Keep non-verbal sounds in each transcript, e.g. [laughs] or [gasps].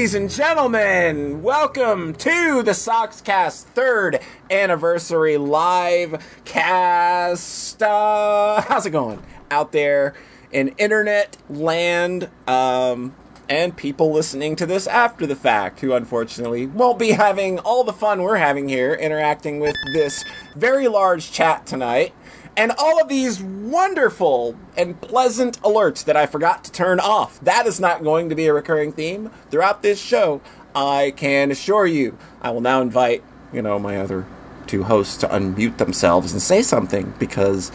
ladies and gentlemen. Welcome to the Soxcast third anniversary live cast. Uh, how's it going out there in internet land? Um, and people listening to this after the fact, who unfortunately won't be having all the fun we're having here interacting with this very large chat tonight. And all of these wonderful and pleasant alerts that I forgot to turn off. That is not going to be a recurring theme throughout this show. I can assure you. I will now invite, you know, my other two hosts to unmute themselves and say something because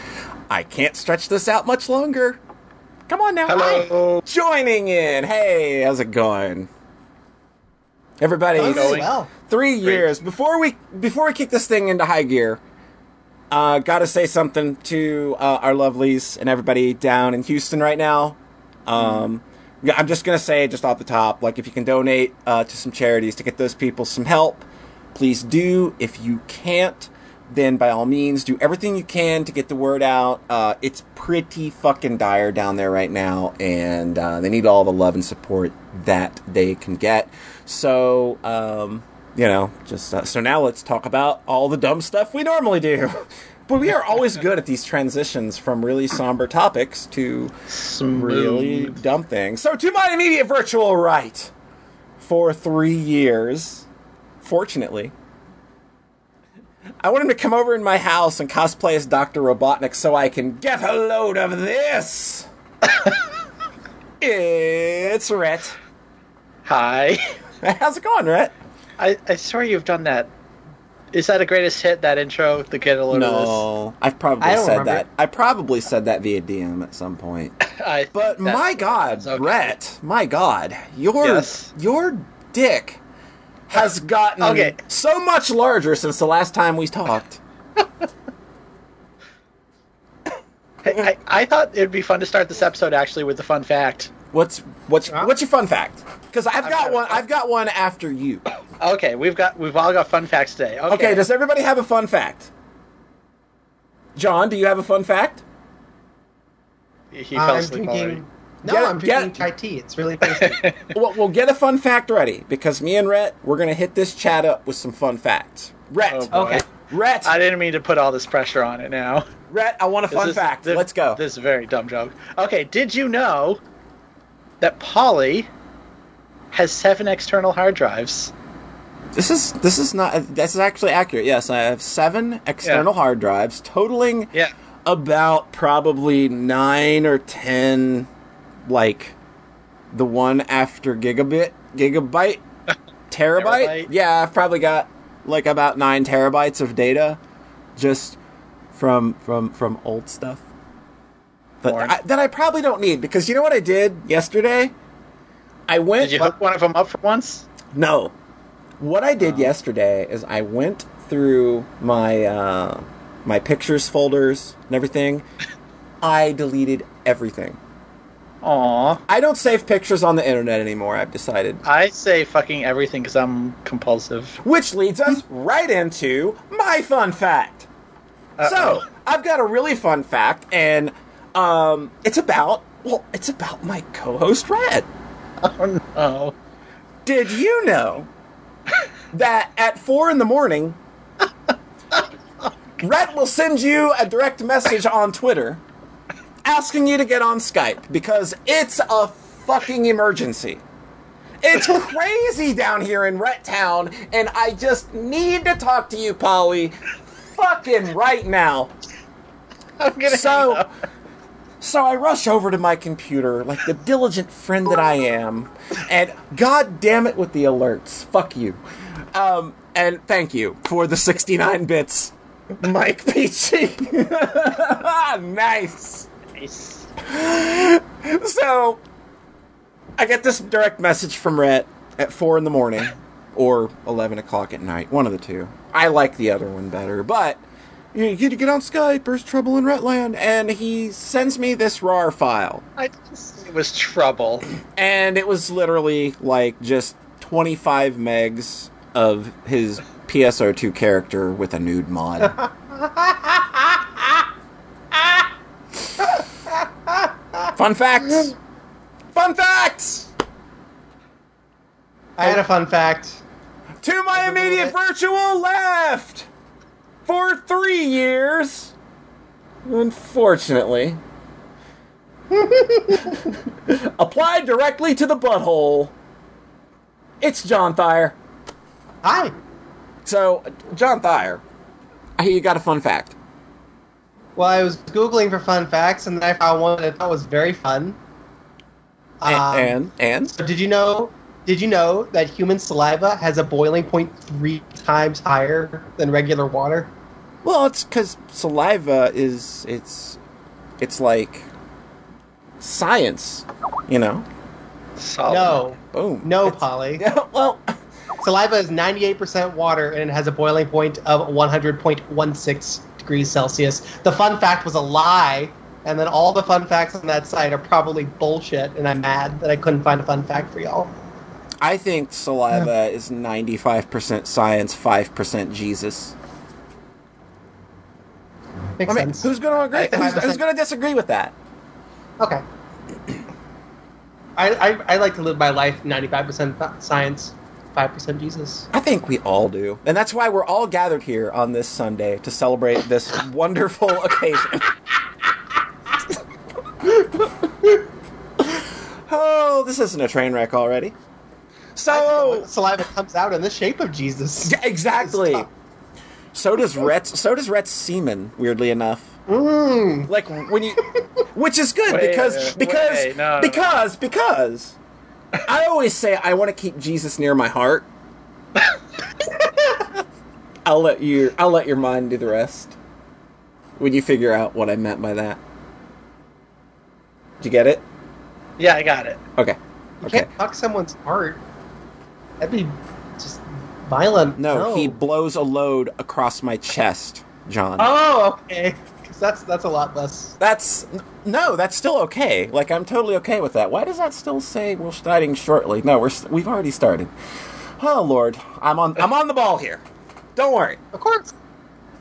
I can't stretch this out much longer. Come on now. Hello. Joining in. Hey, how's it going? Everybody, going? well. three years before we before we kick this thing into high gear. Uh, Got to say something to uh, our lovelies and everybody down in Houston right now. Um, yeah, I'm just gonna say just off the top, like if you can donate uh, to some charities to get those people some help, please do. If you can't, then by all means do everything you can to get the word out. Uh, it's pretty fucking dire down there right now, and uh, they need all the love and support that they can get. So, um, you know, just uh, so now let's talk about all the dumb stuff we normally do. [laughs] But we are always good at these transitions from really somber topics to really dumb things. So, to my immediate virtual right, for three years, fortunately, I want him to come over in my house and cosplay as Dr. Robotnik so I can get a load of this. [laughs] it's Rhett. Hi. How's it going, Rhett? I, I swear you've done that. Is that a greatest hit, that intro, to get a load No, I've probably I said remember. that. I probably said that via DM at some point. [laughs] I But my God, that's okay. Rhett, my God, your Yes. your dick has [laughs] gotten Okay. so much larger since the last time we talked. [laughs] Hey, I, I thought it'd be fun to start this episode actually with a fun fact. What's what's Huh? what's your fun fact? Because I've got got- one. I've got one after you. Okay, we've got we've all got fun facts today. Okay. Okay, does everybody have a fun fact? John, do you have a fun fact? he fell asleep already. No, Get- I'm drinking get- chai tea. It's really tasty. [laughs] Well, we'll get a fun fact ready because me and Rhett, we're gonna hit this chat up with some fun facts. Rhett, Oh, okay. Rhett, I didn't mean to put all this pressure on it now. Rhett, I want a fun This fact. this- Let's go. This is a very dumb joke. Okay, did you know that Polly has seven external hard drives? This is this is not this is actually accurate. Yes, I have seven external Yeah. hard drives, totaling Yeah. about probably nine or ten, like the one after gigabit, gigabyte, [laughs] terabyte. Terabyte? Yeah, I've probably got like about nine terabytes of data, just from from from old stuff. I, that I probably don't need because you know what I did yesterday. I went. Did you hook one of them up for once? No. What I did yesterday is I went through my uh, my pictures folders and everything. I deleted everything. Aw. I don't save pictures on the internet anymore. I've decided. I say fucking everything because I'm compulsive. Which leads us right into my fun fact. So I've got a really fun fact, and um, it's about well, it's about my co-host Rhett. Oh no. Did you know that at four in the morning, Rhett will send you a direct message on Twitter asking you to get on Skype because it's a fucking emergency. It's crazy down here in Rhett Town, and I just need to talk to you, Polly, fucking right now. I'm gonna So. So I rush over to my computer like the diligent friend that I am, and god damn it with the alerts. Fuck you. Um, and thank you for the 69 bits, Mike [laughs] Peachy. [laughs] nice. Nice. So, I get this direct message from Rhett at 4 in the morning, or 11 o'clock at night, one of the two. I like the other one better, but You need to get on Skype. There's trouble in Retland, and he sends me this RAR file, I just, it was trouble. and it was literally like just 25 megs of his PSO2 character with a nude mod. [laughs] Fun facts. Fun facts. I had a fun fact. To my immediate virtual left for three years. Unfortunately. [laughs] Applied directly to the butthole. It's John Thayer. Hi. So, John Thayer, I hear you got a fun fact. Well, I was googling for fun facts, and then I found one that I thought was very fun. A- Um, and, and, So did you know? Did you know that human saliva has a boiling point three times higher than regular water? well, it's because saliva is, it's, it's like science, you know? Solid. No, Boom. no, It's- Polly. [laughs] Yeah, well, [laughs] Saliva is 98% water and it has a boiling point of 100.16 degrees Celsius. The fun fact was a lie, and then all the fun facts on that site are probably bullshit, and I'm mad that I couldn't find a fun fact for y'all. I think saliva is 95% science, 5% Jesus. Makes I mean, sense. who's going to agree? I- Who's, who's going to disagree with that? Okay. I, I, I like to live my life 95% science, 5% Jesus. I think we all do. And that's why we're all gathered here on this Sunday to celebrate this [laughs] wonderful occasion. [laughs] oh, this isn't a train wreck already. So, Saliva comes out in the shape of Jesus. [laughs] Yeah, exactly. So does Rhett's. So does Rhett's semen. Weirdly enough, Mmm. like when you, which is good [laughs] Wait, because wait, because no, no. because because I always say I want to keep Jesus near my heart. [laughs] I'll let you. I'll let your mind do the rest. When you figure out what I meant by that, did you get it? Yeah, I got it. Okay. You Okay. can't fuck someone's heart. That'd be just violent. No, he blows a load across my chest, John. Oh, okay. Because that's that's a lot less. That's no, that's still okay. Like I'm totally okay with that. Why does that still say we're starting shortly? No, we're we've already started. Oh Lord, I'm on I'm on the ball here. Don't worry. Of course.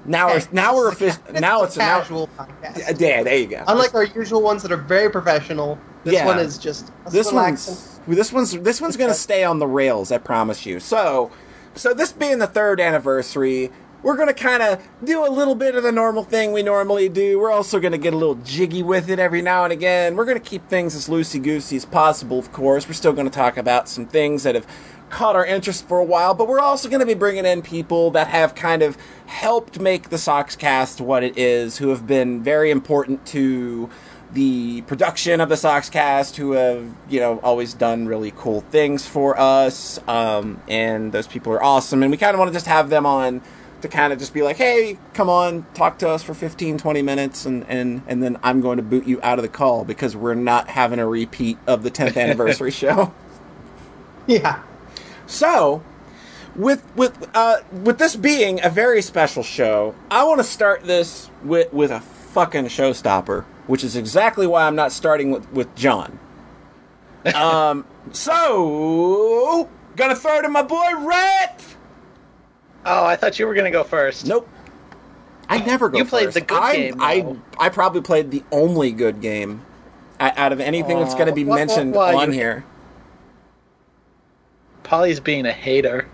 Now we're now we're this is a official. Now it's a a now. casual podcast. Yeah, there you go. Unlike our usual ones that are very professional, this Yeah. one is just this one's this one's this one's gonna stay on the rails. I promise you. So, so this being the third anniversary, we're gonna kind of do a little bit of the normal thing we normally do. We're also gonna get a little jiggy with it every now and again. We're gonna keep things as loosey goosey as possible. Of course, we're still gonna talk about some things that have caught our interest for a while, but we're also going to be bringing in people that have kind of helped make the Soxcast what it is, who have been very important to the production of the Soxcast, who have, you know, always done really cool things for us. Um, and those people are awesome. And we kind of want to just have them on to kind of just be like, hey, come on, talk to us for 15, 20 minutes, and, and, and then I'm going to boot you out of the call because we're not having a repeat of the 10th [laughs] anniversary show. Yeah. So, with with uh, with this being a very special show, I want to start this with with a fucking showstopper, which is exactly why I'm not starting with with John. Um, [laughs] so gonna throw to my boy Rhett. Oh, I thought you were gonna go first. Nope. I never go You played first. the good I, game, I though. I probably played the only good game out of anything that's going to be Aw, wh- wh- mentioned on you- here. Polly's being a hater.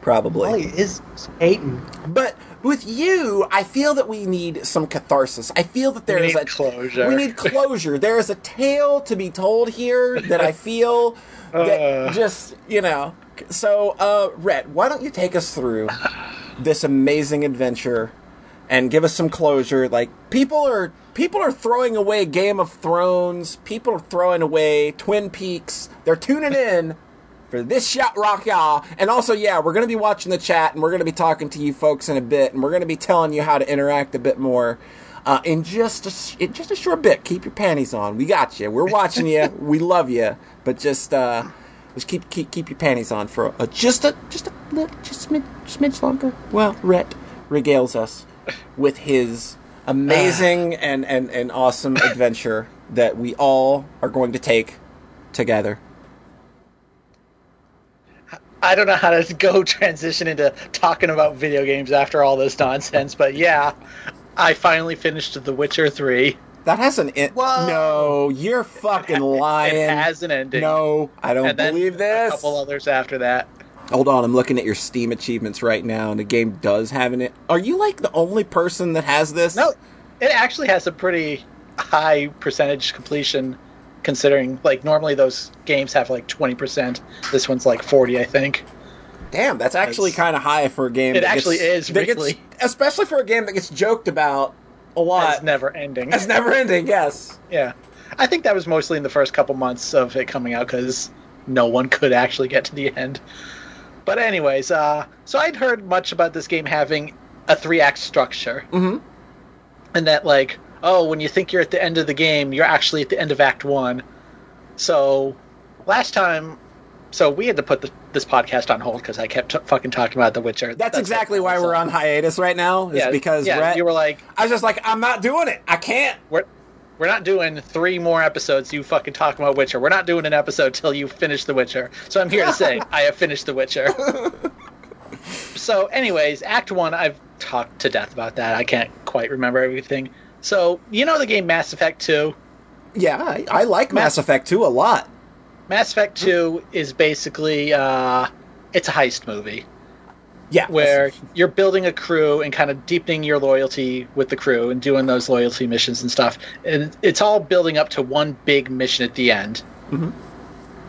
Probably. Molly is hating. But with you, I feel that we need some catharsis. I feel that there We is need a closure. We need closure. there is a tale to be told here that I feel that Uh. just you know. So, uh, Rhett, why don't you take us through this amazing adventure and give us some closure? Like people are people are throwing away Game of Thrones. People are throwing away Twin Peaks. They're tuning in for this shot rock y'all. And also, yeah, we're going to be watching the chat and we're going to be talking to you folks in a bit and we're going to be telling you how to interact a bit more. Uh, in just a, in just a short bit, keep your panties on. We got you. We're watching you. [laughs] we love you. But just uh, just keep keep keep your panties on for a, just a just a little, just smidge, smidge longer. Well, Rhett regales us with his amazing and, and, and awesome adventure that we all are going to take together. I don't know how to go [laughs] transition into talking about video games after all this nonsense, but yeah, I finally finished The Witcher 3. That has an in- Whoa. no. You're fucking [laughs] lying. It has an ending. no, I don't believe a this. couple others after that. Hold on, I'm looking at your Steam achievements right now, and the game does have an. Are you like the only person that has this? No, it actually has a pretty high percentage completion considering like normally those games have like 20%. This one's like 40, I think. Damn, that's actually kind of high for a game. It actually gets- is, that gets- especially for a game that gets joked about a lot. It's never ending. It's never ending. Yes. Yeah. I think that was mostly in the first couple months of it coming out because no one [laughs] could actually get to the end. But anyways, uh, so I'd heard much about this game having a three act structure, Mm-hmm. and that like, oh, when you think you're at the end of the game, you're actually at the end of Act One. So last time, so we had to put the, this podcast on hold because I kept t- fucking talking about The Witcher. That's, exactly why we're on hiatus right now. Is Yeah, because yeah, Rhett, you were like, I was just like, I'm not doing it. I can't. we're we're not doing three more episodes. You fucking talking about Witcher. We're not doing an episode till you finish The Witcher. So I'm here to say [laughs] I have finished The Witcher. [laughs] so, anyways, Act One, I've talked to death about that. I can't quite remember everything. So, you know the game Mass Effect Two. Yeah, I, I like Mass Effect 2 a lot. Mass Effect Two is basically uh, it's a heist movie. Yeah, where you're building a crew and kind of deepening your loyalty with the crew and doing those loyalty missions and stuff. And it's all building up to one big mission at the end. Mhm.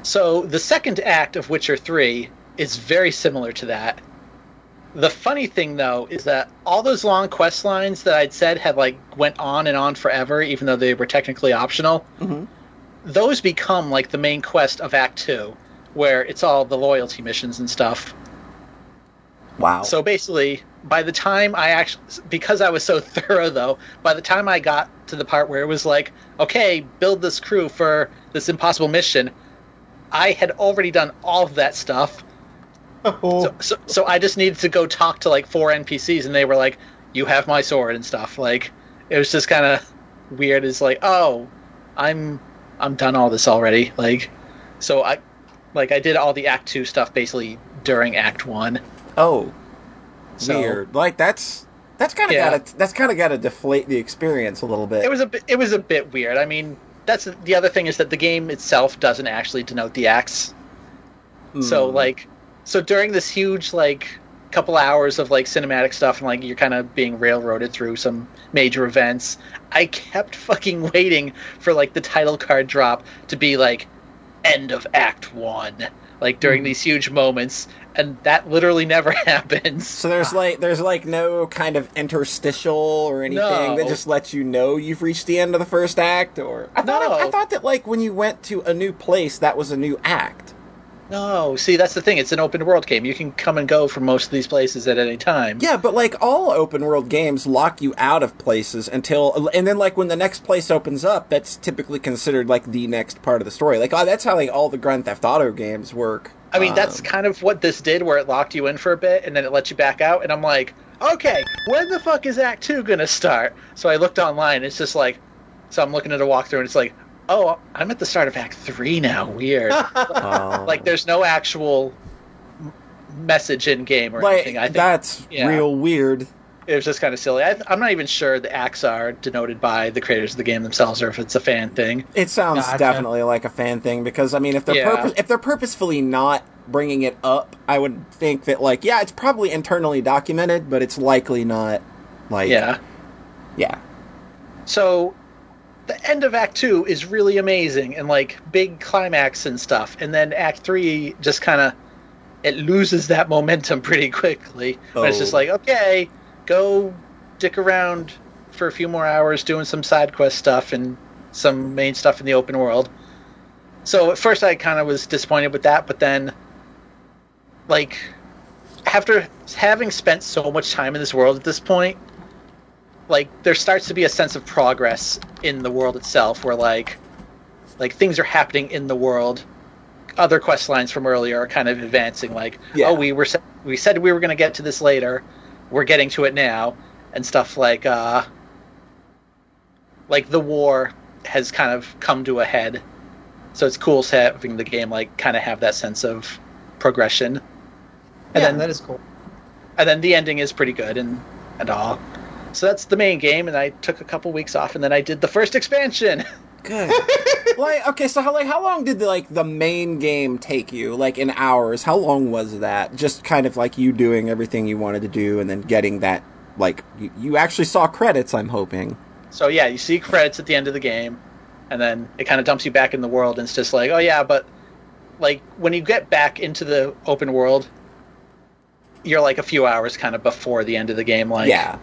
So the second act of Witcher 3 is very similar to that. The funny thing though is that all those long quest lines that I'd said had like went on and on forever even though they were technically optional, Mhm. those become like the main quest of Act 2 where it's all the loyalty missions and stuff. wow. So basically, by the time I actually, because I was so [laughs] thorough though, by the time I got to the part where it was like, okay, build this crew for this impossible mission, I had already done all of that stuff. Oh, So, so, so I just needed to go talk to like four NPCs, and they were like, "You have my sword" and stuff. Like, it was just kind of weird. It's like, oh, I'm, I'm done all this already. Like, so I, like, I did all the Act Two stuff basically during Act One. oh, So- weird. Like that's that's kind of Yeah. got that's kind of got to deflate the experience a little bit. It was a bit, it was a bit weird. I mean, that's the other thing is that the game itself doesn't actually denote the acts. So Hmm. like, so during this huge like couple hours of like cinematic stuff and like you're kind of being railroaded through some major events, I kept [laughs] fucking waiting for like the title card drop to be like end of Act One, like during hmm. these huge moments, and that literally never [laughs] happens. So there's like there's like no kind of interstitial or anything that just lets you know you've reached the end of the first act. Or I thought No. I thought that like when you went to a new place that was a new act. No, see that's the thing. It's an open world game. You can come and go from most of these places at any time. Yeah, but like all open world games lock you out of places until and then like when the next place opens up, that's typically considered like the next part of the story. Like oh, that's how like all the Grand Theft Auto games work. I mean, that's Um, kind of what this did, where it locked you in for a bit and then it let you back out. And I'm like, okay, when the fuck is Act Two gonna start? So I looked online. It's just like, so I'm looking at a walkthrough, and it's like, oh, I'm at the start of Act Three now. Weird. oh. [laughs] like, there's no actual message in game or like anything. I think that's yeah. real weird. it was just kind of silly. I, I'm not even sure the acts are denoted by the creators of the game themselves, or if it's a fan thing. It sounds Gotcha. definitely like a fan thing because I mean, if they're Yeah. purpose, if they're purposefully not bringing it up, I would think that like yeah, it's probably internally documented, but it's likely not like Yeah. yeah. So the end of Act Two is really amazing and like big climax and stuff, and then Act Three just kind of it loses that momentum [laughs] pretty quickly. But it's just Oh. like okay, go dick around for a few more hours doing some side quest stuff and some main stuff in the open world. So at first I kind of was disappointed with that, but then like after having spent so much time in this world at this point like there starts to be a sense of progress in the world itself where like like things are happening in the world other quest lines from earlier are kind of advancing like Yeah. oh we were we said we were going to get to this later we're getting to it now and stuff like uh, like the war has kind of come to a head. So it's cool having the game like kind of have that sense of progression. And yeah, then that is cool. and then the ending is pretty good and and all. So that's the main game, and I took a couple weeks off, and then I did the first expansion. Good. like okay, so how like how long did the like the main game take you? Like in hours? How long was that? Just kind of like you doing everything you wanted to do, and then getting that like you, you actually saw credits. I'm hoping. So yeah, you see credits at the end of the game, and then it kind of dumps you back in the world, and it's just like, oh yeah, but like when you get back into the open world, you're like a few hours kind of before the end of the game. Like yeah.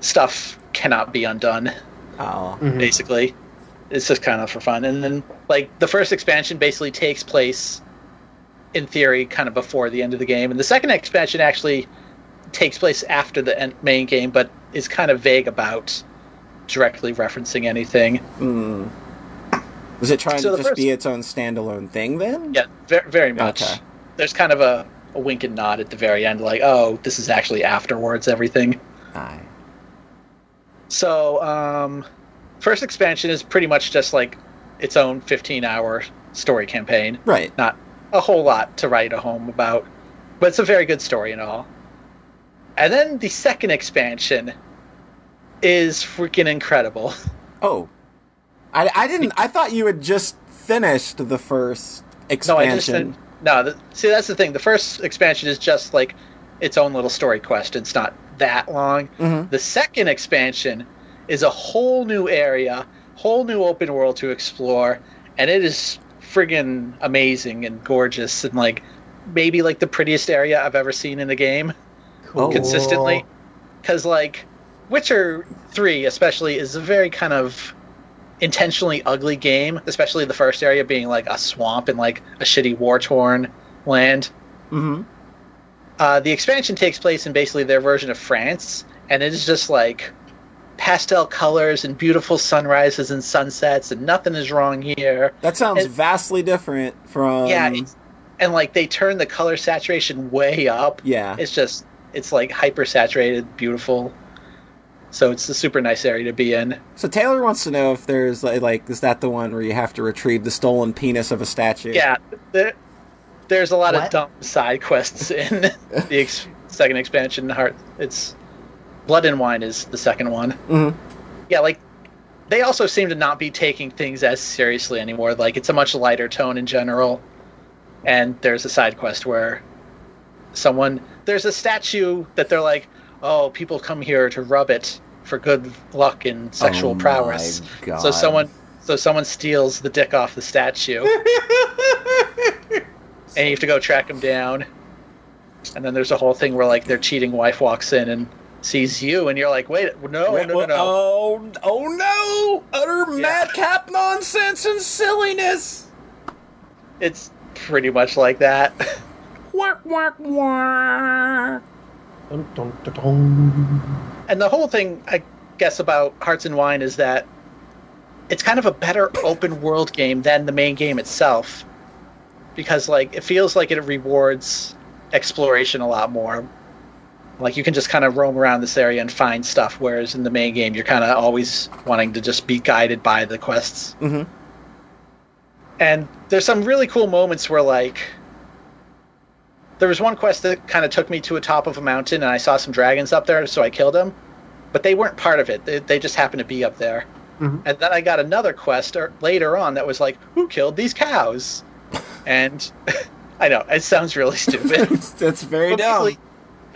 Stuff cannot be undone, Oh. Mhm. basically. It's just kind of for fun, and then like the first expansion basically takes place, in theory, kind of before the end of the game, and the second expansion actually takes place after the en- main game, but is kind of vague about directly referencing anything. Hmm. Was it trying So to just first- be its own standalone thing then? Yeah, very, very much. Okay. There's kind of a, a wink and nod at the very end, like, oh, this is actually afterwards everything. Aye. So, um, first expansion is pretty much just like its own 15 hour story campaign. Right. Not a whole lot to write a home about, but it's a very good story and all. And then the second expansion is freaking incredible. [laughs] Oh. I, I didn't. I thought you had just finished the first expansion. No, I just expansion. no. The, see, that's the thing. The first expansion is just like its own little story quest. It's not that long. Mhm. The second expansion is a whole new area, whole new open world to explore, and it is friggin' amazing and gorgeous and like maybe like the prettiest area I've ever seen in the game Cool. consistently. Because like Witcher Three, especially, is a very kind of intentionally ugly game. Especially the first area being like a swamp and like a shitty war torn land. Mhm. Uh, the expansion takes place in basically their version of France, and it is just like pastel colors and beautiful sunrises and sunsets, and nothing is wrong here. That sounds It- vastly different from. yeah, and like they turn the color saturation way up. yeah. It's just it's like hyper saturated, beautiful. So it's a super nice area to be in. So Taylor wants to know if there's like, like is that the one where you have to retrieve the stolen penis of a statue? Yeah, there, there's a lot of dumb side quests in the ex- second expansion. Heart, it's Blood and Wine is the second one. Mhm. Yeah, like they also seem to not be taking things as seriously anymore. Like it's a much lighter tone in general. And there's a side quest where someone there's a statue that they're like, oh, people come here to rub it for good luck and sexual Oh my prowess. God. So someone so someone steals the dick off the statue [laughs] and you have to go track them down. And then there's a whole thing where like their cheating wife walks in and sees you, and you're like, wait, no, Wait, no, no, no. Oh, oh no! Utter Yeah. madcap nonsense and silliness. It's pretty much like that. [laughs] Dun, dun, dun. and the whole thing, I guess, about Hearts and Wine is that it's kind of a better open world game than the main game itself, because like it feels like it rewards exploration a lot more. Like you can just kind of roam around this area and find stuff, whereas in the main game you're kind of always wanting to just be guided by the quests. Mhm. And there's some really cool moments where like there was one quest that kind of took me to a top of a mountain and I saw some dragons up there, so I killed them. But they weren't part of it. They, they just happened to be up there. Mhm. And then I got another quest or, later on that was like, "Who killed these cows?" And [laughs] I know it sounds really [laughs] stupid. That's very dumb.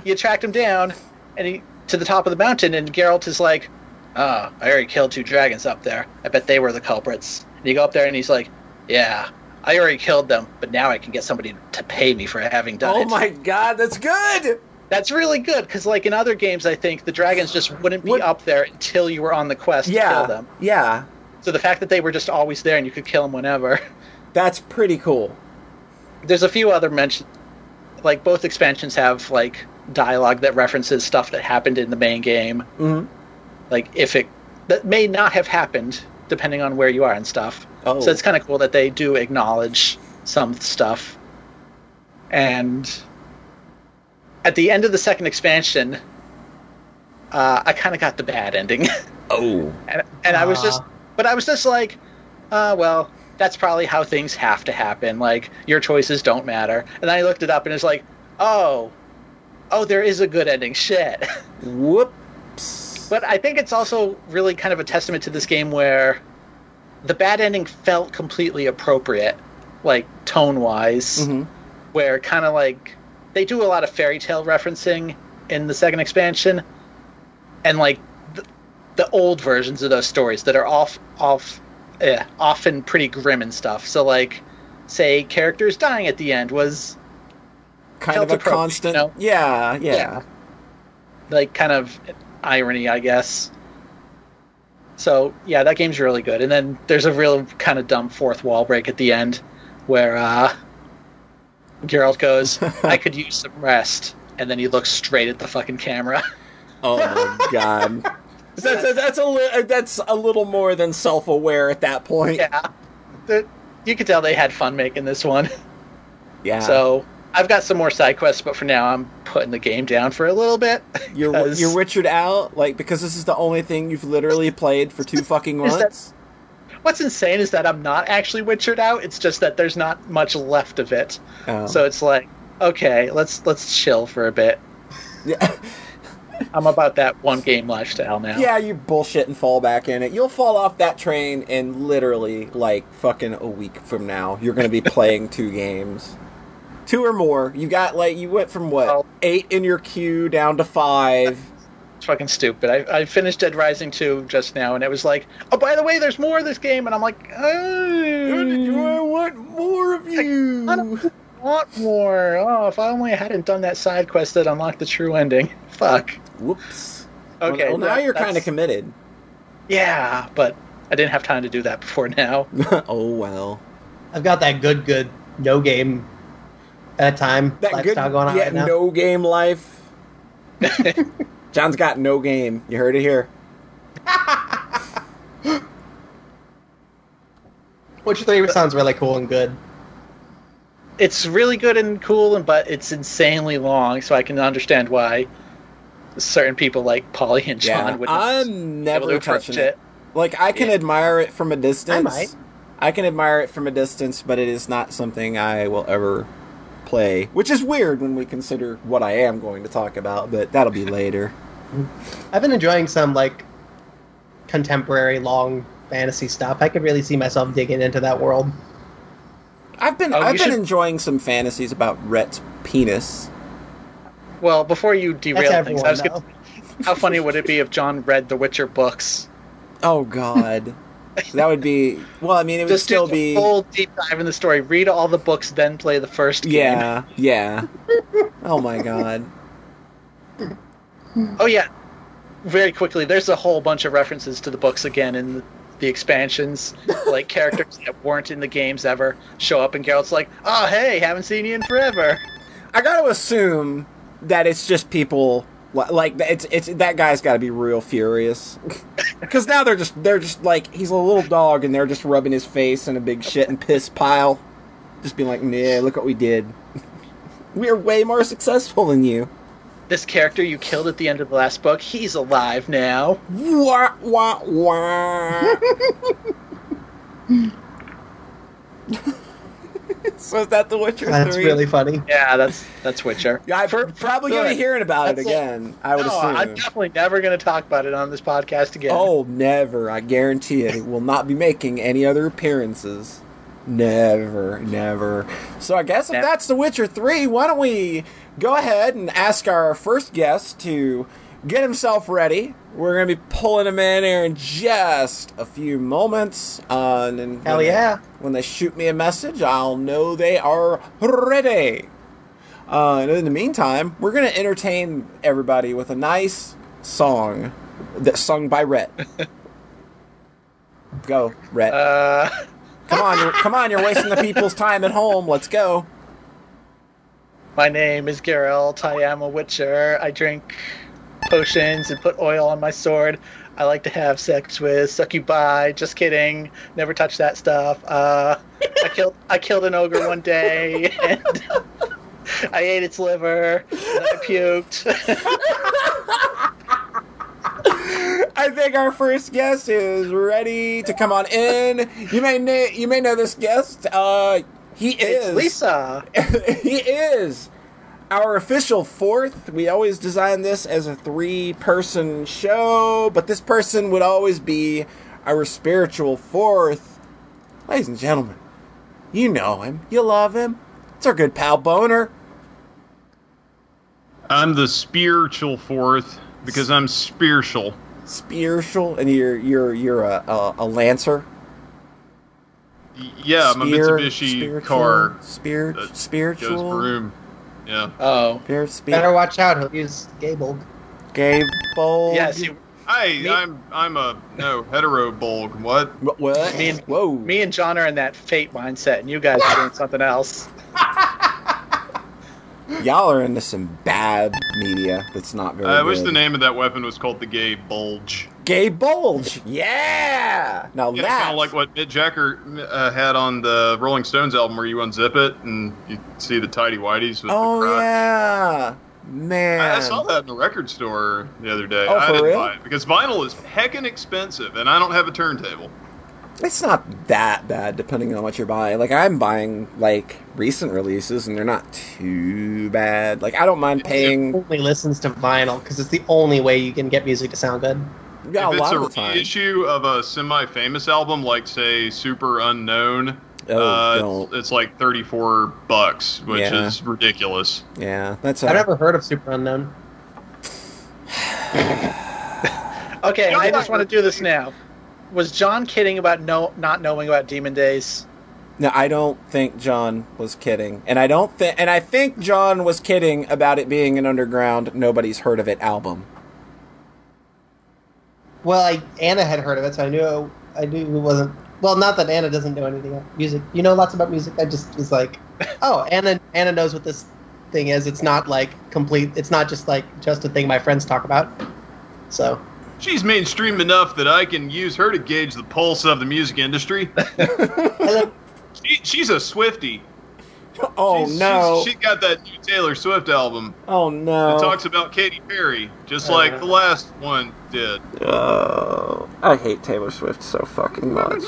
you tracked him down and he to the top of the mountain, and Geralt is like, "Ah, I already killed two dragons up there. I bet they were the culprits." And you go up there, and he's like, "Yeah, I already killed them, but now I can get somebody to pay me for having done Oh it." Oh my god, that's good. That's really good because, like in other games, I think the dragons just wouldn't be Would- up there until you were on the quest to kill them. yeah, So the fact that they were just always there and you could kill them whenever. [laughs] that's pretty cool. There's a few other mention, like both expansions have like dialogue that references stuff that happened in the main game. hmm Like if it that may not have happened depending on where you are and stuff. Oh, So it's kind of cool that they do acknowledge some stuff. And at the end of the second expansion, uh, I kind of got the bad ending, [laughs] Oh. and, and I was just, but I was just like, uh, well, that's probably how things have to happen. Like your choices don't matter. And then I looked it up, and it's like, oh, oh, there is a good ending. Shit. Whoops. But I think it's also really kind of a testament to this game where the bad ending felt completely appropriate, like tone wise, Mhm. where kind of like they do a lot of fairy tale referencing in the second expansion, and like the, the old versions of those stories that are off off eh, often pretty grim and stuff. So like, say characters dying at the end was Kind of a constant. you know? Yeah, yeah. Yeah. like kind of irony, I guess. So yeah, that game's really good. And then there's a real kind of dumb fourth wall break at the end, where uh, Geralt goes, [laughs] "I could use some rest," and then he looks straight at the fucking camera. Oh my [laughs] god. That's, that's, that's a li- that's a little more than self-aware at that point. yeah, The- you could tell they had fun making this one. Yeah. So I've got some more side quests, but for now I'm putting the game down for a little bit. [laughs] you're 'cause- you're Witchered out like because this is the only thing you've literally played for two fucking [laughs] that- months. What's insane is that I'm not actually Witchered out. It's just that there's not much left of it. Oh. So it's like, okay, let's let's chill for a bit. yeah, [laughs] I'm about that one game lifestyle now. yeah, you bullshit and fall back in it. You'll fall off that train in literally like fucking a week from now. You're gonna be [laughs] playing two games. Two or more. You got like you went from what Oh. eight in your queue down to five. It's fucking stupid. I, I finished Dead Rising 2 just now, and it was like, oh, by the way, there's more of this game, and I'm like, I I want more of you. Don't want more. Oh, if I only hadn't done that side quest that unlocked the true ending. [laughs] Fuck. Whoops. Okay. Well, now that- you're kind of committed. Yeah, but I didn't have time to do that before now. [laughs] oh well. I've got that good, good no game at a time That good, going on yeah, right now. no game life. [laughs] John's got no game. You heard it here. Which 3 sounds really cool and good. It's really good and cool, and but it's insanely long, so I can understand why certain people like Polly and John Yeah, would I'm be able never to approach touching it. Like I can Yeah. admire it from a distance. I might. I can admire it from a distance, but it is not something I will ever play. Which is weird when we consider what I am going to talk about, but that'll be [laughs] later. I've been enjoying some like contemporary long fantasy stuff. I could really see myself digging into that world. I've been Oh, I've been should- enjoying some fantasies about Rhett's penis. Well, before you derail That's things, I was gonna, how funny would it be if John read the Witcher books? Oh God, [laughs] that would be. Well, I mean, it would Just still do be. a full deep dive in the story. Read all the books, then play the first game. Yeah, yeah. Oh my God. Oh yeah. Very quickly, there's a whole bunch of references to the books again in the, expansions. like characters that weren't in the games ever show up, and Geralt's like, "Oh hey, haven't seen you in forever." I got to assume that it's just people li- like it's it's that guy's got to be real furious [laughs] because now they're just they're just like he's a little dog and they're just rubbing his face in a big shit and piss pile, just being like, "Nah, look what we did. [laughs] We're way more successful than you." This character you killed at the end of the last book, he's alive now. Wah wah wah. [laughs] so is that the Witcher That's three? really funny. Yeah, that's that's Witcher. Yeah, I'm For- probably gonna be good. hearing about it again. I would no, assume. I'm definitely never going to talk about it on this podcast again. Oh, never. I guarantee it. It will not be making any other appearances. Never, never. So I guess if Never. that's The Witcher 3, why don't we go ahead and ask our first guest to get himself ready. We're going to be pulling him in here in just a few moments. Uh, and then Hell when they- when they shoot me a message, I'll know they are ready. Uh, and in the meantime, we're going to entertain everybody with a nice song that's sung by Rhett. [laughs] go, Rhett. Uh, come on, come on! You're wasting the people's time at home. Let's go. My name is Geralt. I am a Witcher. I drink potions and put oil on my sword. I like to have sex with succubi. Just kidding. Never touch that stuff. Uh, I killed I killed an ogre one day and [laughs] I ate its liver and I puked. [laughs] I think our first guest is ready to come on in. You may na- you may know this guest. Uh, he It's is Lisa. [laughs] he is our official fourth. We always design this as a three-person show, but this person would always be our spiritual fourth. Ladies and gentlemen, you know him, you love him. It's our good pal Boner. I'm the spiritual fourth because I'm spiritual. Spiritual, and you're you're you're a a, a lancer. Y- Yeah, I'm a Spear- Mitsubishi spiritual, car Spirit, that spiritual, goes broom. Yeah. Oh. Spirit, speed, Better watch out. He'll use Gable. Gable. Yes, you, Hey, Me- I'm I'm a no hetero bulg. What? Wh- What? Me and- Whoa. me and John are in that fate mindset, and you guys are doing something else. [laughs] Y'all are into some bad media that's not very I wish the name of that weapon was called the gay bulge. Gay bulge. Yeah. Now Yeah, that kind of like what Mick Jagger uh, had on the Rolling Stones album, where you unzip it and you see the tidy whities with Oh the crotch. yeah, man. I, I saw that in the record store the other day. Oh, I for didn't real? buy it because vinyl is heckin' expensive, and I don't have a turntable. It's not that bad, depending on what you're buying. Like I'm buying like recent releases, and they're not too bad. Like I don't mind paying. Only listens to vinyl because it's the only way you can get music to sound good. Yeah, a if it's lot a of the time. reissue of a semi-famous album, like say Superunknown, Oh, uh, it's, it's like thirty-four bucks, which Yeah. is ridiculous. Yeah, that's. I've never heard of Superunknown. [sighs] Okay, John I just want to do this now. Was John kidding about no not knowing about Demon Days? no, I don't think John was kidding, and I don't think, and I think John was kidding about it being an underground, nobody's heard of it album. Well, I, Anna had heard of it, so I knew I knew it wasn't. Well, not that Anna doesn't know anything about music. You know lots about music. I just was like, [laughs] oh, Anna Anna knows what this thing is. It's not like complete. It's not just like just a thing my friends talk about. So She's mainstream enough that I can use her to gauge the pulse of the music industry. [laughs] [laughs] She, she's a Swifty. [laughs] Oh She's- no! she's- she got that new Taylor Swift album oh no! It talks about Katy Perry, just Uh. like the last one did. Oh, I hate Taylor Swift so fucking much.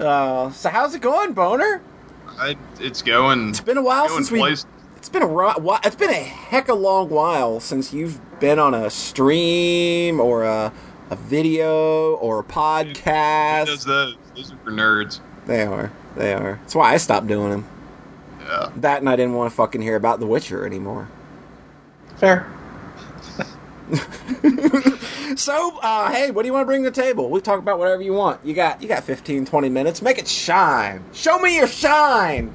Uh, [laughs] so how's it going, Boner? I, it's going. It's been a while since we. place. It's been a ro- whi- It's been a heck of a long while since you've been on a stream or a a video or a Who does podcast. those? Those are for nerds. They are. They are. That's why I stopped doing them. Yeah. That and I didn't want to fucking hear about The Witcher anymore. fair. [laughs] So, uh, hey, what do you want to bring to the table? We talk about whatever you want. You got you got 15, 20 minutes. Make it shine. Show me your shine.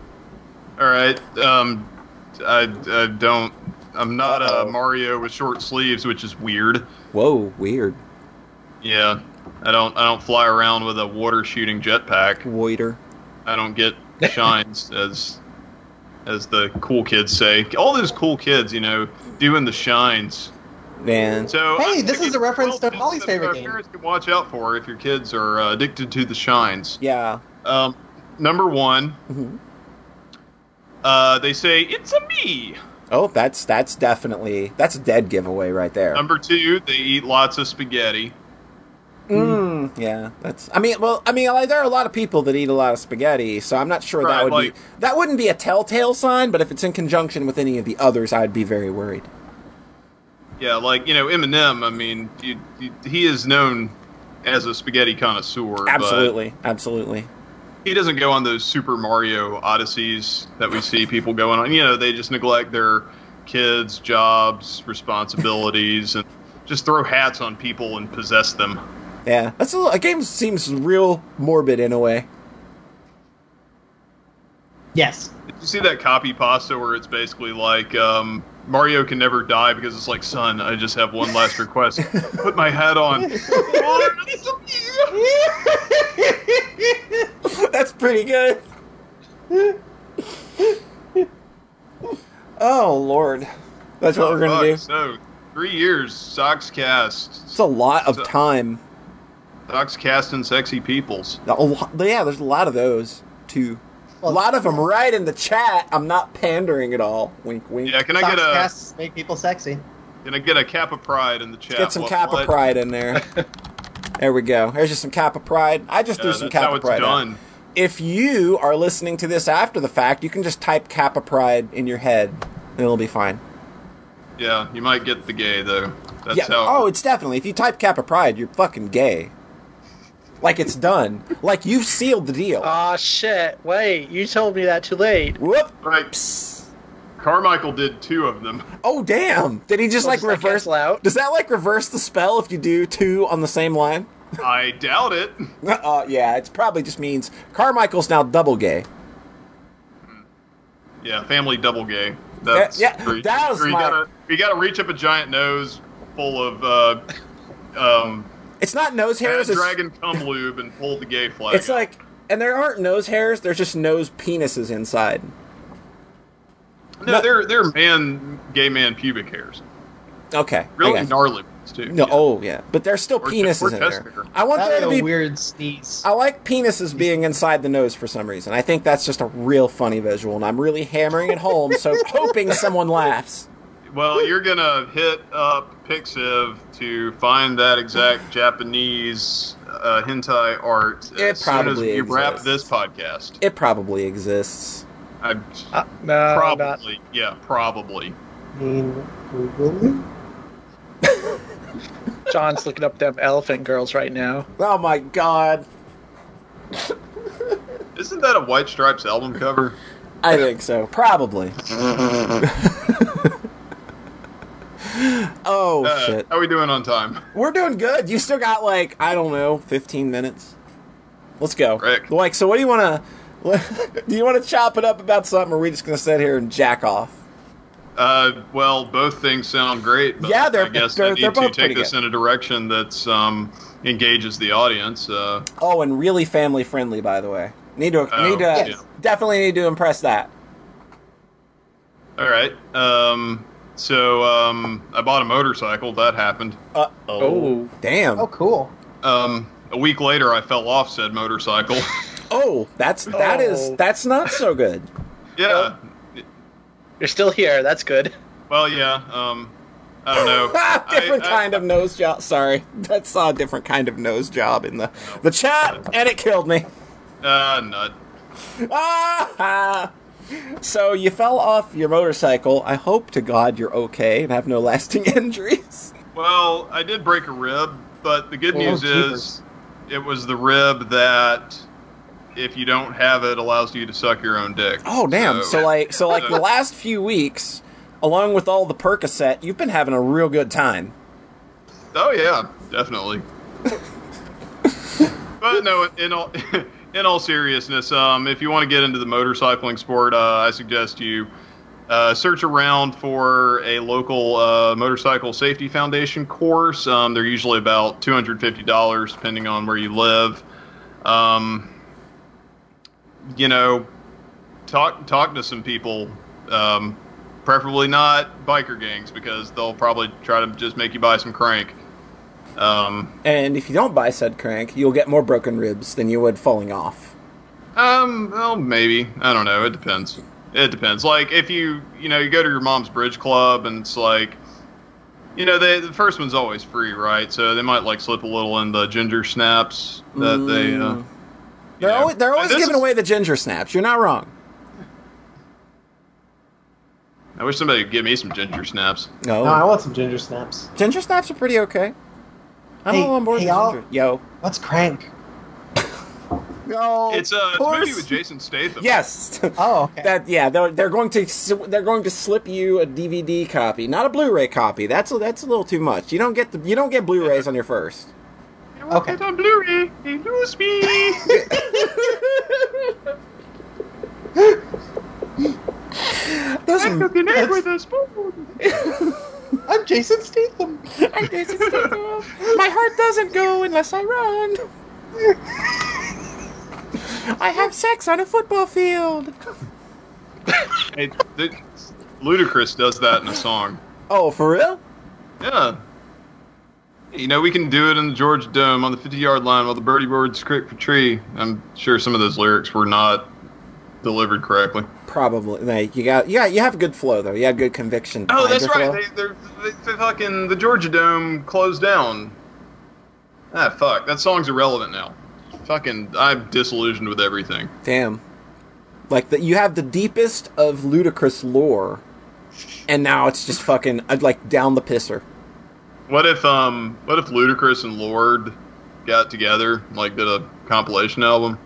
All right. Um, I, I don't. I'm not Uh-oh. a Mario with short sleeves, which is weird. Whoa, weird. Yeah. I don't. I don't fly around with a water shooting jetpack. Waiter. I don't get shines [laughs] as as the cool kids say. All those cool kids, you know, doing the shines. Man. So Hey, I this is a reference to Holly's favorite game. Parents can watch out for if your kids are uh, addicted to the shines. Yeah. Um, number one, Mhm. uh, they say it's a me. Oh, that's that's definitely that's a dead giveaway right there. Number two, they eat lots of spaghetti. Mm, yeah, that's. I mean, well, I mean, like, there are a lot of people that eat a lot of spaghetti, so I'm not sure that would like- be that wouldn't be a telltale sign. But if it's in conjunction with any of the others, I'd be very worried. Yeah, like you know Eminem. I mean, you, you, he is known as a spaghetti connoisseur. Absolutely, absolutely. He doesn't go on those Super Mario odysseys that we see people going on. You know, they just neglect their kids' jobs, responsibilities, and just throw hats on people and possess them. Yeah, that's a, little- a game seems real morbid in a way. Yes. Did you see that copy pasta where it's basically like um, Mario can never die because it's like, son, I just have one last [laughs] request. Put my hat on. [laughs] that's pretty good. oh lord, that's what we're gonna do. So, three years, Soxcast. It's a lot of So- time. Soxcast and sexy peoples. A lot, yeah, there's a lot of those too. a lot of them right in the chat. I'm not pandering at all. Wink, wink. Yeah, can I Socks get a casts make people sexy. Can I get a Kappa Pride in the chat? Get some What- Kappa what? Pride in there. [laughs] there we go. There's just some Kappa Pride. I just Yeah, threw some that's how Kappa it's Pride. out. done. If you are listening to this after the fact, you can just type Kappa Pride in your head, and it'll be fine. Yeah, you might get the gay though. That's yeah. how. Oh, it's definitely. If you type Kappa Pride, you're fucking gay. Like it's done. Like you've sealed the deal. Aw, shit. Wait, you told me that too late. Whoop. right. Psst. Carmichael did two of them. Oh damn! Did he just Well, like does that reverse? cancel out? Does that like reverse the spell if you do two on the same line? I doubt it. [laughs] Uh, yeah, it probably just means Carmichael's now double gay. Yeah, family double gay. That's Yeah, yeah, that was you my- gotta you gotta reach up a giant nose full of uh, [laughs] um, It's not nose hairs. Bad It's, dragon cum lube and pulled the gay flag. it's like, and there aren't nose hairs. There's just nose penises inside. no, they're they're man gay man pubic hairs. Okay, Really got gnarly ones too. No, yeah. oh yeah, but there's still Or penises or in there. testicle. I want That there was to a be. weird sneeze. I like penises being inside the nose for some reason. I think that's just a real funny visual, and I'm really hammering it home, so [laughs] hoping someone laughs. Well, you're gonna hit up Pixiv to find that exact [sighs] Japanese uh, hentai art It as soon as probably we wrap exists. this podcast. It probably exists. I Uh, no, not. probably, yeah, probably. I mean, really? John's looking up them elephant girls right now. Oh my god, [laughs] Isn't that a White Stripes album cover? I think so. Probably. [laughs] [laughs] [laughs] oh Uh, shit. How are we doing on time? We're doing good. You still got like I don't know, fifteen minutes. Let's go. Rick. Like, so what do you want to? [laughs] Do you want to chop it up about something, or are we just gonna sit here and jack off? Uh, well, both things sound great. But Yeah, they're- I guess they're- I need they're to take this good. in a direction that's um, engages the audience. Uh, Oh, and really family friendly, by the way. Need to Oh, need to yeah. definitely need to impress that. all right. Um, so um, I bought a motorcycle. That happened. Uh Oh. Damn. Oh, cool. Um, a week later, I fell off said motorcycle. [laughs] Oh, that's that is Oh. that's not so good. yeah. You're still here. That's good. Well, yeah. Um, I don't know. [laughs] different I- I- kind of nose job. Sorry, that saw a different kind of nose job in the the chat, and it killed me. Uh, nut. Ah! So you fell off your motorcycle. I hope to God you're okay and have no lasting [laughs] injuries. Well, I did break a rib, but the good Oh, news jeepers. is it was the rib that, if you don't have it, allows you to suck your own dick. Oh damn! So like so like the [laughs] last few weeks, along with all the Percocet, you've been having a real good time. Oh yeah, definitely. [laughs] but no, in all in all seriousness, um, if you want to get into the motorcycling sport, uh, I suggest you uh, search around for a local uh, motorcycle safety foundation course. Um, they're usually about two hundred fifty dollars, depending on where you live. Um, you know, talk talk to some people. Um, preferably not biker gangs because they'll probably try to just make you buy some crank. Um, And if you don't buy said crank, you'll get more broken ribs than you would falling off. um, well, maybe I don't know. It depends. It depends. Like if you you know you go to your mom's bridge club and it's like, you know, they the first one's always free, right? So they might like slip a little in the ginger snaps that they. Uh, They're know. always, they're always giving is- away the ginger snaps. You're not wrong. I wish somebody would give me some ginger snaps. No, No, I want some ginger snaps. ginger snaps are pretty okay. I'm Hey- all on board hey, with y'all. ginger. Yo, What's crank? [laughs] yo, It's a, it's a movie with Jason Statham. Yes. [laughs] Oh, okay. That yeah, they're, they're going to they're going to slip you a DVD copy, not a Blu-ray copy. That's a, that's a little too much. You don't get the you don't get Blu-rays on your first. Okay. It's on Blu-ray. They lose me. Those Cooking egg That's- with a spoon. [laughs] I'm Jason Statham. I'm Jason Statham. My heart doesn't go unless I run. I have sex on a football field. Hey, th- Ludacris does that in a song. Oh, for real? Yeah. You know, we can do it in the Georgia Dome on the 50 yard line while the birdie birds scrape for tree. I'm sure some of those lyrics were not delivered correctly. Probably. Like, you got, yeah, you have good flow though. You have good conviction. Oh, that's right. They, they're, they, they fucking the Georgia Dome closed down. Ah, fuck. That song's irrelevant now. Fucking, I'm disillusioned with everything. Damn. Like that, you have the deepest of Ludacris lore, and now it's just fucking uh, like down the pisser. What if um, what if Ludacris and Lorde got together, like did a compilation album?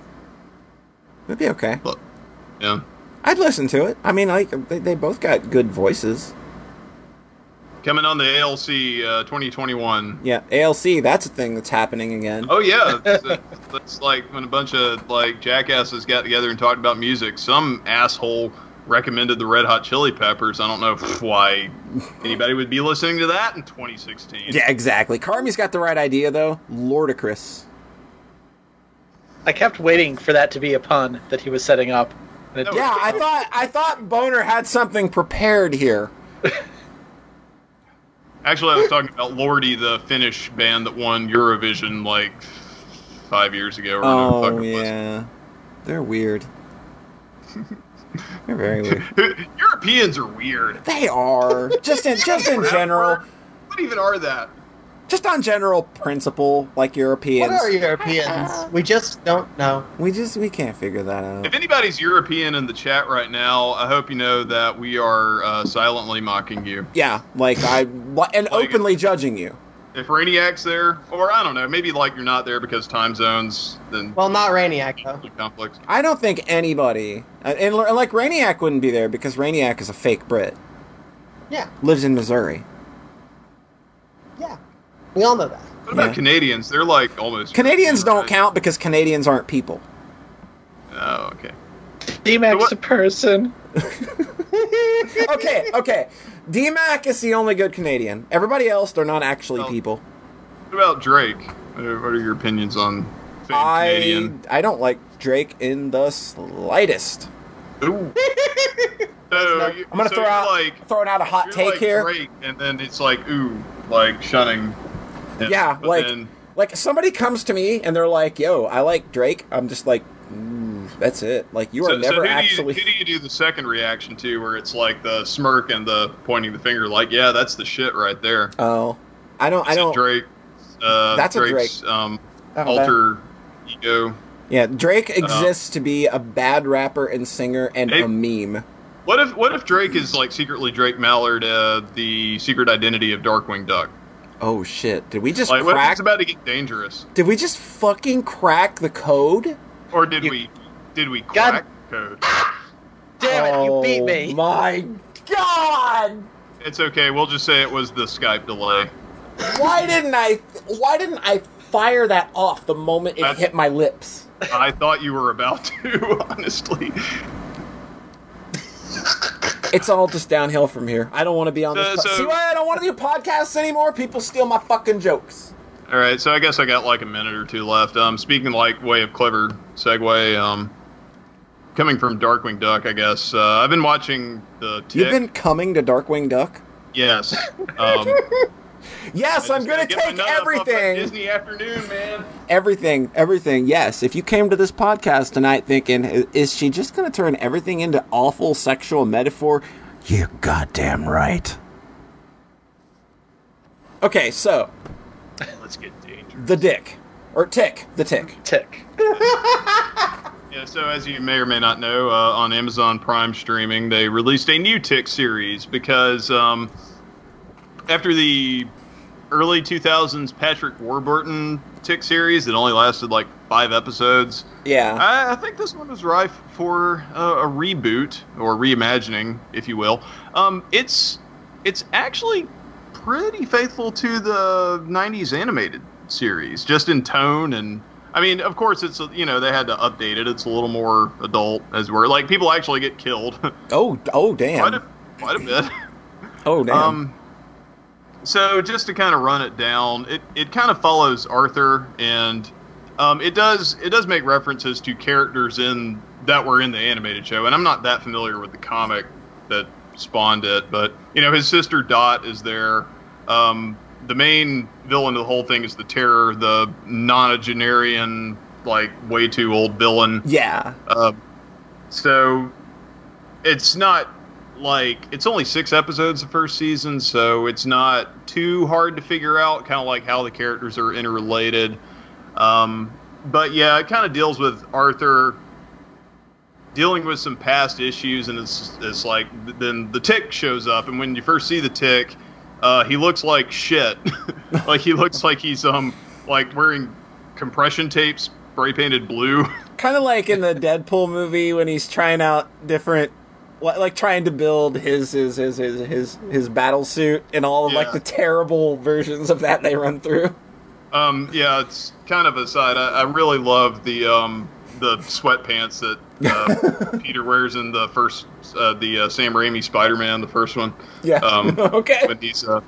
It'd be okay. Look, yeah. I'd listen to it. I mean, like they, they both got good voices. Coming on the ALC uh, 2021. Yeah, ALC. That's a thing that's happening again. Oh yeah, [laughs] that's, that's like when a bunch of like jackasses got together and talked about music. Some asshole recommended the Red Hot Chili Peppers. I don't know why anybody would be listening to that in 2016. Yeah, exactly. Carmi's got the right idea though. Lordicris. I kept waiting for that to be a pun that he was setting up. Yeah, I thought I thought Boner had something prepared here. Actually, I was talking about Lordi, the Finnish band that won Eurovision like five years ago or whatever the fuck Oh yeah, they're weird. they're very weird. [laughs] Europeans are weird. They are just in just in general, What even are that? Just on general principle, like Europeans. What Europeans. are Europeans? We just don't know. We just we can't figure that out. If anybody's European in the chat right now, I hope you know that we are uh, silently mocking you. Yeah, like I and openly judging you. If Rainiac's there, or I don't know, maybe like you're not there because time zones, then Well, not Rainiac though. conflicts. I don't think anybody, and, and like Rainiac wouldn't be there because Rainiac is a fake Brit, Yeah, lives in Missouri. Yeah. We all know that. What about Yeah. Canadians? They're like almost Canadians don't right? count because Canadians aren't people. Oh, okay. D-Max What- a person. [laughs] Okay, okay. DMAC is the only good Canadian. Everybody else, they're not actually Well, people. What about Drake? What are, your opinions on famed I Canadian? I don't like Drake in the slightest. Ooh. [laughs] So you, I'm gonna so throw out like throwing out a hot you're take like here. Drake, and then it's like ooh, like shunning. Him. Yeah, like then- like somebody comes to me and they're like, "Yo, I like Drake." I'm just like, mm, "That's it." Like you are so, so never who actually. Do you, who do you do the second reaction to, where it's like the smirk and the pointing the finger, like, yeah, that's the shit right there. Oh, I don't. I don't. Drake. Uh, That's a Drake. um, Oh, that- alter ego. Yeah, Drake exists to be a bad rapper and singer and a meme. What if what if Drake is like secretly Drake Mallard, uh, the secret identity of Darkwing Duck? Oh shit! Did we just Like, crack? it's about to get dangerous? Did we just fucking crack the code? Or did You- we did we God- crack code? Damn it, you beat Oh me. My God! It's okay. We'll just say it was the Skype delay. Why didn't I? Why didn't I fire that off the moment it That's- hit my lips? I thought you were about [laughs] to, honestly. [laughs] It's all just downhill from here. I don't want to be on So- this. Po- so- See why I don't want to do podcasts anymore? People steal my fucking jokes. All right, so I guess I got like a minute or two left. Um, speaking like way of clever segue, um, coming from Darkwing Duck, I guess uh, I've been watching the. Tick. You've been coming to Darkwing Duck. yes. [laughs] Um, Yes, I I'm gonna get my take nut up off that everything. Disney afternoon, man. Everything, everything. Yes, if you came to this podcast tonight thinking, is she just going to turn everything into awful sexual metaphor? You're goddamn right. Okay, so [laughs] Let's get dangerous. the dick or tick, the tick. Tick. [laughs] Yeah, so as you may or may not know, uh, on Amazon Prime streaming, they released a new Tick series because um, after the early 2000s Patrick Warburton Tick series that only lasted like five episodes, Yeah, I, I think this one was rife for uh, a reboot or reimagining, if you will. Um, it's it's actually pretty faithful to the '90s animated series, just in tone and. I mean, of course, it's you know they had to update it. It's a little more adult, as we're like people actually get killed [laughs] Oh, oh, damn! quite a quite a bit. Oh, damn. Um, so just to kind of run it down, it, it kind of follows Arthur, and um, it does it does make references to characters in that were in the animated show. And I'm not that familiar with the comic that spawned it, but you know his sister Dot is there. Um, the main villain of the whole thing is the Terror, the nonagenarian, like way too old villain. yeah. Uh, so it's not like it's only six episodes the first season, so it's not too hard to figure out kind of like how the characters are interrelated. Um, but yeah, it kind of deals with Arthur dealing with some past issues, and it's it's like then the tick shows up, and when you first see the tick, uh, he looks like shit. [laughs] like he looks like he's um like wearing compression tape spray painted blue. [laughs] Kind of like in the Deadpool movie when he's trying out different, like trying to build his his his his his, his battle suit and all of like the terrible versions of that they run through. Um, yeah, it's kind of aside. I, I really love the um, the sweatpants that uh, [laughs] Peter wears in the first uh, the uh, Sam Raimi Spider-Man, the first one. Yeah. Um, [laughs] okay. when he's uh,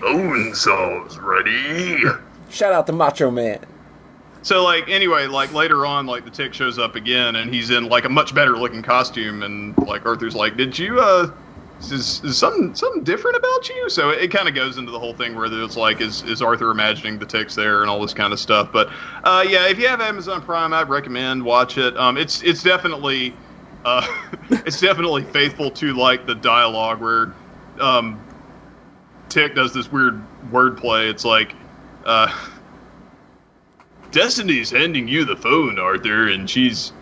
bone saws ready. Shout out to Macho Man. So like anyway, like later on, like the tick shows up again, and he's in like a much better looking costume, and like Arthur's like, "Did you uh, is, is something something different about you?" So it, it kind of goes into the whole thing where it's like, is is Arthur imagining the ticks there and all this kind of stuff. But uh, yeah, if you have Amazon Prime, I'd recommend watch it. Um, it's it's definitely uh, [laughs] it's definitely faithful to like the dialogue where um, Tick does this weird wordplay. It's like. Uh, Destiny's handing you the phone, Arthur, and she's,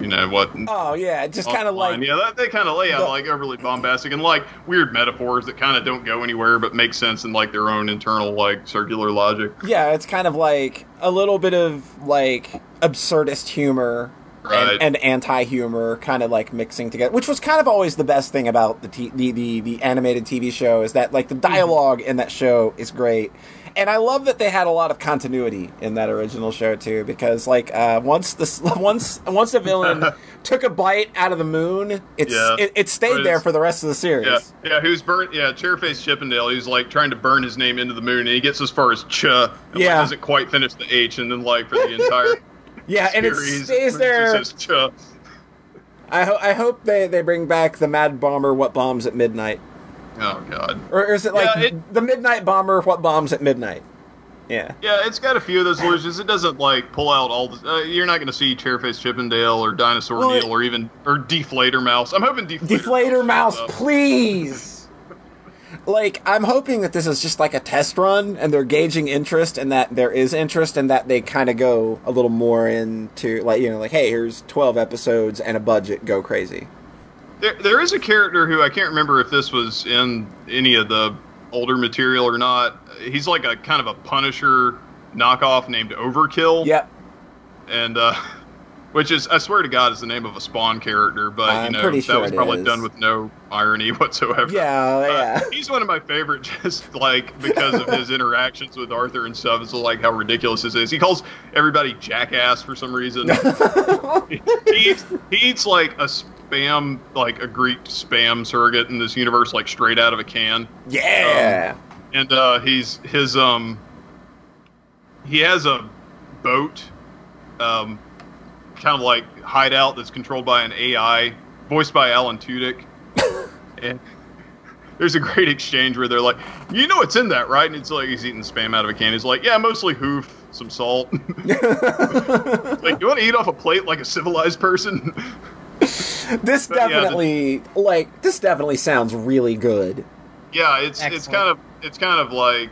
you know what? Oh yeah, just kind of like yeah, that, they kind of lay out the- like overly bombastic and like weird metaphors that kind of don't go anywhere but make sense in like their own internal like circular logic. yeah, it's kind of like a little bit of like absurdist humor Right. and, and anti-humor kind of like mixing together, which was kind of always the best thing about the t- the, the the animated TV show is that like the mm-hmm. dialogue in that show is great. And I love that they had a lot of continuity in that original show too, because like uh, once the [laughs] once once the villain [laughs] took a bite out of the moon, it's Yeah. it, it stayed there for the rest of the series. Yeah, yeah. Who's burnt? Yeah, Chairface Chippendale. He's like trying to burn his name into the moon, and he gets as far as Ch. And, like, doesn't quite finish the H, and then like for the entire [laughs] Yeah, and it stays it there. says Ch. I, ho- I hope they, they bring back the Mad Bomber. What bombs at midnight? Oh God. Or is it like Yeah, it- the Midnight Bomber? What bombs at midnight? Yeah. Yeah, it's got a few of those illusions. It doesn't like pull out all the. Uh, you're not going to see Chairface Chippendale or Dinosaur Well, Neil or even or Deflator Mouse. I'm hoping Deflator, Deflator Mouse, shows please. Like, I'm hoping that this is just like a test run, and they're gauging interest, and that there is interest, and that they kind of go a little more into like you know, like, hey, here's 12 episodes and a budget, go crazy. There, there is a character who I can't remember if this was in any of the older material or not. He's like a kind of a Punisher knockoff named Overkill. Yep. and uh, [laughs] which is I swear to God is the name of a Spawn character, but I'm you know that sure was probably is. done with no irony [laughs] whatsoever. Yeah, Uh, yeah. he's one of my favorite, [laughs] just like because of his interactions with Arthur and stuff. It's like how ridiculous this is. He calls everybody jackass for some reason. he, eats, he eats like a spam, like a Greek spam surrogate in this universe, like straight out of a can. Yeah. and uh, he's his um he has a boat um kind of like hideout that's controlled by an AI voiced by Alan Tudyk. [laughs] And there's a great exchange where they're like you know what's in that right? And it's like he's eating spam out of a can. He's like yeah mostly hoof some salt. [laughs] [laughs] Like you want to eat off a plate like a civilized person [laughs] this But yeah, the- definitely, like, this definitely sounds really good. Yeah, it's it's kind of it's kind of like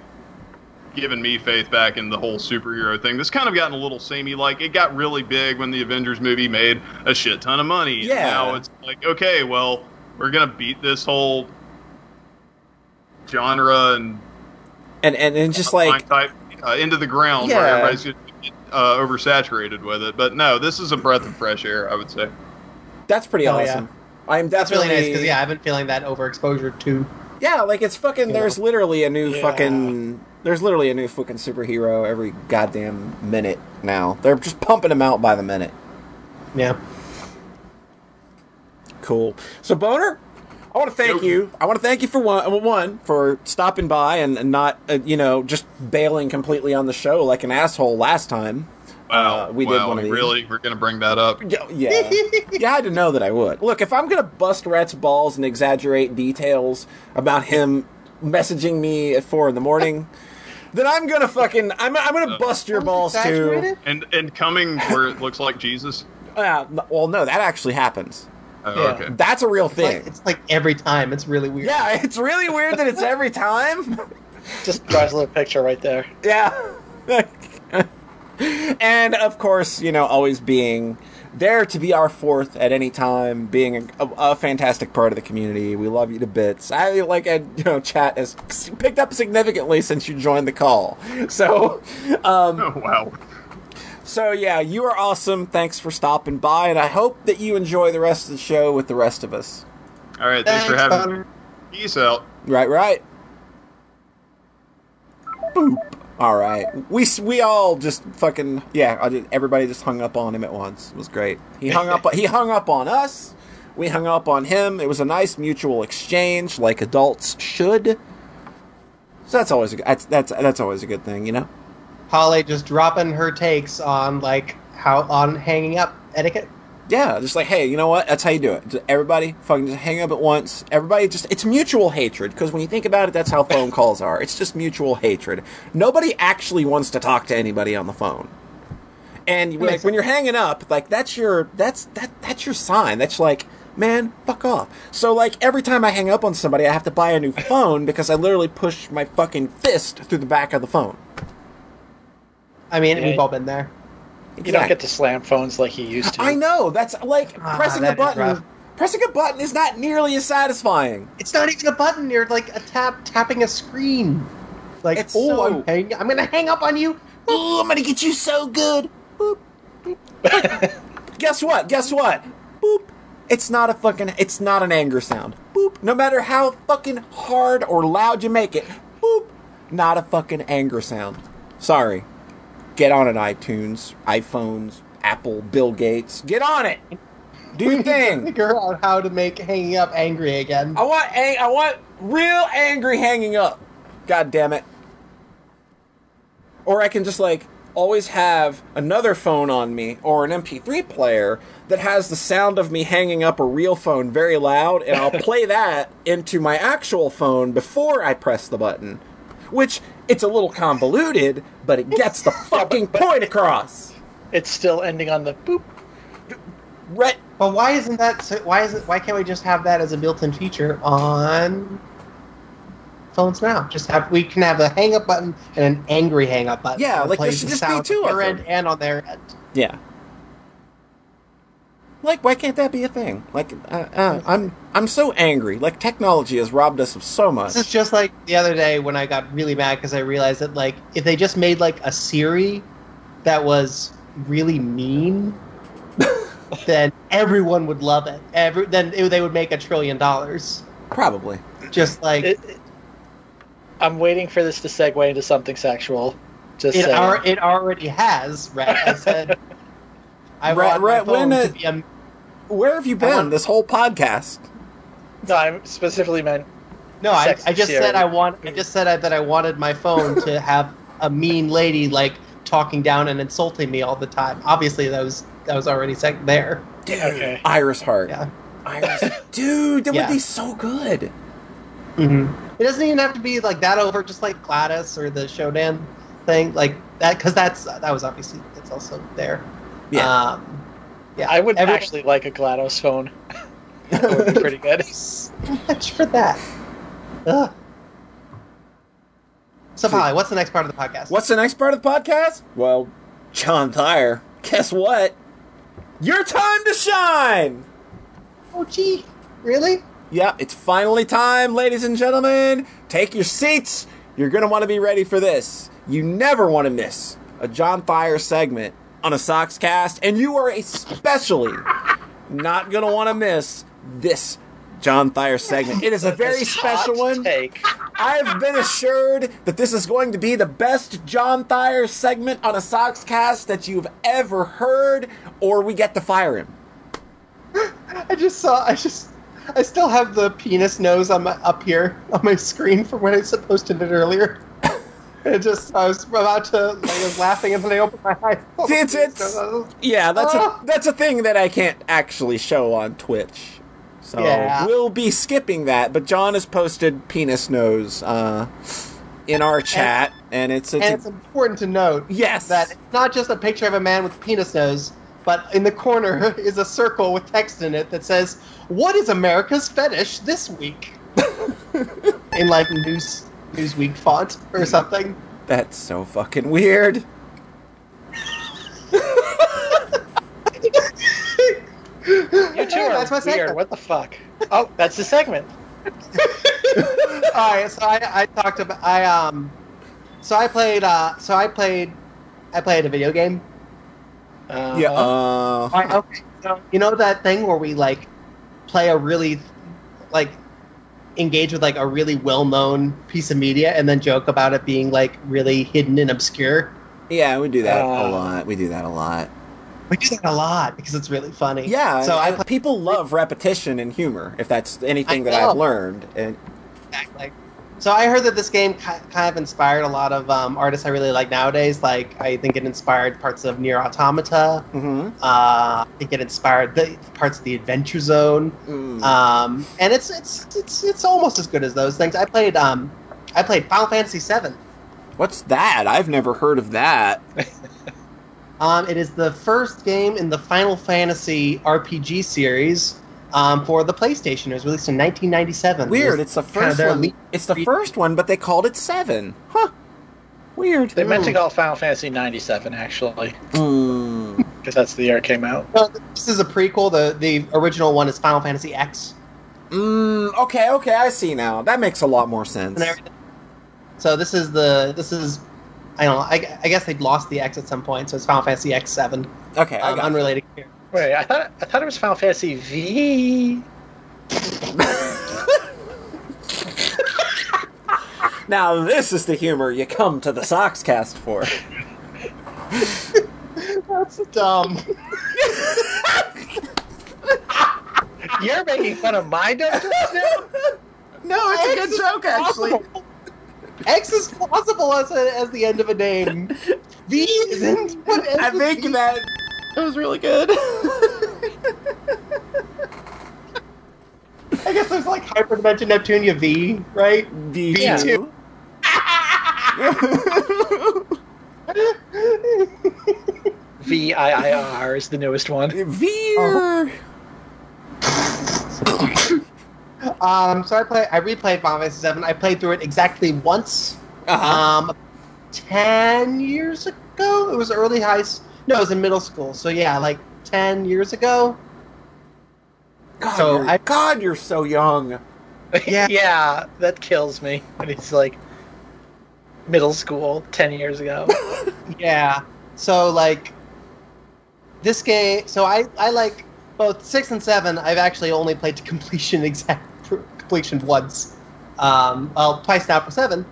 giving me faith back in the whole superhero thing. This kind of gotten a little samey. Like it got really big when the Avengers movie made a shit ton of money. And Yeah. now it's like okay, well we're gonna beat this whole genre and And and, and just like type uh, into the ground Yeah. where everybody's gonna get uh, oversaturated with it. But no, this is a breath of fresh air. I would say. That's pretty Oh, yeah. awesome. I'm That's really nice because yeah, I've been feeling that overexposure too. Yeah, like it's fucking. You There's know. literally a new Yeah. fucking. There's literally a new fucking superhero every goddamn minute now. They're just pumping them out by the minute. Yeah. Cool. So Boner, I want to thank you. I want to thank you for one, one for stopping by and, and not, uh, you know, just bailing completely on the show like an asshole last time. Wow, Uh, we did wow, one of these. Really, we're gonna bring that up. Yeah, yeah. you had to know that I would. Look, if I'm gonna bust Rhett's balls and exaggerate details about him messaging me at four in the morning, [laughs] then I'm gonna fucking I'm, I'm gonna bust your balls too. And and coming where it looks like Jesus. Uh, well, no, that actually happens. Oh, Yeah. okay. That's a real It's like, thing. it's like every time. It's really weird. Yeah, it's really weird that it's every time. [laughs] Just draws a little picture right there. Yeah. [laughs] [laughs] and of course, you know, always being there to be our fourth at any time, being a, a, a fantastic part of the community. We love you to bits. I like, I, you know, chat has picked up significantly since you joined the call. So, um, Oh wow. so yeah, you are awesome. Thanks for stopping by, and I hope that you enjoy the rest of the show with the rest of us. All right. Thanks, for having me. Peace out. Right, right. Boop. All right. We we all just fucking yeah. Everybody just hung up on him at once. It was great. He hung up. He hung up on us. We hung up on him. It was a nice mutual exchange, like adults should. So that's always a, that's that's that's always a good thing, you know. Holly just dropping her takes on like how on hanging up etiquette. Yeah, just like, hey, you know what? That's how you do it. Just everybody fucking just hang up at once. Everybody just, it's mutual hatred. Because when you think about it, that's how phone calls are. It's just mutual hatred. Nobody actually wants to talk to anybody on the phone. And like, makes when you're hanging up, like that's your that's that that's your sign. That's like, man, fuck off. So like every time I hang up on somebody, I have to buy a new phone because I literally push my fucking fist through the back of the phone. I mean, Yeah. we've all been there. You don't get to slam phones like you used to. I know. That's like Ah, pressing that a button. Pressing a button is not nearly as satisfying. It's not even a button. You're like a tap tapping a screen. Like, It's oh, so- I'm hang- I'm gonna hang up on you. Ooh, I'm gonna get you so good. Boop. [laughs] Guess what? Guess what? Boop. It's not a fucking. It's not an anger sound. Boop. No matter how fucking hard or loud you make it. Boop. Not a fucking anger sound. Sorry. Get on it, iTunes, iPhones, Apple, Bill Gates. Get on it. Do your thing. Figure out how to make hanging up angry again. I want. Ang- I want real angry hanging up. God damn it. Or I can just like always have another phone on me or an MP3 player that has the sound of me hanging up a real phone very loud, and I'll [laughs] play that into my actual phone before I press the button. Which it's a little convoluted, but it gets the [laughs] fucking point across. It's still ending on the boop. Rhett, But why isn't that? So, why is it? Why can't we just have that as a built-in feature on phones now? Just have we can have a hang up button and an angry hang up button. Yeah, that like, there plays should the just be sound two on of your them. end and on their end. Yeah. Like, why can't that be a thing? Like, uh, uh, I'm I'm so angry. Like, technology has robbed us of so much. This is just like the other day when I got really mad because I realized that like if they just made like a Siri that was really mean, [laughs] then everyone would love it. Every then it, they would make a trillion dollars. Probably. Just like It, it- I'm waiting for this to segue into something sexual. Just it, ar- it already has. Right? I said. [laughs] I Right, want right, my phone when to it- be a Where have you been want- this whole podcast? no, I specifically meant No, I, I just Siri. said I want. I just said I, that I wanted my phone to [laughs] have a mean lady like talking down and insulting me all the time. Obviously, that was that was already sec- there. Dude, Okay. Iris Heart. Yeah. Iris. [laughs] Dude, that Yeah. would be so good. Mm-hmm. It doesn't even have to be like that over, just like GLaDOS or the Shodan thing, like that, because that's that was obviously it's also there. Yeah. Um, yeah. I would Every- actually like a GLaDOS phone. [laughs] that would be pretty good. [laughs] so much for that. Ugh. So, Polly, what's the next part of the podcast? What's the next part of the podcast? Well, John Thayer. Guess what? Your time to shine! Oh, gee, really? Yep, it's finally time, ladies and gentlemen. Take your seats. You're going to want to be ready for this. You never want to miss a John Thayer segment on a Soxcast, and you are especially not going to want to miss this John Thayer segment. It is a very special one. Take. I've been assured that this is going to be the best John Thayer segment on a Soxcast that you've ever heard, or we get to fire him. I just saw. I just. I still have the penis nose on my up here on my screen from when I supposed posted it earlier. [laughs] It just. I was about to. Like, I was laughing and then I opened my [laughs] eyes. It's- it's- Yeah, that's a Ah. that's a thing that I can't actually show on Twitch. So Yeah. we'll be skipping that, but John has posted penis nose uh, in our chat, and, it's, it's, And it's important to note yes that it's not just a picture of a man with penis nose. but in the corner [laughs] is a circle with text in it that says, "What is America's fetish this week?" [laughs] in like news Newsweek font or something. That's so fucking weird. You two are That's my weird. segment. What the fuck? Oh, that's the segment. [laughs] All right, so I, I talked about I um, so I played uh, so I played, I played a video game. Uh, Yeah. Uh, I, okay, so you know that thing where we like play a really like engage with like a really well-known piece of media and then joke about it being like really hidden and obscure. yeah, we do that a Uh, lot. We do that a lot. We do that a lot because it's really funny. Yeah. So I and play people love repetition and humor. If that's anything I that know. I've learned, and Exactly. So I heard that this game kind of inspired a lot of um, artists I really like nowadays. Like I think it inspired parts of NieR Automata. Mhm. Uh, I think it inspired the parts of the Adventure Zone. Mm. Um, and it's it's it's it's almost as good as those things. I played um, I played Final Fantasy VII. what's that? I've never heard of that. [laughs] Um, it is the first game in the Final Fantasy RPG series um, for the PlayStation. It was released in 1997. Weird. It It's the kind of first one. It's the first one, but they called it seven. Huh. Weird. They meant to call Final Fantasy 97, actually, Mm. because that's the year it came out. No, this is a prequel. The the original one is Final Fantasy X. Mm, okay, okay, I see now. That makes a lot more sense. So this is the this is I don't know. I, I guess they lost the X at some point, so it's Final Fantasy X seven. Okay, I Um, got unrelated. here. Wait, I thought I thought it was Final Fantasy V. [laughs] Now this is the humor you come to the Soxcast for. That's dumb. [laughs] You're making fun of my dumb jokes now. No, it's a good joke actually. X is plausible as a, as the end of a name. V isn't. What I with think V? that that was really good. [laughs] I guess there's like hyperdimension Neptunia V, right? V V2. two. [laughs] V I I R is the newest one. Veer. [laughs] um, so I play. I replayed Final Fantasy Seven. I played through it exactly once. Uh-huh. Um, ten years ago. It was early high. S- No, it was in middle school. So yeah, like ten years ago. God, so you're, I- God, you're so young. [laughs] Yeah. yeah, that kills me. And it's like middle school, ten years ago. [laughs] Yeah. So like this game. So I I like both six and seven. I've actually only played to [laughs] completion exact completion once. Um, well, twice now for seven.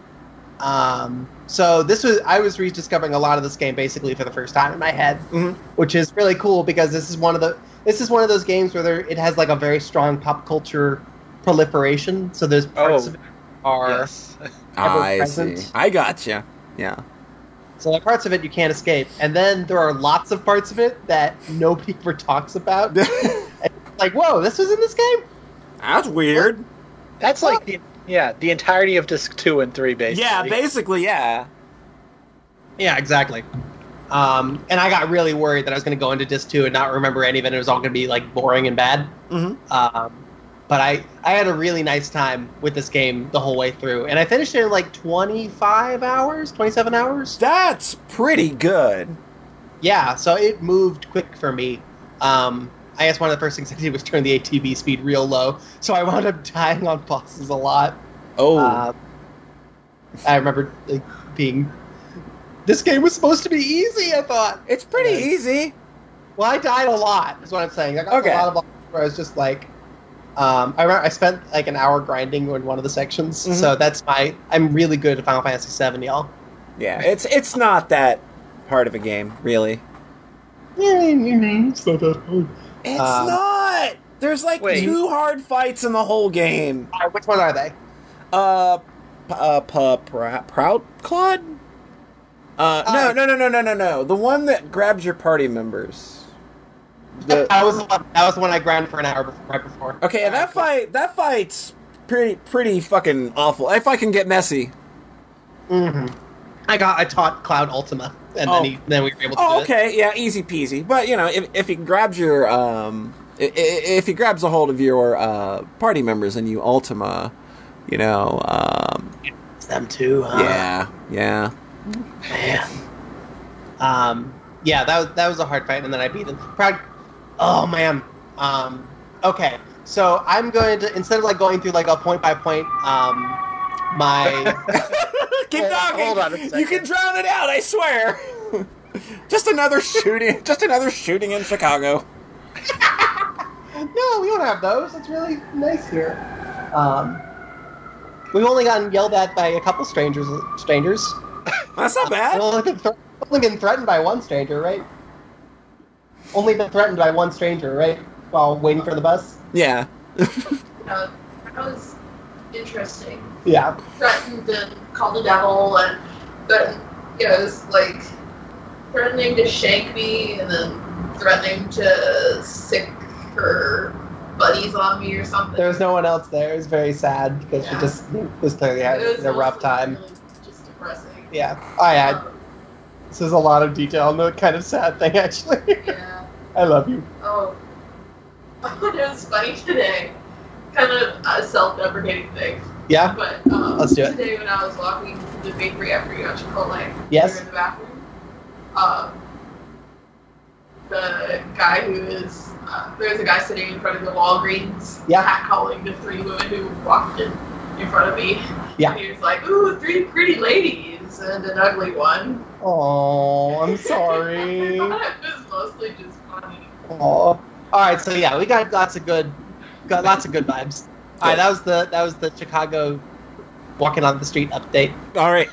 Um, so this was I was rediscovering a lot of this game basically for the first time in my head, Mhm. which is really cool because this is one of the this is one of those games where there, it has like a very strong pop culture proliferation. So there's parts Oh. of it are yes. [laughs] I present. see. I gotcha. Yeah. So there are parts of it you can't escape, and then there are lots of parts of it that nobody [laughs] ever talks about. [laughs] And it's like, whoa, this was in this game? That's weird. That's like the yeah the entirety of disc two and three, basically. Yeah, basically, yeah. Yeah, exactly. Um, and I got really worried that I was going to go into disc two and not remember any of it. It was all going to be like boring and bad. Mm-hmm. Um, but I, I had a really nice time with this game the whole way through, and I finished it in like 25 hours, 27 hours. That's pretty good. Yeah, so it moved quick for me. Um, I guess one of the first things I did was turn the ATB speed real low, so I wound up dying on bosses a lot. Oh, Uh, I remember like, being. This game was supposed to be easy. I thought. it's pretty yeah. easy. Well, I died a lot. Is what I'm saying. I got Okay. a lot of bosses where I was just like. Um, I remember I spent like an hour grinding in one of the sections, Mhm. so that's my. I'm really good at Final Fantasy VII, y'all. Yeah, it's it's not that hard of a game, really. Yeah, It's not that hard. It's Um, not. There's like Wait. two hard fights in the whole game. All right, which one are they? Uh, p- uh, p- pr- proud Clod. Uh, no, Uh, no, no, no, no, no, no. The one that grabs your party members. The, that was one- that was the one I grinded for an hour before, right before. okay, and that fight, that fight's pretty, pretty fucking awful. If I can get messy. hmm I got I taught Cloud Ultima, and Oh. then he, then we were able to Oh, do it. okay, yeah, easy peasy. But you know, if if he grabs your um, if he grabs a hold of your uh party members and you Ultima, you know, um, It's them too. huh? yeah, yeah. Man. Um, yeah, that was that was a hard fight, and then I beat him. Proud. Oh man. Um, okay, so I'm going to instead of like going through like a point by point, um, my [laughs] Keep Hold- talking. hold on a. You can drown it out. I swear. [laughs] just another shooting. Just another shooting in Chicago. no, we don't have those. It's really nice here. Um, we've only gotten yelled at by a couple strangers. Strangers. [laughs] That's not We've bad. only been, thre- only been threatened by one stranger, right? Only been threatened by one stranger, right? While waiting for the bus. Yeah. Uh, that was interesting. Yeah. Threatened and called the devil, and threatened, you know, it was like threatening to shank me, and then threatening to sick her buddies on me or something. There was no one else there. It was very sad because she just was clearly having a rough time. really just depressing. Yeah, I had. Um, This is a lot of detail and a kind of sad thing, [laughs] actually. yeah. I love you. Oh. [laughs] it was funny today. Kind of a self-deprecating thing. Yeah. But um, Let's do it. today when I was walking to the bakery after you got Chipotle, Yes. we in the bathroom. Um, the guy who is uh, there's a guy sitting in front of the Walgreens, Yeah. catcalling the three women who walked in in front of me. Yeah. And he was like, "Ooh, three pretty ladies and an ugly one." Oh, I'm [laughs] sorry. it was mostly just funny. Oh. All right, so yeah, we got lots of good, got lots of good vibes. All right, that was the that was the Chicago walking on the street update. All right.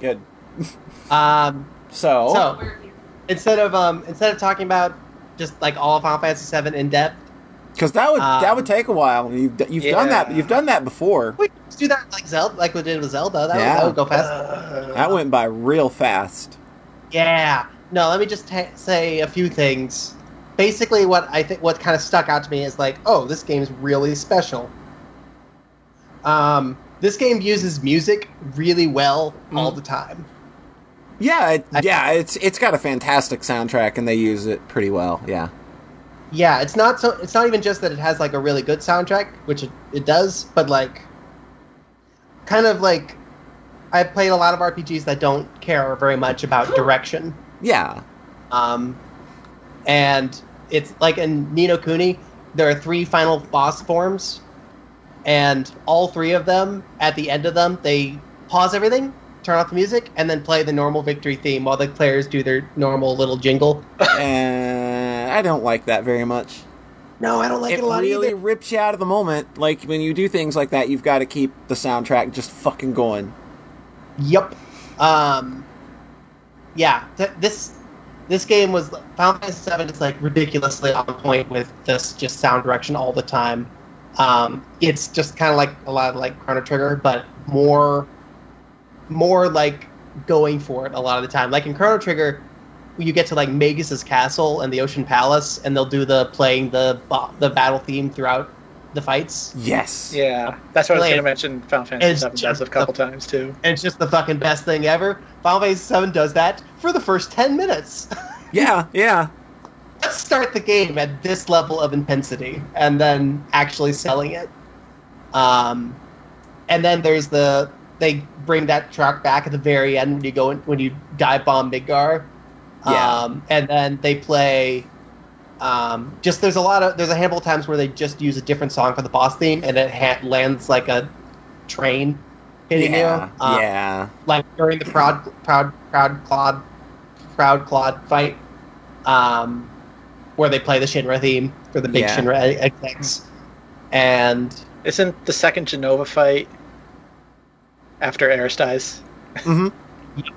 Good. [laughs] Um, So. So- instead of um instead of talking about just like all of Final Fantasy VII in depth, Because that would that Um, would take a while. You've you've done that. You've done that before. we could do that like Zelda, like we did with Zelda. That, Yeah. would, that would go fast. Uh, That went by real fast. Yeah. No, let me just ta say a few things. Basically, what I think what kind of stuck out to me is like, oh, this game is really special. Um, this game uses music really well all Mm. the time. Yeah, it, I- yeah. It's it's got a fantastic soundtrack, and they use it pretty well. Yeah. Yeah, it's not so. It's not even just that it has like a really good soundtrack, which it, it does, but like, kind of like, I've played a lot of RPGs that don't care very much about [gasps] direction. Yeah. Um, and it's like in Ni no Kuni, there are three final boss forms, and all three of them, at the end of them, they pause everything, turn off the music, and then play the normal victory theme while the players do their normal little jingle. and [laughs] I don't like that very much. No, I don't like it, it a lot It really either. rips you out of the moment. Like when you do things like that, you've got to keep the soundtrack just fucking going. Yep. Um, yeah, th- this this game was Final Fantasy VII is like ridiculously on point with this just sound direction all the time. Um, it's just kind of like a lot of like Chrono Trigger, but more more like going for it a lot of the time. Like in Chrono Trigger, you get to like Magus's castle and the Ocean Palace, and they'll do the playing the the battle theme throughout the fights. Yes. Yeah, that's what I was going to mention. Final Fantasy VII does a couple the- times too. And it's just the fucking best thing ever. Final Fantasy VII does that for the first ten minutes. [laughs] Yeah. Yeah. let's start the game at this level of intensity and then actually selling it. Um, and then there's the they bring that track back at the very end when you go in, when you dive bomb Midgar. Yeah. Um, and then they play. Um, just there's a lot of there's a handful of times where they just use a different song for the boss theme and it ha- lands like a train hitting yeah. you. Um, yeah. like during the proud proud proud clod proud clod fight um where they play the shinra theme for the big Yeah. shinra execs and Isn't the second Jenova fight after Aeris dies? hmm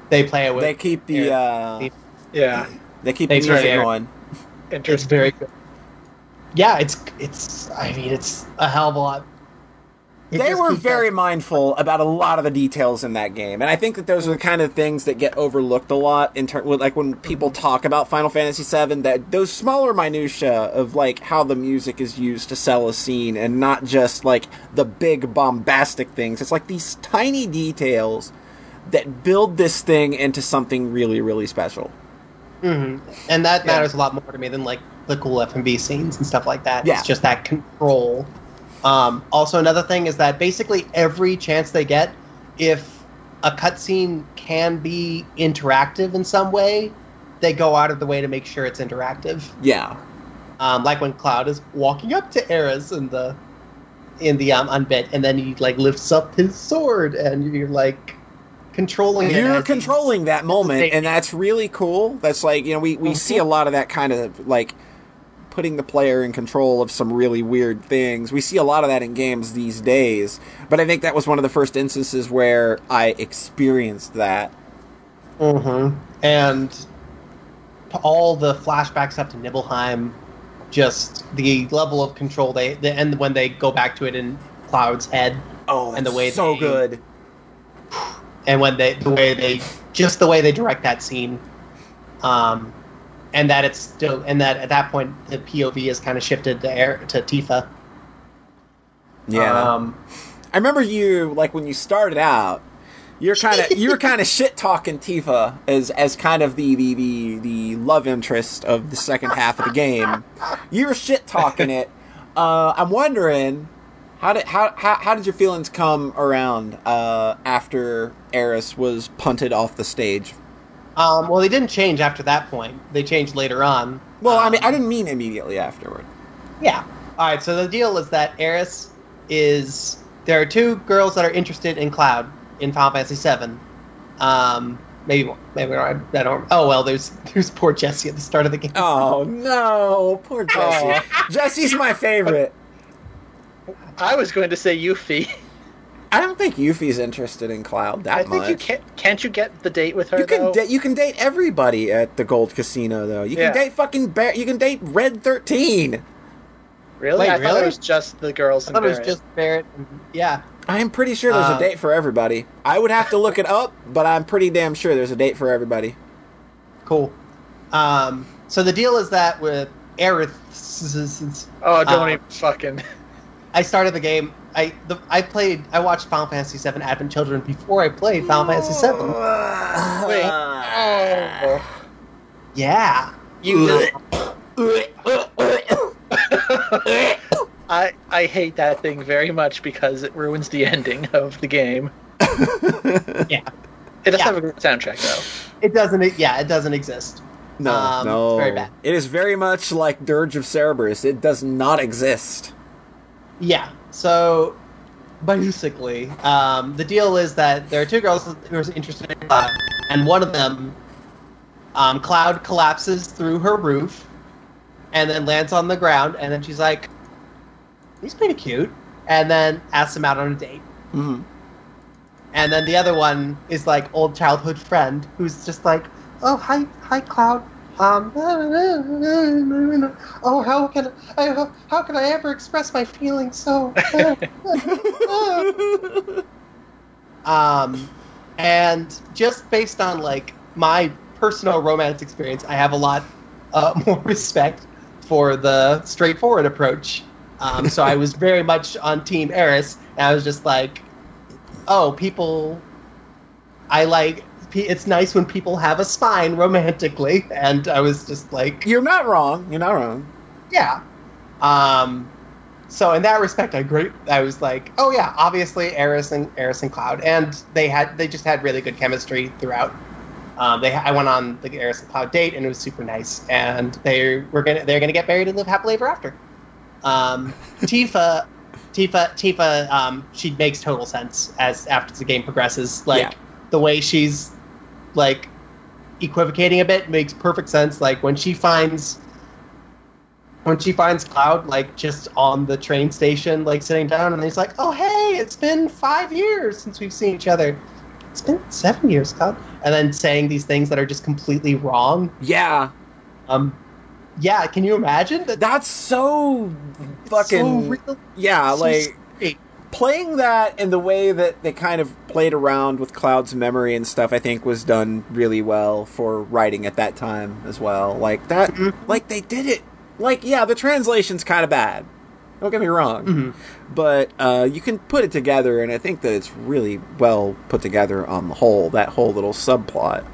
they play it with They keep the Yeah. uh, Yeah, they keep Thanks the music the going. It's very good yeah it's it's i mean it's a hell of a lot It they were very that- mindful about a lot of the details in that game, and I think that those are the kind of things that get overlooked a lot in terms, like when people mm-hmm. talk about Final Fantasy VII. That those smaller minutia of like how the music is used to sell a scene, and not just like the big bombastic things. It's like these tiny details that build this thing into something really, really special. Hmm And that Yeah. matters a lot more to me than like the cool FMV scenes and stuff like that. Yeah. It's just that control. Um, also, another thing is that basically every chance they get, if a cutscene can be interactive in some way, they go out of the way to make sure it's interactive. Yeah. Um, like when Cloud is walking up to Aeris in the in the um, unbit, and then he like lifts up his sword, and you're like controlling. You're as controlling that moment, and that's really cool. That's like, you know, we, we see a lot of that kind of like putting the player in control of some really weird things. We see a lot of that in games these days, but I think that was one of the first instances where I experienced that. hmm And all the flashbacks up to Nibelheim, just the level of control they, the, and when they go back to it in Cloud's head, Oh, And the way so they- good. [sighs] and when they, the way they, just the way they direct that scene, um, and that it's still, and that at that point the POV is kind of shifted to air to Tifa. Yeah. Um, I remember you like when you started out. You're kind of [laughs] you're kind of shit talking Tifa as as kind of the, the the the love interest of the second half of the game. You were shit talking it. Uh, I'm wondering how did how, how how did your feelings come around uh, after Aeris was punted off the stage? um, well, they didn't change after that point. They changed later on. Well, I Um, mean, I didn't mean immediately afterward. Yeah. All right. So the deal is that Aeris is there are two girls that are interested in Cloud in Final Fantasy VII. Um, maybe maybe. I I don't. Oh well, there's there's poor Jesse at the start of the game. Oh no, poor Jesse. [laughs] Jesse's my favorite. I was going to say Yuffie. I don't think Yuffie's interested in Cloud that I think much. you can't. Can't you get the date with her? You can though? da- you can date everybody at the Gold Casino though. You Yeah. can date fucking Bar- you can date Red Thirteen. really? Wait, I thought it was just the girls. I in thought it was just Barrett. And, yeah. I'm pretty sure there's Uh, a date for everybody. I would have to look it up, but I'm pretty damn sure there's a date for everybody. Cool. Um, so the deal is that with Aerith, Oh, don't uh, even fucking. I started the game. I the, I played. I watched Final Fantasy VII Advent Children before I played Final Fantasy VII. Wait. Oh. [sighs] Yeah. You. [coughs] I I hate that thing very much because it ruins the ending of the game. [laughs] Yeah. It does Yeah. have a good soundtrack though. It doesn't. Yeah, it doesn't exist. No, Um, no. it's very bad. It is very much like Dirge of Cerberus. It does not exist. Yeah. So basically, um, the deal is that there are two girls who are interested in Cloud, and one of them, um, Cloud collapses through her roof, and then lands on the ground, and then she's like, "He's pretty cute," and then asks him out on a date. Mhm. And then the other one is like old childhood friend who's just like, "Oh hi, hi Cloud. Um, oh how can I how can I ever express my feelings so?" [laughs] um, and just based on like my personal romance experience, I have a lot uh, [laughs] more respect for the straightforward approach. Um, so I was very much on Team Aeris, and I was just like, oh, people. I like. It's nice when people have a spine romantically, and I was just like, You're not wrong. You're not wrong. yeah. Um, so in that respect, I great. I was like, oh yeah, obviously Aeris and Aeris and Cloud, and they had they just had really good chemistry throughout. Um, they I went on the Aeris and Cloud date, and it was super nice, and they were gonna they're gonna get married and live happily ever after. Um, [laughs] Tifa, Tifa, Tifa, um, she makes total sense as after the game progresses. Like Yeah. the way she's like equivocating a bit makes perfect sense. Like when she finds when she finds Cloud like just on the train station, like sitting down, and he's like, "Oh hey, it's been five years since we've seen each other. It's been seven years, Cloud," and then saying these things that are just completely wrong. Yeah. Um, yeah, can you imagine that? That's so fucking so. Yeah, like. Playing that in the way that they kind of played around with Cloud's memory and stuff, I think was done really well for writing at that time as well. Like that, Mhm. like they did it. Like yeah, the translation's kind of bad, Don't get me wrong, Mhm. but uh, you can put it together, and I think that it's really well put together on the whole. That whole little subplot.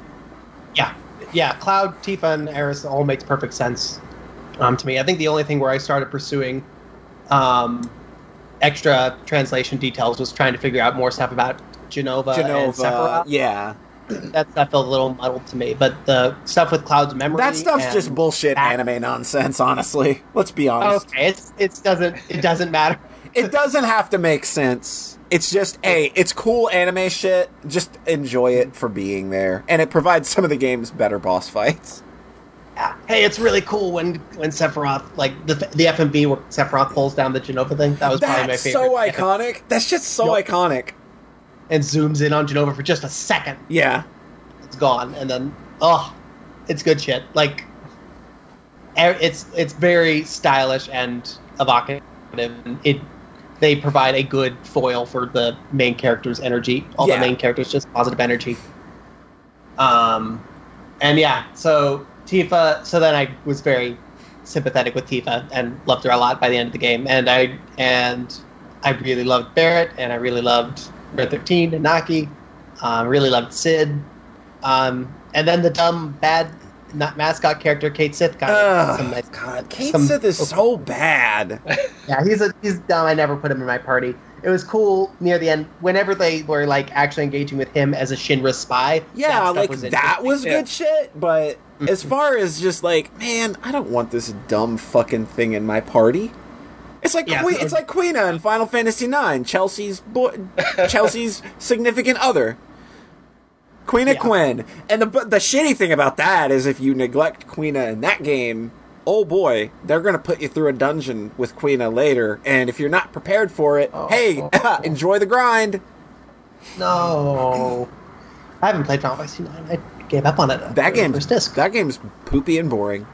Yeah, yeah. Cloud, Tifa, and Aeris all makes perfect sense um, to me. I think the only thing where I started pursuing um, extra translation details was trying to figure out more stuff about Jenova, and Jenova, Sephiroth. yeah, That stuff felt a little muddled to me, but the stuff with Cloud's memory that stuff's just bullshit that- anime nonsense. Honestly, let's be honest. Okay, it's it doesn't it doesn't matter. It doesn't have to make sense. It's just, a it's cool anime shit. Just enjoy it for being there, and it provides some of the game's better boss fights. Hey, it's really cool when when Sephiroth like the the FMV where Sephiroth pulls down the Jenova thing. That was probably my That's favorite. so iconic. That's just so Yup. iconic. And zooms in on Jenova for just a second. Yeah. it's gone, and then oh, it's good shit. Like e- it's it's very stylish and evocative. It they provide a good foil for the main character's energy. All Yeah. the main characters just positive energy. Um, and yeah, so Tifa. So then I was very sympathetic with Tifa and loved her a lot by the end of the game. And I and I really loved Barrett, and I really loved Red Thirteen and Naki. Um, really loved Sid. Um, and then the dumb, bad not mascot character Cait Sith got Ugh, some nice. God, Cait some- Sith is so bad. [laughs] Yeah, he's a he's dumb. I never put him in my party. It was cool near the end whenever they were like actually engaging with him as a Shinra spy. Yeah, that like was that was Yeah. good shit. But [laughs] as far as just like, man, I don't want this dumb fucking thing in my party. It's like Yeah, Que- so- it's like Quina in Final Fantasy IX, Chelsea's boy, [laughs] Chelsea's significant other. Queen of Yeah. Quinn. And the the shitty thing about that is if you neglect Quina in that game, oh boy, they're gonna put you through a dungeon with Quina later. And if you're not prepared for it, Oh. hey, [laughs] enjoy the grind. No, I haven't played Final Fantasy Nine. I gave up on it. That game, that game's poopy and boring.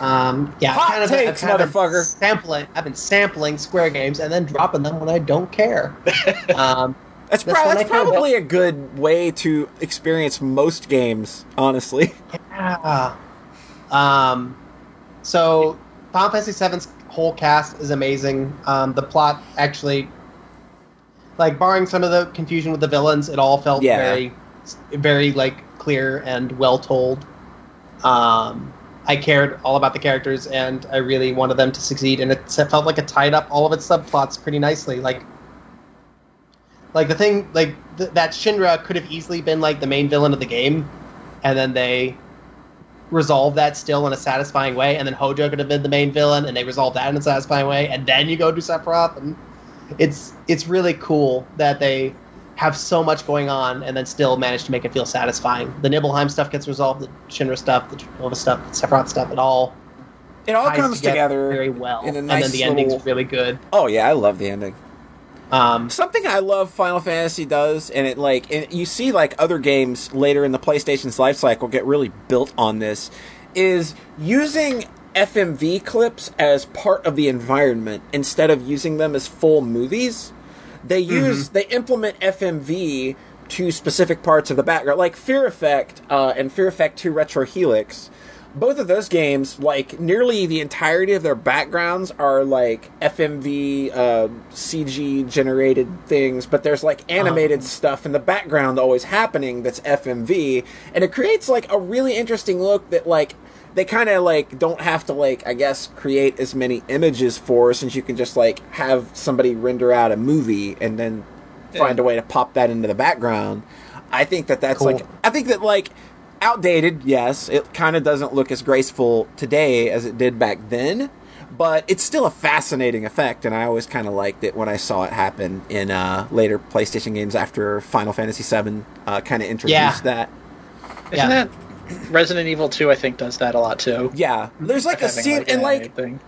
Um, yeah, Hot kind of, takes, I've kind of been motherfucker. Sampling, I've been sampling Square games and then dropping them when I don't care. [laughs] um, That's, This prob- that's probably a good way to experience most games, honestly. [laughs] yeah. Um, so Final Fantasy VII's whole cast is amazing. Um, the plot actually, like, barring some of the confusion with the villains, it all felt Yeah. very, very like clear and well told. Um, I cared all about the characters, and I really wanted them to succeed. And it felt like it tied up all of its subplots pretty nicely. Like, like the thing, like th- that Shinra could have easily been like the main villain of the game, and then they resolve that still in a satisfying way, and then Hojo could have been the main villain, and they resolve that in a satisfying way, and then you go to Sephiroth, and it's it's really cool that they have so much going on and then still manage to make it feel satisfying. The Nibelheim stuff gets resolved, the Shinra stuff, the Nova stuff, the Sephiroth stuff, it all It all comes together, very well, a and then the ending's little- really good. Oh yeah, I love the ending. Um, Something I love Final Fantasy does, and it like and you see like other games later in the PlayStation's life cycle get really built on this, is using FMV clips as part of the environment instead of using them as full movies. They use they implement FMV to specific parts of the background, like Fear Effect uh, and Fear Effect Two Retro Helix. Both of those games, like nearly the entirety of their backgrounds, are like FMV uh, CG generated things, but there's like animated stuff in the background always happening that's FMV, and it creates like a really interesting look that like they kind of like don't have to like I guess create as many images for since you can just like have somebody render out a movie and then find a way to pop that into the background. I think that that's Cool. like I think that like outdated, yes, it kind of doesn't look as graceful today as it did back then, but it's still a fascinating effect and I always kind of liked it when I saw it happen in uh, later PlayStation games after Final Fantasy VII uh, kind of introduced Yeah. that. Isn't Yeah. that Resident Evil 2? I think does that a lot too. Yeah, there's like a Having, scene an and like thing.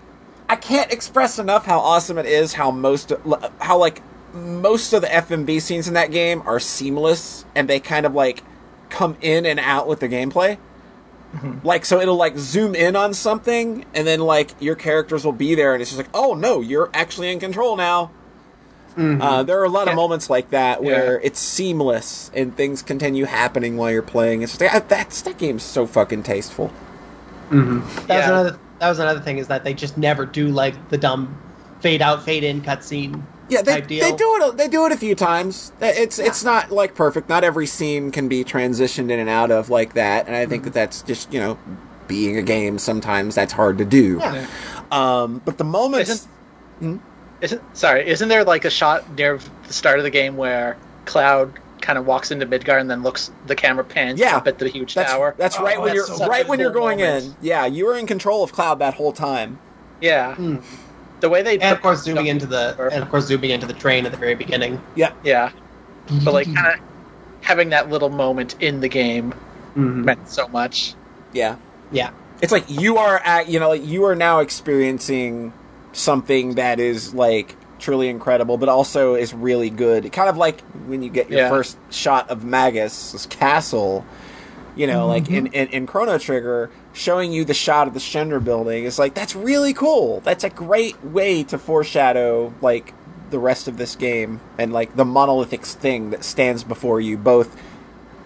I can't express enough how awesome it is. How most how like most of the FMV scenes in that game are seamless and they kind of like come in and out with the gameplay. Like so, it'll like zoom in on something, and then like your characters will be there, and it's just like, oh no, you're actually in control now. Uh, there are a lot of Yeah. moments like that where Yeah. it's seamless and things continue happening while you're playing. It's just like, ah, that's that game's so fucking tasteful. That was another. That was another thing is that they just never do like the dumb fade out, fade in cutscene. Yeah, they, type deal. they do it. a- They do it a few times. It's it's not like perfect. Not every scene can be transitioned in and out of like that. And I think that that's just you know, being a game. Sometimes that's hard to do. Yeah. Um, but the moments. Isn't- Isn't sorry? Isn't there like a shot near the start of the game where Cloud kind of walks into Midgar and then looks the camera pans Yeah. up at the huge That's, tower? that's right Oh, when that's you're such right a when you're going moment. in. Yeah, you were in control of Cloud that whole time. Yeah, Hmm. The way they And of course, zooming into the and of course zooming into the train at the very beginning. Yeah, yeah, but like [laughs] kind of having that little moment in the game Mhm. meant so much. yeah. Yeah. It's like you are at you know like you are now experiencing something that is like truly incredible, but also is really good. Kind of like when you get your Yeah. first shot of Magus' castle. You know, like in, in in Chrono Trigger, showing you the shot of the Shinra building is like that's really cool. That's a great way to foreshadow like the rest of this game and like the monolithic thing that stands before you, both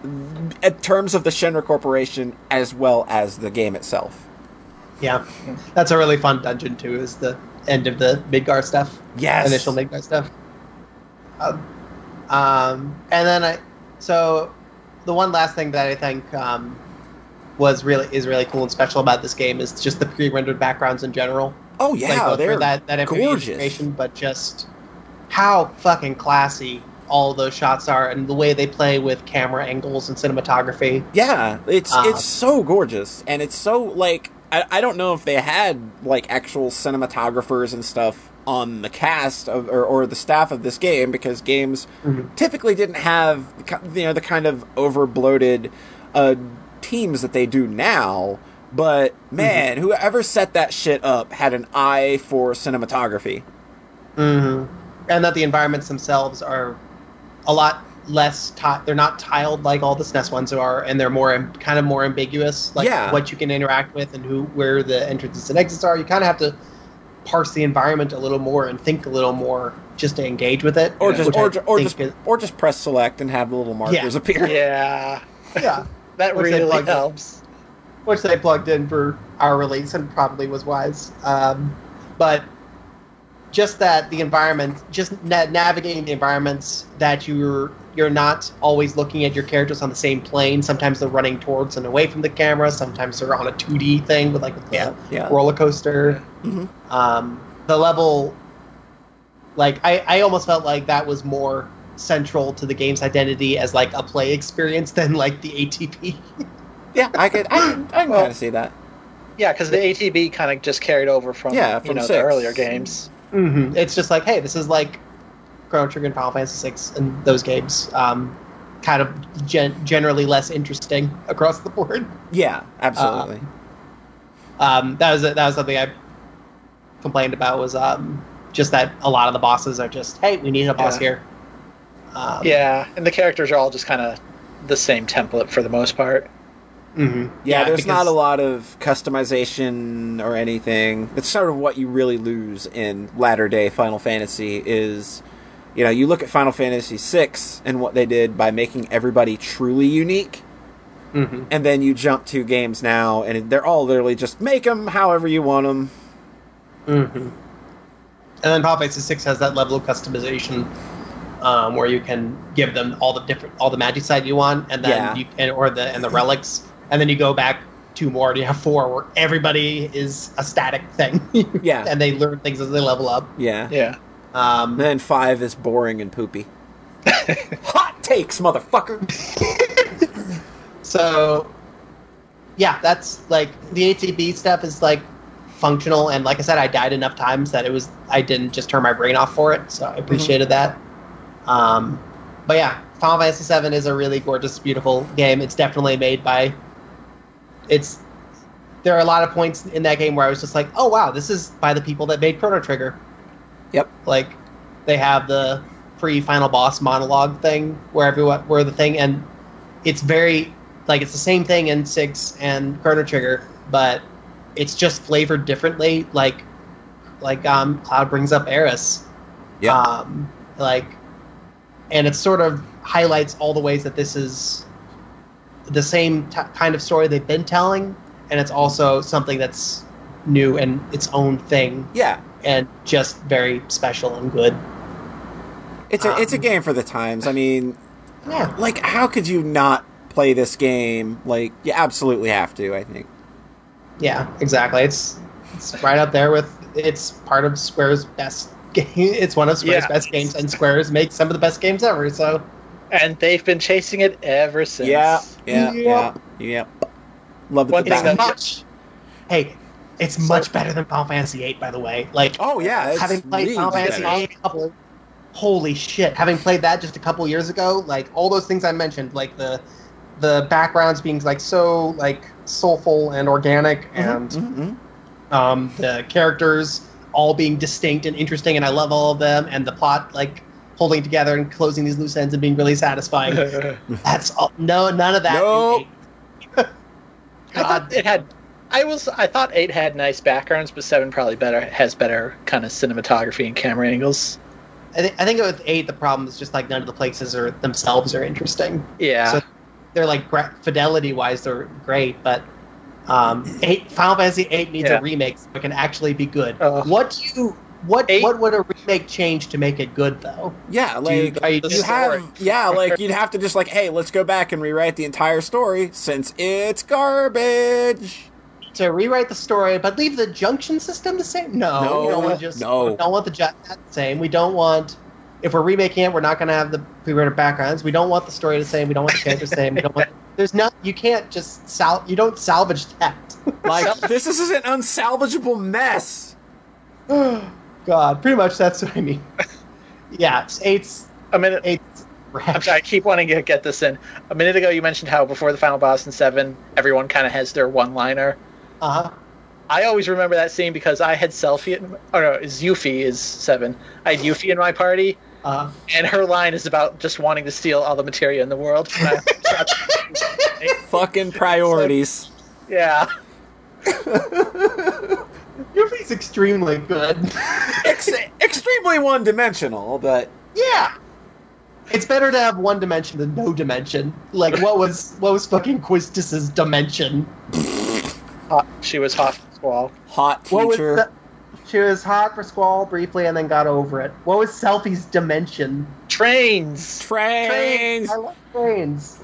in terms of the Shinra Corporation as well as the game itself. Yeah, that's a really fun dungeon too. Is the end of the Midgar stuff, Yes. initial Midgar stuff. Um, um, and then I, so the one last thing that I think um, was really is really cool and special about this game is just the pre-rendered backgrounds in general. Oh yeah, both they're that that gorgeous. but just how fucking classy all those shots are, and the way they play with camera angles and cinematography. Yeah, it's Uh, it's so gorgeous, and it's so like I, I don't know if they had like actual cinematographers and stuff on the cast of, or or the staff of this game because games Mhm. typically didn't have the you know the kind of over bloated uh, teams that they do now. But man, whoever set that shit up had an eye for cinematography. hmm And that the environments themselves are a lot less. Ti- they're not tiled like all the SNES ones are, and they're more am- kind of more ambiguous, like Yeah. what you can interact with and who where the entrances and exits are. You kind of have to parse the environment a little more and think a little more just to engage with it. Or just which I or, or just is- or just press select and have the little markers appear. Yeah, yeah. That Which really plugged in. helps. which they plugged in for our release and probably was wise. Um, but just that the environment, just na- navigating the environments that you're you're not always looking at your characters on the same plane. Sometimes they're running towards and away from the camera. Sometimes they're on a 2D thing with like with the Yeah, yeah. roller coaster. Mhm. Um, the level, like I, I almost felt like that was more central to the game's identity as like a play experience than like the ATB. Yeah, I could I, can- I can Well- kind of see that. Yeah, because the ATB kind of just carried over from Yeah, you from know six. the earlier games. Mm-hmm. It's just like, hey, this is like Chrono Trigger and Final Fantasy VI and those games. Um, kind of gen- generally less interesting [laughs] across the board. Yeah, absolutely. Um, that was that was something I complained about was um, just that a lot of the bosses are just, hey, we need a boss Yeah. here. Um, Yeah, and the characters are all just kind of the same template for the most part. mhm. yeah, there's because- not a lot of customization or anything. It's sort of what you really lose in latter day Final Fantasy is you know, you look at Final Fantasy VI and what they did by making everybody truly unique, Mhm. and then you jump to games now and they're all literally just make them however you want them. Mm-hmm. And then Final Fantasy Six has that level of customization um, where you can give them all the different all the magic side you want, and then Yeah. you and or the and the relics, and then you go back two more, and you have four where everybody is a static thing. [laughs] Yeah. and they learn things as they level up. Yeah. Yeah, Um, And then five is boring and poopy. [laughs] Hot takes, motherfucker. [laughs] So, yeah, that's like the ATB stuff is like functional, and like I said, I died enough times that it was I didn't just turn my brain off for it, so I appreciated that. Um, but yeah, Final Fantasy VII is a really gorgeous, beautiful game. It's definitely made by. It's there are a lot of points in that game where I was just like, oh wow, this is by the people that made Chrono Trigger. Yep. Like they have the free final boss monologue thing where everyone where the thing and it's very like it's the same thing in six and Chrono Trigger, but it's just flavored differently. Like like um Cloud brings up Aeris. Yeah. Um like and it sort of highlights all the ways that this is the same t- kind of story they've been telling and it's also something that's new and its own thing yeah. and just very special and good. It's a it's a Um, game for the times. I mean, Yeah, like how could you not play this game? Like you absolutely have to. I think. yeah, exactly. It's it's right up there with it's part of Square's best game. It's one of Square's Yeah. best games, and Square's makes some of the best games ever. So And they've been chasing it ever since. Yeah, yeah, yeah, Yep. yeah. Love One the thing it's that- much. Hey, it's much better than Final Fantasy VIII, by the way. Like Oh yeah, it's having played Final Fantasy better. VIII a couple, holy shit! Having played that just a couple years ago, like all those things I mentioned, like the the backgrounds being like so like soulful and organic, and Mhm, mhm. um, the characters all being distinct and interesting, and I love all of them, and the plot like holding together and closing these loose ends and being really satisfying. [laughs] That's all, no none of that. in Nope. [laughs] eight. I thought it had. I was. I thought eight had nice backgrounds, but seven probably better has better kind of cinematography and camera angles. I, th- I think with eight, the problem is just like none of the places are themselves are interesting. Yeah. So they're like fidelity wise, they're great, but um, eight Final Fantasy eight needs Yeah. a remake so it can actually be good. Ugh. what do you what Eight- what would a remake change to make it good though? Yeah, like are you the you just- have, yeah, like you'd have to just like, hey, let's go back and rewrite the entire story since it's garbage. to rewrite the story, but leave the junction system the same? No, No, we don't want just no. we don't want the ju- that same. We don't want if we're remaking it, we're not going to have the pre-rendered backgrounds. We don't want the story the same. We don't want the characters the same. We don't want. There's not. You can't just sal. You don't salvage that. [laughs] Like [laughs] this is an unsalvageable mess. [gasps] God, pretty much that's what I mean. Yeah, it's eight's a minute. eight's. I'm sorry. I keep wanting to get this in. A minute ago, you mentioned how before the final boss in seven, everyone kind of has their one-liner. Uh huh. I always remember that scene because I had Selphie. In, oh no, is Yuffie is seven. I had Yuffie in my party, Uh, and her line is about just wanting to steal all the materia in the world. [laughs] Fucking priorities. yeah. [laughs] Yuffie's extremely good. [laughs] Ex- extremely one-dimensional, but yeah. It's better to have one dimension than no dimension. Like what was what was fucking Quistis's dimension? Hot, she was hot for Squall. hot What was teacher. The- she was hot for Squall briefly and then got over it. What was Selphie's dimension? Trains. Trains. I love trains.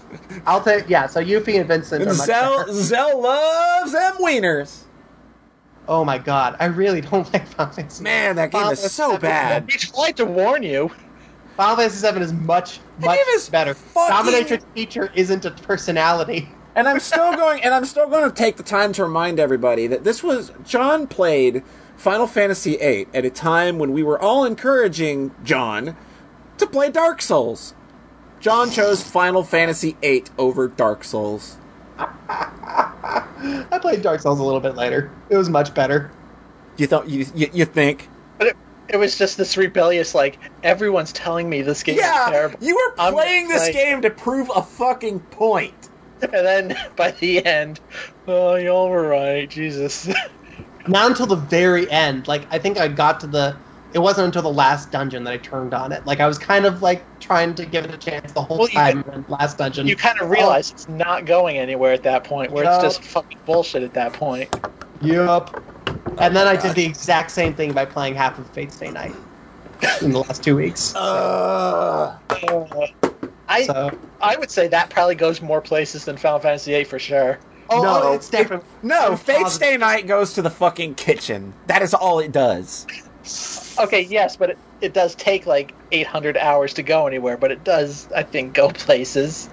I'll take yeah. So Yuffie and Vincent are much Zell. Zell loves them wieners. Oh my god, I really don't [laughs] like Final Fantasy. Man, that game Final is Fantasy so bad. We tried to warn you. Final Fantasy Seven is much much is better. fucking- Dominatrix teacher isn't a personality. And I'm still going, and I'm still going to take the time to remind everybody that this was John played Final Fantasy VIII at a time when we were all encouraging John to play Dark Souls. John chose Final Fantasy VIII over Dark Souls. [laughs] I played Dark Souls a little bit later. It was much better. You thought you you, you think? But it, it was just this rebellious, like, everyone's telling me this game is Yeah, terrible. you were I'm playing this like- game to prove a fucking point. [laughs] And then by the end, oh, y'all were right. Jesus. [laughs] Not until the very end. Like I think I got to the. It wasn't until the last dungeon that I turned on it. Like I was kind of like trying to give it a chance the whole Well, time. last dungeon. you kind of realize it's not going anywhere at that point, where Yup. it's just fucking bullshit at that point. Yup. And then I did the exact same thing by playing half of Fate Stay Night in the last two weeks. Uh, [laughs] Uh, I So, I would say that probably goes more places than Final Fantasy VIII for sure. Oh, No, oh, it's definitely no, I'm Fate positive. Stay Night goes to the fucking kitchen. That is all it does. Okay, yes, but it, it does take like 800 hours to go anywhere, but it does, I think, go places.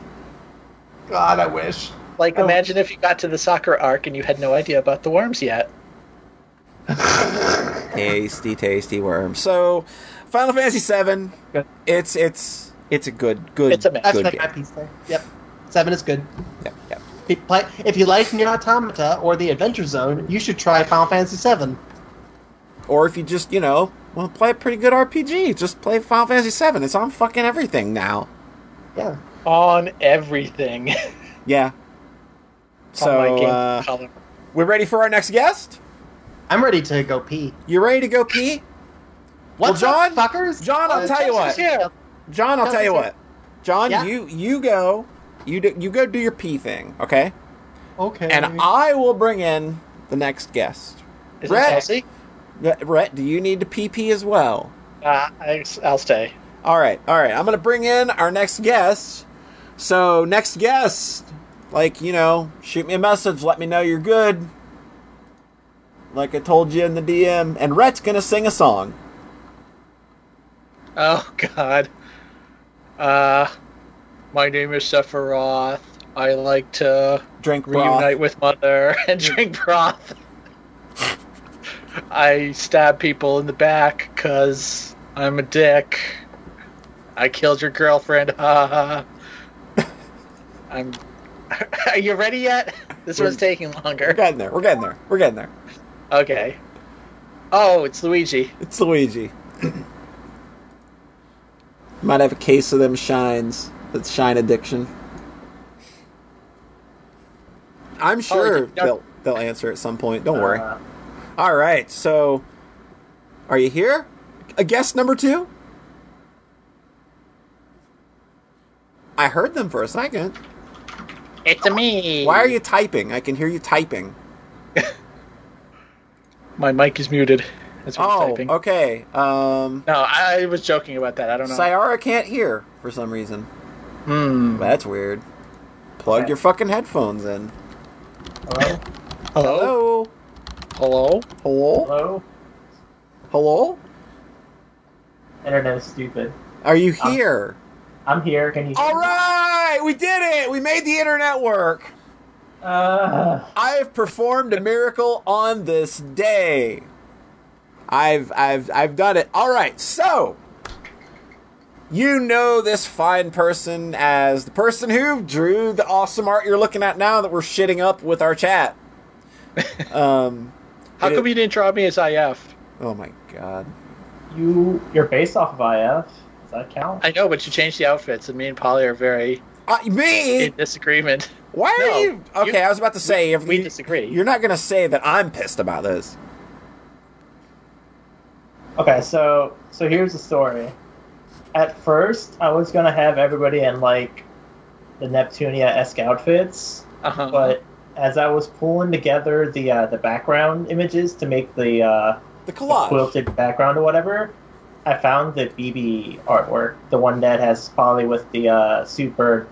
God, I wish. Like, Oh. imagine if you got to the soccer arc and you had no idea about the worms yet. [laughs] tasty, tasty worm. So, Final Fantasy VII. Good. It's it's it's a good good It's a mess. That's good game. piece there. Yep. Seven is good. Yep, yep. If you, play, if you like NieR Automata or the Adventure Zone, you should try Final Fantasy VII. Or if you just you know want to play a pretty good RPG, just play Final Fantasy VII. It's on fucking everything now. Yeah. On everything. [laughs] Yeah. on my So game uh, color. we're ready for our next guest. I'm ready to go pee. You ready to go pee? What's Well, up, John- fuckers? John, I'll Uh, tell you what. Yeah. John, I'll Tell tell you me, what. John, Yeah? you you go. You do, you go do your pee thing, okay? Okay. And I will bring in the next guest. Is Red. it Chelsea? Rhett, do you need to PP as well? Uh, I, I'll stay. All right, all right. I'm gonna bring in our next guest. So next guest, like you know, shoot me a message. Let me know you're good. Like I told you in the DM, and Rhett's gonna sing a song. Oh God. Uh, my name is Sephiroth. I like to Drink broth. reunite with mother [laughs] and drink broth. [laughs] I stab people in the back because I'm a dick. I killed your girlfriend. Ha ha. [laughs] I'm. Are you ready yet? This one's taking longer. We're getting there. We're getting there. We're getting there. Okay. Oh, it's Luigi. It's Luigi. [clears throat] Might have a case of them shines. That's shine addiction. I'm sure yeah. they'll they'll answer at some point. Don't worry. Uh, All right. So, are you here? A guest number two. I heard them for a second. It's a me. Why are you typing? I can hear you typing. [laughs] My mic is muted. That's what Oh, typing. okay. Um, No, I was joking about that. I don't know. Sayara can't hear for some reason. Hmm. That's weird. Plug Okay. your fucking headphones in. hello? Hello. Hello? Hello. Hello? Hello? Hello? Internet is stupid. Are you Um, here? I'm here. Can you? All right, we did it. We made the internet work. Uh, I've performed a miracle on this day. I've I've I've done it. All right. So, you know this fine person as the person who drew the awesome art you're looking at now that we're shitting up with our chat. [laughs] Um How come is- you didn't draw me as IF? oh my god. you you're based off of IF. Does that count? I know, but you changed the outfits, and me and Polly are very Uh, me? in disagreement. Why are No, you Okay, you- I was about to say if we you- disagree. You're not going to say that I'm pissed about this. Okay, so so here's the story. At first, I was gonna have everybody in like the Neptunia esque outfits, Uh-huh. but as I was pulling together the uh, the background images to make the, uh, The the quilted background or whatever, I found the BB artwork, the one that has Polly with the uh, super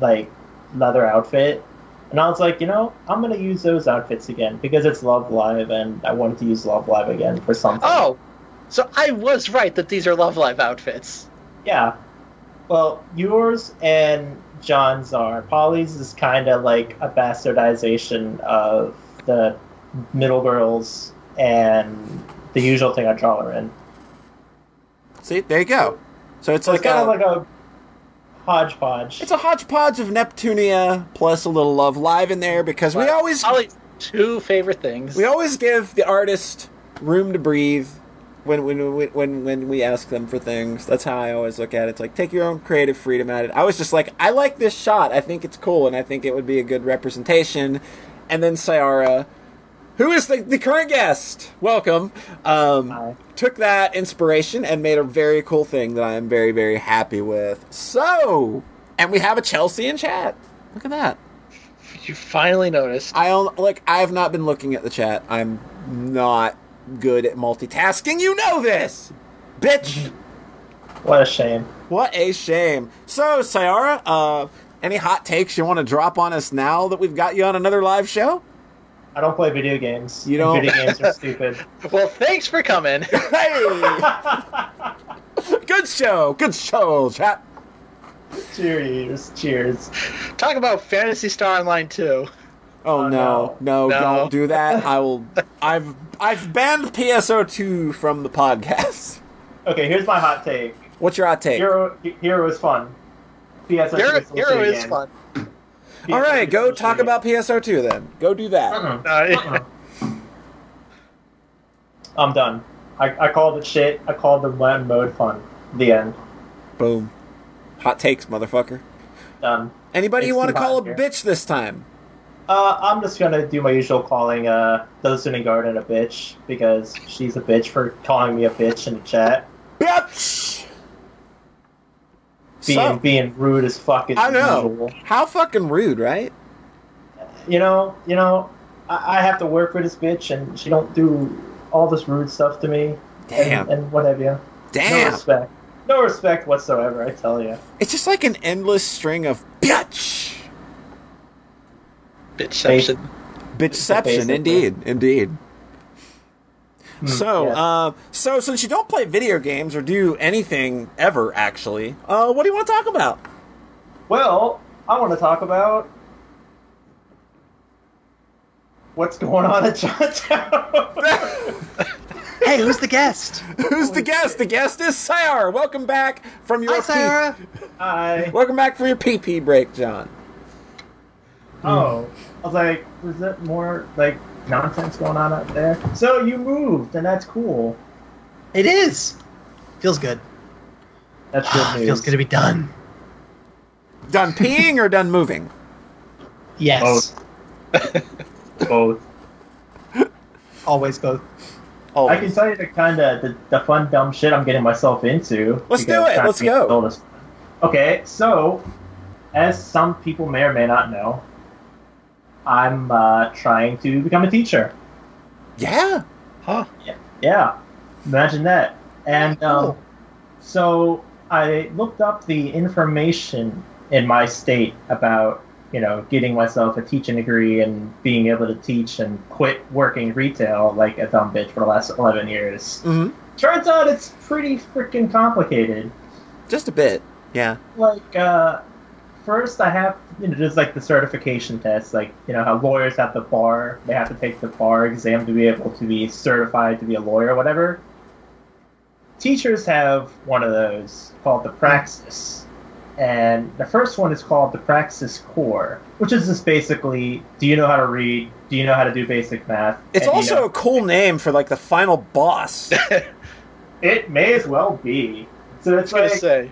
like leather outfit. And I was like, you know, I'm gonna use those outfits again because it's Love Live, and I wanted to use Love Live again for something. oh, so I was right that these are Love Live outfits. Yeah. Well, yours and John's are. Polly's is kind of like a bastardization of the middle girls and the usual thing I draw her in. See, there you go. So it's So like it's kind a, of like a hodgepodge. it's a hodgepodge of Neptunia plus a little Love Live in there because we But always Polly's two favorite things. we always give the artist room to breathe when when when when we ask them for things. That's how I always look at it. It's like take your own creative freedom at it. I was just like, I like this shot. I think it's cool, and I think it would be a good representation. And then Sayara, who is the, the current guest, welcome, um, took that inspiration and made a very cool thing that I am very very happy with. So, and we have a Chelsea in chat. Look at that. you finally noticed. I like. I have not been looking at the chat. I'm not good at multitasking. You know this, bitch. What a shame. What a shame. So, Sayara, uh, any hot takes you want to drop on us now that we've got you on another live show? I don't play video games. You don't- Video games are stupid. [laughs] Well, thanks for coming. [laughs] Hey, [laughs] good show. Good show, chat. cheers. Cheers. Talk about Phantasy Star Online 2. Oh, Oh, no. no, no. don't do that. I will. [laughs] I've I've banned PSO2 from the podcast. Okay, here's my hot take. What's your hot take? Hero, Hero is fun. PS Hero, Hero is fun. All right, go talk about PSO2 then. Go do that. Uh-uh. Uh, Uh-uh. I'm done. I, I called it shit. I called the one mode fun. The end. Boom. Hot takes, motherfucker. Done. Anybody you want to call a here. bitch this time? Uh, I'm just gonna do my usual calling uh Dustin Garden a bitch because she's a bitch for calling me a bitch in the chat. Bitch! Being So, being rude as fuck as I know. usual. How fucking rude, right? You know, you know, I, I have to work for this bitch and she don't do all this rude stuff to me. Damn. And, and what have you. Damn. No respect. No respect whatsoever, I tell you. It's just like an endless string of bitch. Bitchception. Bitchception, Basically. indeed, indeed. Hmm, So, yeah. uh, so since you don't play video games or do anything ever, actually, uh, what do you want to talk about? Well, I want to talk about what's going on at Chinatown. [laughs] Hey, who's the guest? Who's the guest? The guest is Sayar. Welcome back from your Hi, Sarah. I Welcome back from your PP break, John. Oh, I was like, was that more like nonsense going on out there? So you moved, and that's cool. It is. Feels good. That's good ah, news. Feels good to be done. Done peeing or done moving? Yes. Both. [laughs] Always both. Oh, I can tell you the kind of the, the fun dumb shit I'm getting myself into. Let's do it. Let's go. all Okay, so as some people may or may not know, I'm uh, trying to become a teacher. yeah. Huh. Yeah, yeah. imagine that. And Cool. um, so I looked up the information in my state about you know getting myself a teaching degree and being able to teach and quit working retail like a dumb bitch for the last 11 years. hmm Turns out it's pretty freaking complicated. Just a bit. Yeah. Like, uh, first I have, you know, just like the certification test, like, you know, how lawyers have the bar, they have to take the bar exam to be able to be certified to be a lawyer or whatever. Teachers have one of those called the Praxis. And the first one is called the Praxis Core, which is just basically do you know how to read? Do you know how to do basic math? It's and do you also know- a cool name for like the final boss. [laughs] it may as well be. So that's what I it's was gonna like, say.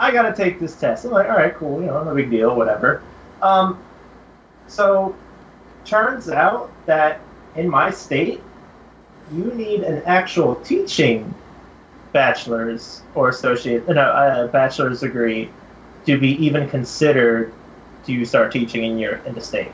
I gotta take this test. I'm like, all right, cool, you know, no big deal, whatever. Um, so turns out that in my state, you need an actual teaching bachelor's or associate, no, a bachelor's degree to be even considered to start teaching in your in the state.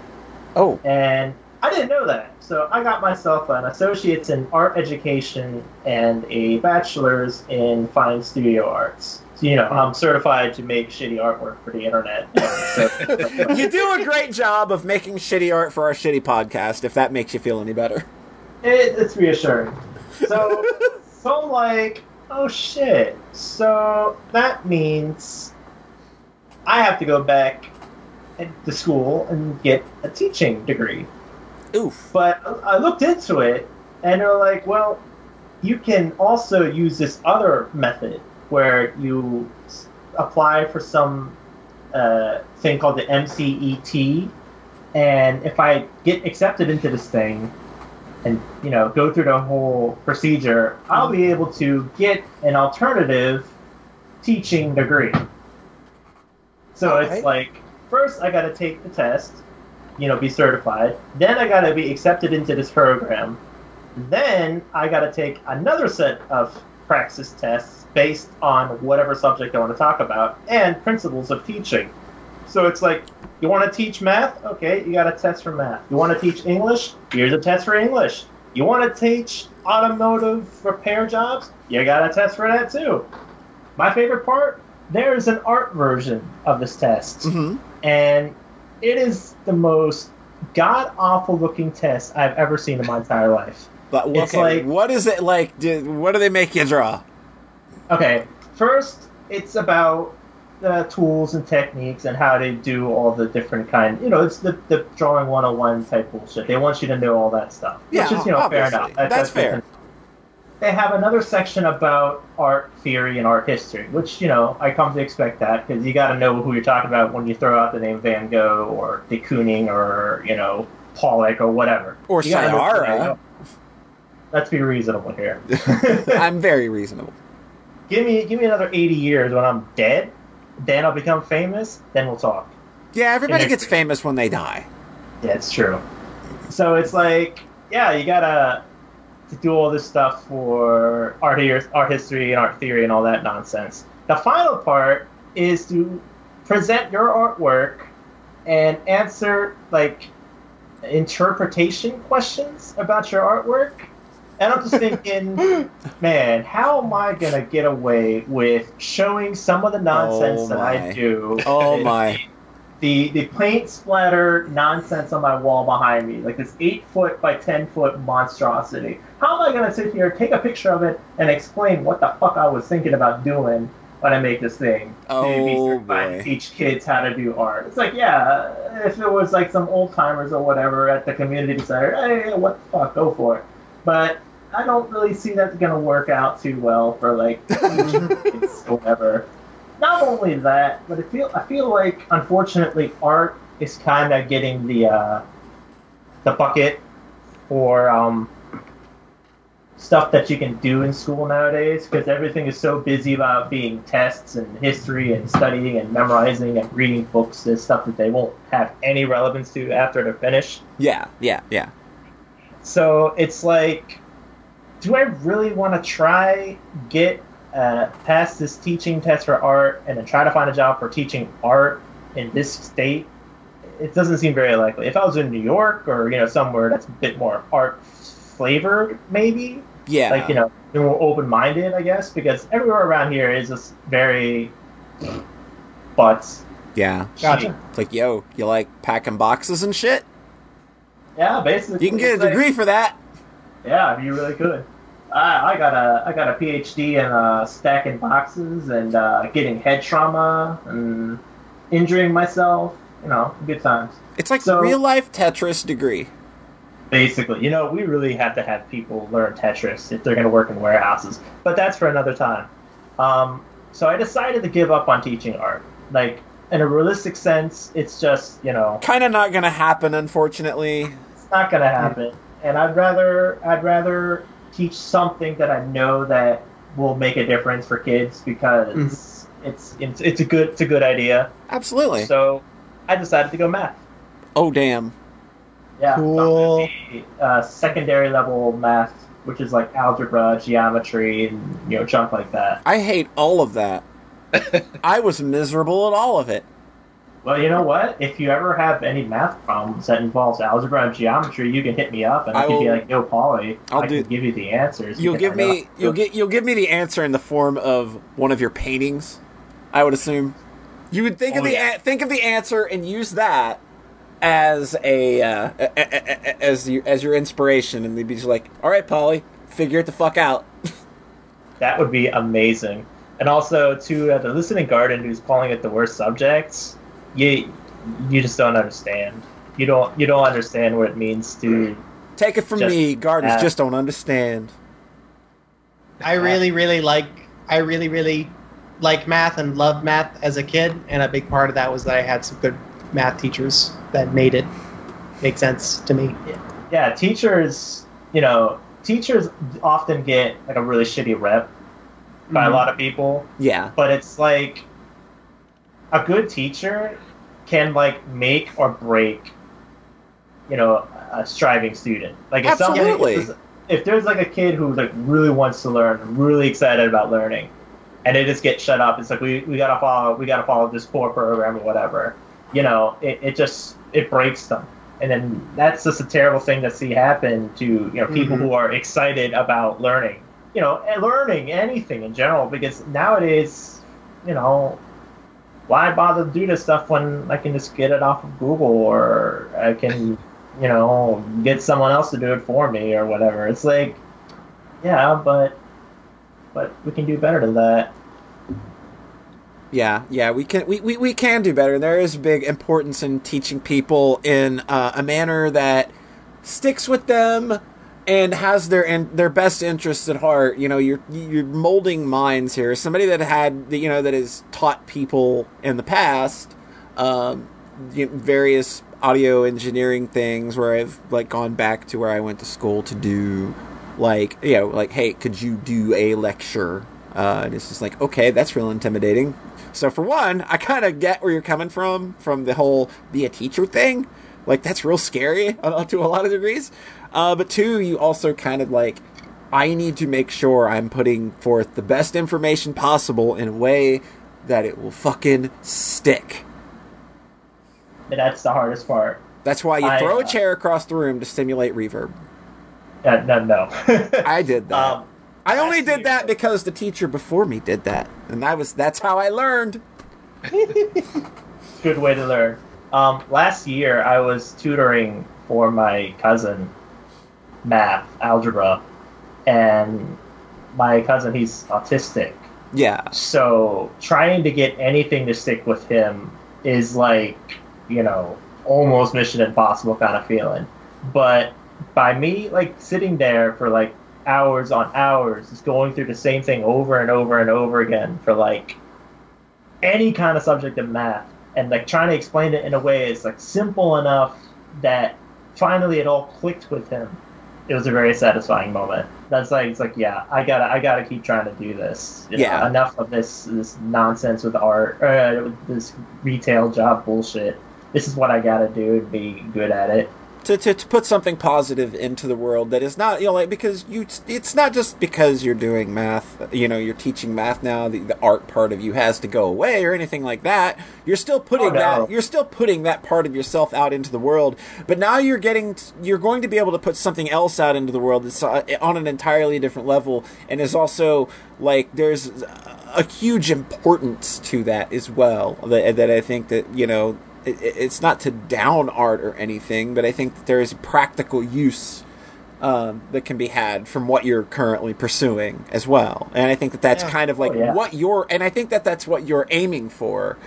oh. And I didn't know that. So I got myself an associate's in art education and a bachelor's in fine studio arts. You know, I'm certified to make shitty artwork for the internet. So, [laughs] you do a great job of making shitty art for our shitty podcast, if that makes you feel any better. it, it's reassuring. So, [laughs] so I'm like, oh shit. So that means I have to go back to school and get a teaching degree. Oof. But I looked into it, and they're like, well, you can also use this other method where you s- apply for some uh, thing called the MCET, and if I get accepted into this thing, and you know go through the whole procedure, I'll be able to get an alternative teaching degree. So Okay. it's like first I got to take the test, you know, be certified. Then I got to be accepted into this program. Then I got to take another set of praxis tests based on whatever subject I want to talk about and principles of teaching. So it's like, you want to teach math? Okay, you got a test for math. You want to teach English? Here's a test for English. You want to teach automotive repair jobs? You got a test for that too. My favorite part? There's an art version of this test hmm and it is the most god awful looking test I've ever seen in my entire life. But It's okay, like- what is it like? Do, what do they make you draw? Okay, first it's about the tools and techniques and how to do all the different kind. You know, it's the, the drawing 101 type bullshit. They want you to know all that stuff, Yeah, which is you know fair enough. That- That's fair. They have another section about art theory and art history, which you know I come to expect that because you got to know who you're talking about when you throw out the name Van Gogh or de Kooning or you know Pollock or whatever. Or You gotta know who they Sayara. Let's be reasonable here. [laughs] I'm very [laughs] reasonable. Give me give me another 80 years when I'm dead, then I'll become famous. Then we'll talk. Yeah, everybody gets famous when they die. Yeah, it's true. So it's like, yeah, you gotta to do all this stuff for art, here- art history and art theory and all that nonsense. The final part is to present your artwork and answer like interpretation questions about your artwork. And I'm just thinking, [laughs] man, how am I gonna get away with showing some of the nonsense Oh that. I do? Oh my. The the paint splatter nonsense on my wall behind me, like this eight foot by ten foot monstrosity. How am I gonna sit here, take a picture of it, and explain what the fuck I was thinking about doing when I make this thing? Oh, Maybe boy. to teach kids how to do art. It's like, yeah, if it was like some old timers or whatever at the community center, hey, what the fuck, go for it. But I don't really see that's gonna work out too well for like [laughs] whatever. Not only that, but I feel I feel like unfortunately art is kind of getting the uh, the bucket for um, stuff that you can do in school nowadays because everything is so busy about being tests and history and studying and memorizing and reading books and stuff that they won't have any relevance to after they're finished. Yeah, yeah, yeah. So it's like, do I really want to try get uh, pass this teaching test for art and then try to find a job for teaching art in this state? It doesn't seem very likely. If I was in New York or you know somewhere that's a bit more art flavored, maybe Yeah. like you know more open minded, I guess, because everywhere around here is just very butts. Yeah. Gotcha. Like, yo, you like packing boxes and shit? Yeah, basically. You can get a degree for that. Yeah, you really could. I, I got a I got a PhD in uh, stacking boxes and uh, getting head trauma and injuring myself. You know, good times. It's like So- real life Tetris degree. Basically, you know, we really have to have people learn Tetris if they're going to work in warehouses. But that's for another time. Um, so I decided to give up on teaching art. Like in a realistic sense, it's just you know Kind of not gonna happen, unfortunately. it's not going to happen. And I'd rather I'd rather teach something that I know that will make a difference for kids because it's, it's it's a good it's a good idea. Absolutely. So I decided to go math. oh damn. Yeah, Cool. So I'm gonna be, uh, secondary level math, which is like algebra, geometry, and you know junk like that. I hate all of that. [laughs] I was miserable at all of it. Well, you know what? If you ever have any math problems that involves algebra and geometry, you can hit me up, and I, I can be like, "Yo, Polly, I'll I do- can give you the answers." You'll give know me you'll get you'll give me the answer in the form of one of your paintings. I would assume. You would think of Oh, the yeah. a- think of the answer and use that as a, uh, a- a- a- as your as your inspiration, and they'd be just like, "All right, Polly, figure it the fuck out." [laughs] That would be amazing. And also to uh, the listening garden who's calling it the worst subjects, you you just don't understand. You don't you don't understand what it means to. Take it from me, gardens ask. just don't understand. I really, really like. I really, really like math and loved math as a kid, and a big part of that was that I had some good math teachers that made it make sense to me. Yeah, teachers. You know, teachers often get like a really shitty rep by a Mhm. lot of people. Yeah, but it's like a good teacher can like make or break you know a striving student like if Absolutely. if there's, if there's like a kid who like really wants to learn really excited about learning and they just get shut up it's like we, we gotta follow we gotta follow this core program or whatever you know it, it just it breaks them and then that's just a terrible thing to see happen to you know people Mhm. who are excited about learning you know and learning anything in general because nowadays you know why bother to do this stuff when I can just get it off of Google or I can you know get someone else to do it for me or whatever it's like yeah but but we can do better than that yeah, yeah. We can we, we, we can do better. There is big importance in teaching people in uh, a manner that sticks with them and has their in, their best interests at heart. You know, you're you're molding minds here. Somebody that had you know that has taught people in the past um, you know, various audio engineering things where I've like gone back to where I went to school to do like you know like hey could you do a lecture uh, and it's just like okay that's real intimidating so for one i kind of get where you're coming from from the whole be a teacher thing like that's real scary [laughs] to a lot of degrees uh, but two you also kind of like i need to make sure i'm putting forth the best information possible in a way that it will fucking stick that's the hardest part that's why you I, throw a uh, chair across the room to simulate reverb Uh, no, no. [laughs] I did that. Um, I only did that because the teacher before me did that, and I was that's how I learned. [laughs] good way to learn. Um, last year, I was tutoring for my cousin math, algebra, and my cousin, he's autistic. Yeah, So trying to get anything to stick with him is like, you know, almost mission impossible kind of feeling. But by me like sitting there for like hours on hours, just going through the same thing over and over and over again for like any kind of subject of math and like trying to explain it in a way it's like simple enough that finally it all clicked with him. It was a very satisfying moment. That's like it's like yeah, I gotta I gotta keep trying to do this. You know, Yeah. enough of this this nonsense with art, uh, this retail job bullshit. This is what I gotta do and be good at it. To, to to put something positive into the world that is not you know like because you it's not just because you're doing math you know you're teaching math now the, the art part of you has to go away or anything like that you're still putting Oh, no. that you're still putting that part of yourself out into the world but now you're getting you're going to be able to put something else out into the world that's uh, on an entirely different level and is also like there's a huge importance to that as well that, that I think that you know it, it's not to down art or anything, but I think that there is practical use um, that can be had from what you're currently pursuing as well. And I think that that's Yeah. kind of like Oh, yeah. what you're, and I think that that's what you're aiming for,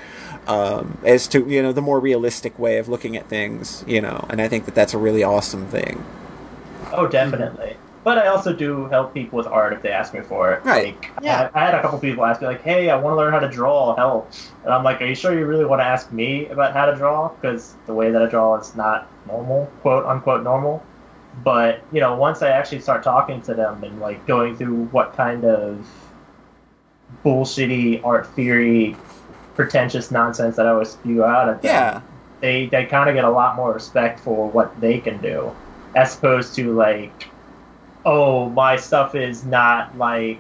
um, as to you know the more realistic way of looking at things, you know. And I think that that's a really awesome thing. Oh, definitely. But I also do help people with art if they ask me for it. Right. Like, Yeah. I, I had a couple people ask me, like, hey, I want to learn how to draw, help. And I'm like, are you sure you really want to ask me about how to draw? Because the way that I draw is not normal, quote unquote normal. But, you know, once I actually start talking to them and, like, going through what kind of bullshitty art theory, pretentious nonsense that I always spew out at them, Yeah, they they kind of get a lot more respect for what they can do, as opposed to like, oh, my stuff is not like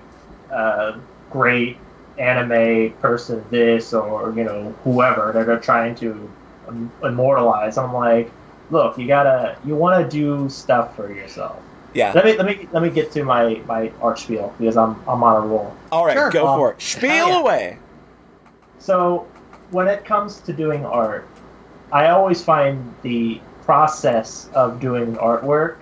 uh, great anime person this or you know whoever that they're trying to um, immortalize. I'm like, look, you gotta you want to do stuff for yourself. yeah. Let me let me let me get to my my art spiel because I'm I'm on a roll. All right, Sure. go Um, for it. Spiel yeah. away. So, when it comes to doing art, I always find the process of doing artwork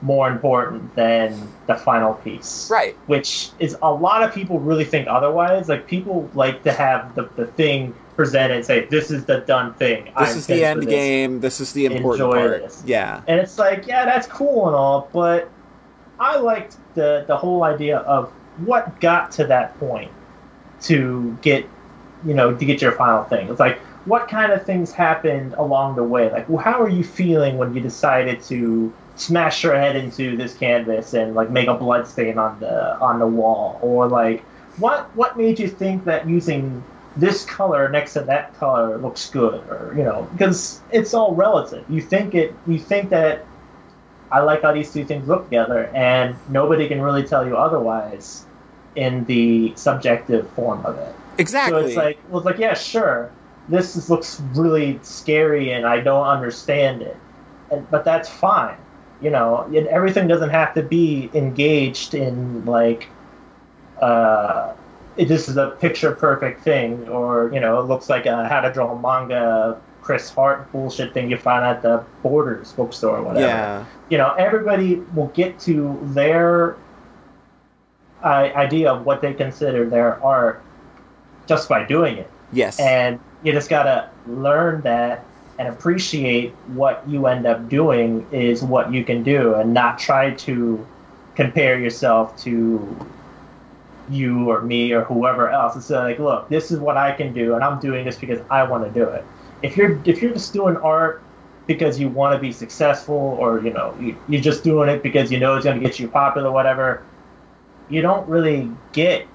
more important than the final piece. Right. Which is a lot of people really think otherwise. Like, people like to have the, the thing presented and say, this is the done thing. This I'm is the end this." game. This is the important Enjoy part. this. Yeah. And it's like, yeah, that's cool and all, but I liked the the whole idea of what got to that point to get, you know, to get your final thing. It's like, what kind of things happened along the way? Like, well, how are you feeling when you decided to smash your head into this canvas and like make a blood stain on the on the wall, or like, what what made you think that using this color next to that color looks good? Or you know because it's all relative. You think it you think that i like how these two things look together and nobody can really tell you otherwise in the subjective form of it. Exactly. so it's like well it's like yeah sure this is, looks really scary and i don't understand it. And, but that's fine you know and everything doesn't have to be engaged in like uh it, this is a picture perfect thing, or you know, it looks like a how to draw manga Chris Hart bullshit thing you find at the Borders bookstore or whatever. yeah. You know, everybody will get to their uh, idea of what they consider their art just by doing it, Yes. and you just gotta learn that and appreciate what you end up doing is what you can do, and not try to compare yourself to you or me or whoever else. And say like look this is what i can do and i'm doing this because i want to do it. If you're if you're just doing art because you want to be successful or you know you, you're just doing it because you know it's going to get you popular whatever you don't really get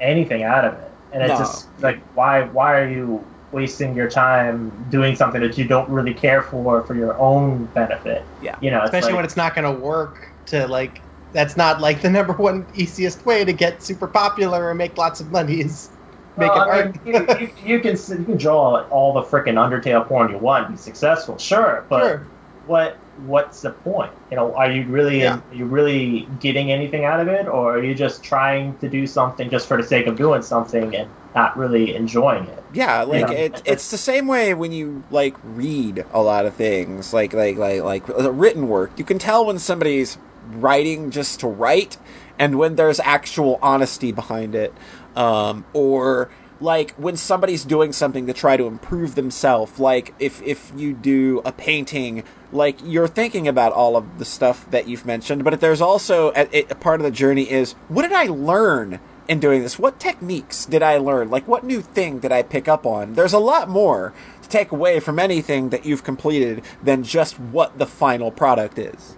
anything out of it. And it's No. just like why why are you wasting your time doing something that you don't really care for for your own benefit Yeah. you know it's Especially like- when it's not going to work to like. That's not like the number one easiest way to get super popular or make lots of money is making Well, I art. mean, you, you, you can you can draw all the freaking Undertale porn you want, and be successful, sure. But Sure. what what's the point? You know, are you really Yeah. are you really getting anything out of it, or are you just trying to do something just for the sake of doing something and not really enjoying it? Yeah, like Yeah. it, it's the same way when you like read a lot of things, like like like like the written work. You can tell when somebody's writing just to write, and when there's actual honesty behind it, um, or like when somebody's doing something to try to improve themselves. Like if if you do a painting, like you're thinking about all of the stuff that you've mentioned, but there's also a, a part of the journey is what did I learn in doing this? What techniques did I learn? Like, what new thing did I pick up on? There's a lot more to take away from anything that you've completed than just what the final product is.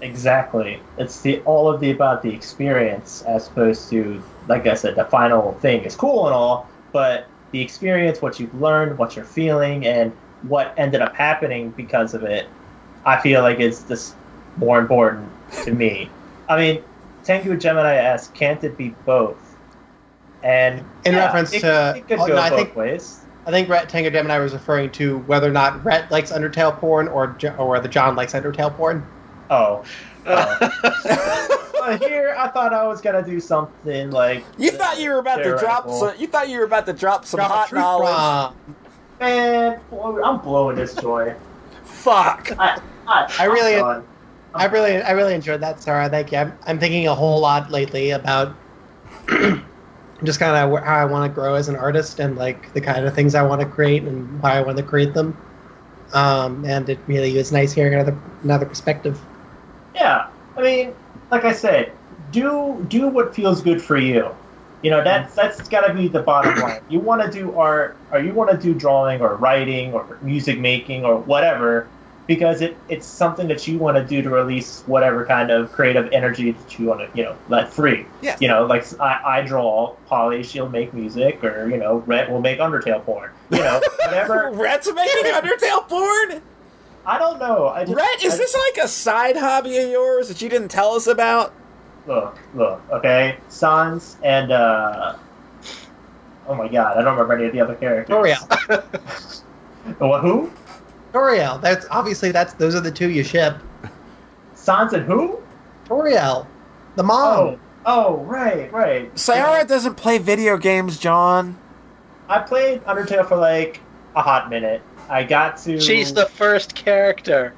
Exactly. It's the all of the about the experience as opposed to like I said, the final thing is cool and all, but the experience, what you've learned, what you're feeling, and what ended up happening because of it, I feel like it's just more important to me. I mean, Tengu Gemini asks, can't it be both? And In yeah, reference it, to- it could oh, go no, I both think- ways. I think Rhett Tango Gemini was referring to whether or not Rhett likes Undertale porn or Jo- or whether John likes Undertale porn. Oh. [laughs] But here, I thought I was gonna do something like You thought you were about to drop. Some, you thought you were about to drop some Drop hot truth knowledge. bomb. Man, I'm blowing this joy. Fuck. I, I, I really- I'm done. I really, I really enjoyed that, Sarah. Thank you. I'm, I'm thinking a whole lot lately about [clears throat] just kind of how I want to grow as an artist and like the kind of things I want to create and why I want to create them. Um, and it really was nice hearing another another perspective. Yeah, I mean, like I said, do do what feels good for you. You know, that's that's got to be the bottom line. You want to do art, or you want to do drawing, or writing, or music making, or whatever, because it it's something that you want to do to release whatever kind of creative energy that you want to, you know, let free. Yeah. You know, like I, I draw, Polly, she'll make music, or you know, Rhett will make Undertale porn. You know, [laughs] whatever. [laughs] Rhett's making Undertale porn. I don't know. I just, Rhett, is I- this like a side hobby of yours that you didn't tell us about? Look, look, okay? Sans and uh Oh my god, I don't remember any of the other characters. Toriel, [laughs] [laughs] What who? Toriel. That's obviously that's those are the two you ship. Sans and who? Toriel, the mom. Oh, oh, right, right. Sayara doesn't play video games, John. I played Undertale for like a hot minute. I got to She's the first character.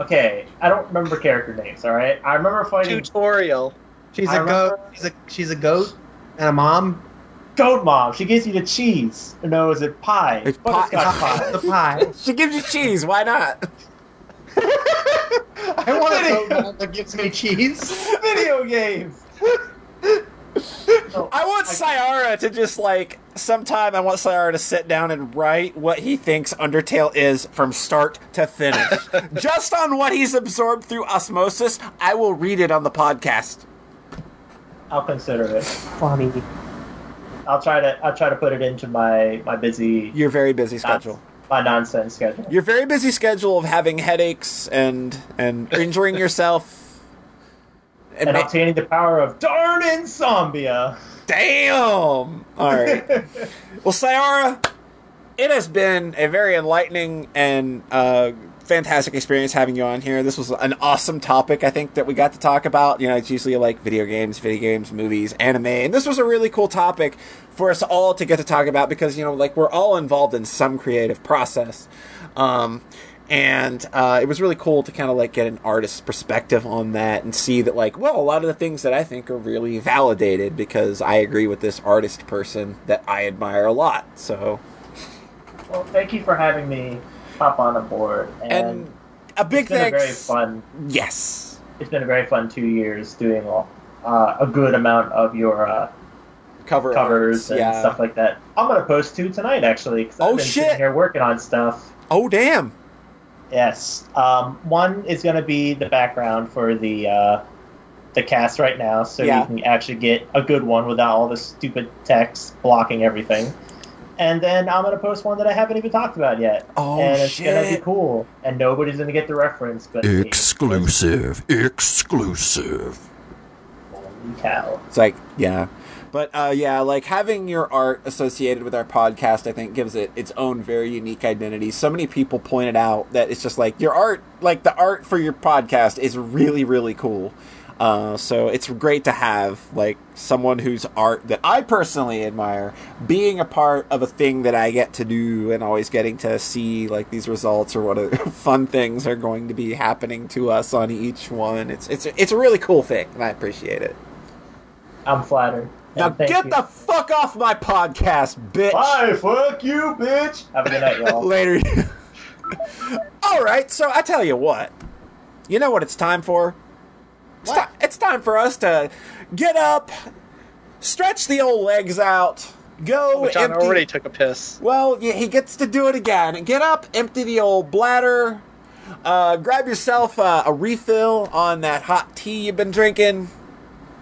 Okay, I don't remember character names, alright? I remember fighting Tutorial. She's I a remember- goat. She's a she's a goat and a mom. Goat Mom. She gives you the cheese. No, is it pie? It's Butterscotch pie. The pie. [laughs] She gives you cheese. Why not? [laughs] I want a goat mom that gives me cheese. [laughs] Video games. [laughs] I want Sayara to just like sometime. I want Sayara to sit down and write what he thinks Undertale is from start to finish, [laughs] just on what he's absorbed through osmosis. I will read it on the podcast. I'll consider it. Funny. I'll try to. I'll try to put it into my my busy Your very busy schedule. my nonsense schedule. Your very busy schedule of having headaches and and injuring yourself. And and obtaining the power of darn insomnia. damn. All right. [laughs] Well, Sayara, it has been a very enlightening and uh, fantastic experience having you on here. This was an awesome topic, I think, that we got to talk about. You know, it's usually like video games, video games, movies, anime, and this was a really cool topic for us all to get to talk about because, you know, like we're all involved in some creative process. Um, and uh, it was really cool to kind of like get an artist's perspective on that and see that like well a lot of the things that i think are really validated because i agree with this artist person that i admire a lot so Well, thank you for having me hop on aboard. And, and a big it's been a very fun. yes It's been a very fun two years doing all, uh, a good amount of your uh, cover covers and yeah stuff like that. I'm gonna post two tonight actually. Cause I've Oh, been shit. Sitting here working on stuff. oh damn Yes. Um, one is going to be the background for the uh, the cast right now, so Yeah. you can actually get a good one without all the stupid text blocking everything. And then I'm going to post one that I haven't even talked about yet. Oh, and it's going to be cool. And nobody's going to get the reference, but me. Exclusive. Exclusive. cow. It's like, yeah. But uh, yeah, like having your art associated with our podcast, I think gives it its own very unique identity. So many people pointed out that it's just like your art, like the art for your podcast is really, really cool. Uh, so it's great to have like someone whose art that I personally admire being a part of a thing that I get to do and always getting to see like these results or what [laughs] fun things are going to be happening to us on each one. It's it's it's a really cool thing and I appreciate it. I'm flattered. Now thank get you. the fuck off my podcast, bitch. Bye, fuck you, bitch. Have a good night, y'all. [laughs] Later. All right, so I tell you what. You know what it's time for? It's, What? ti- it's time for us to get up, stretch the old legs out, go Which John empty. already took a piss. Well, yeah, he gets to do it again. Get up, empty the old bladder, uh, grab yourself uh, a refill on that hot tea you've been drinking.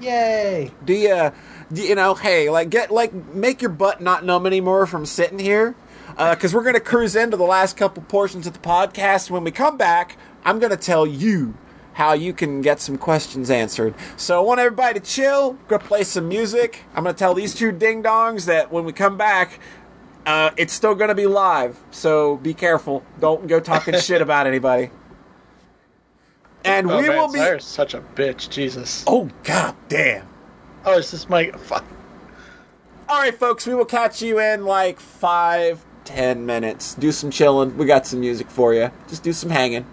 Yay! do you do you know hey like get like make your butt not numb anymore from sitting here. Because we're gonna cruise into the last couple portions of the podcast. When we come back i'm gonna tell you how you can get some questions answered. So i want everybody to chill go play some music. I'm gonna tell these two ding dongs that when we come back uh, it's still gonna be live. So be careful. Don't go talking shit about anybody. And oh, we man, will be Sire's such a bitch. Jesus. oh god damn Oh, is this my fuck? All right, folks, we will catch you in like five, ten minutes. Do some chilling. We got some music for you. Just do some hanging.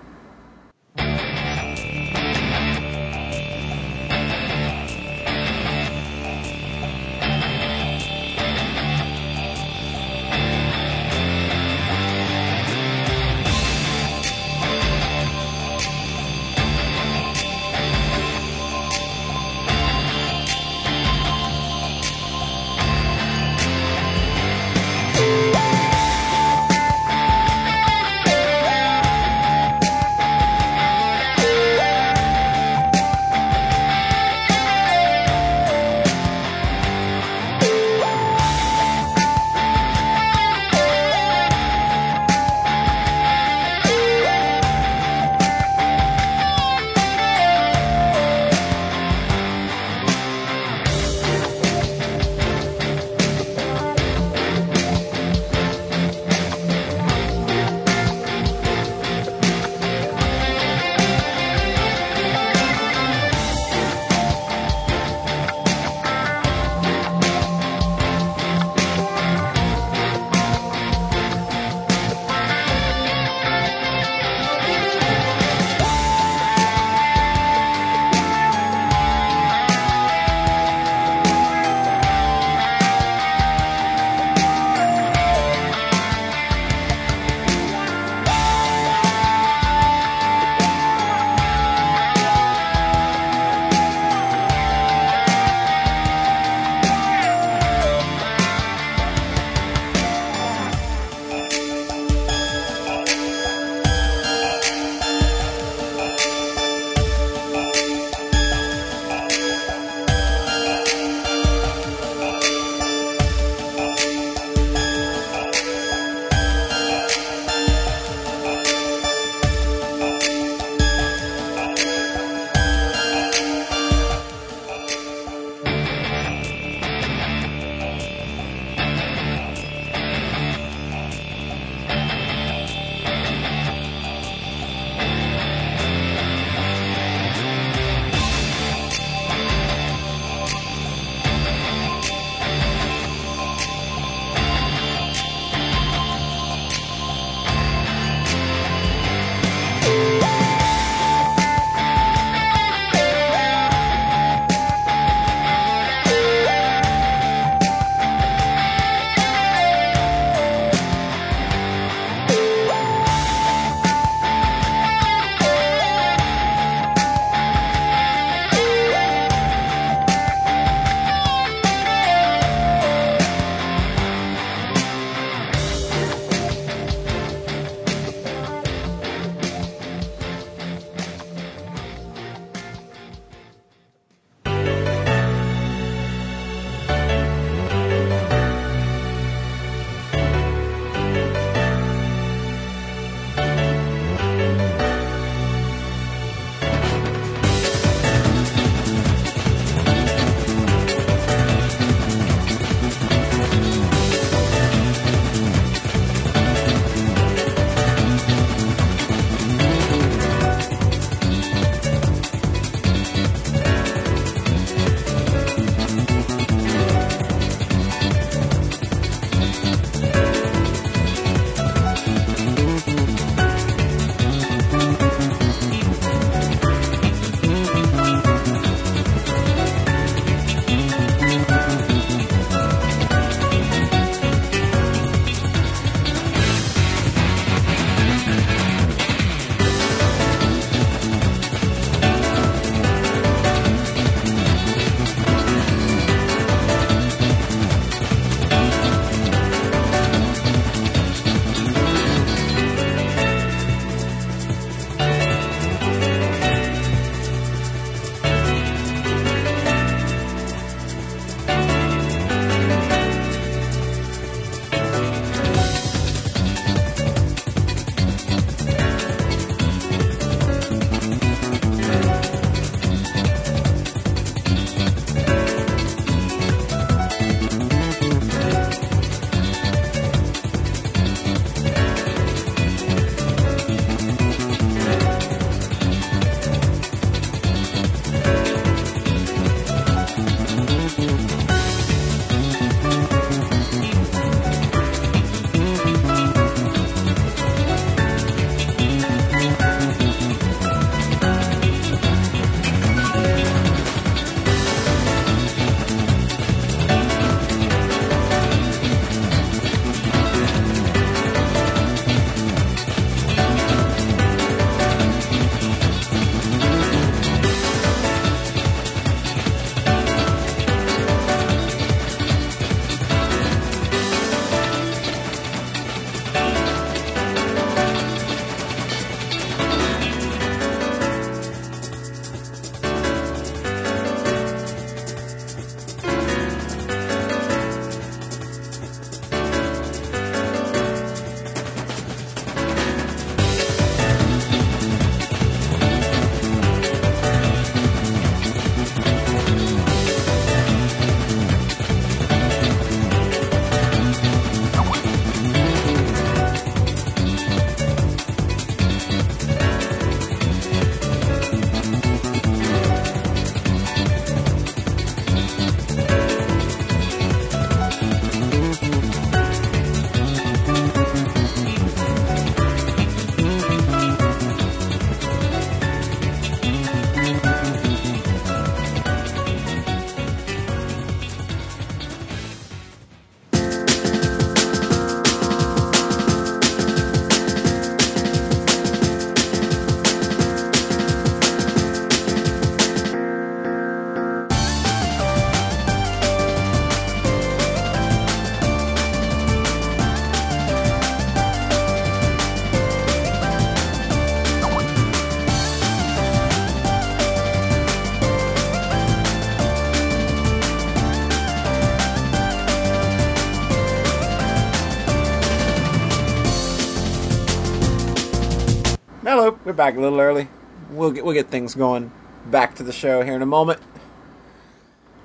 We're back a little early. We'll get we'll get things going back to the show here in a moment.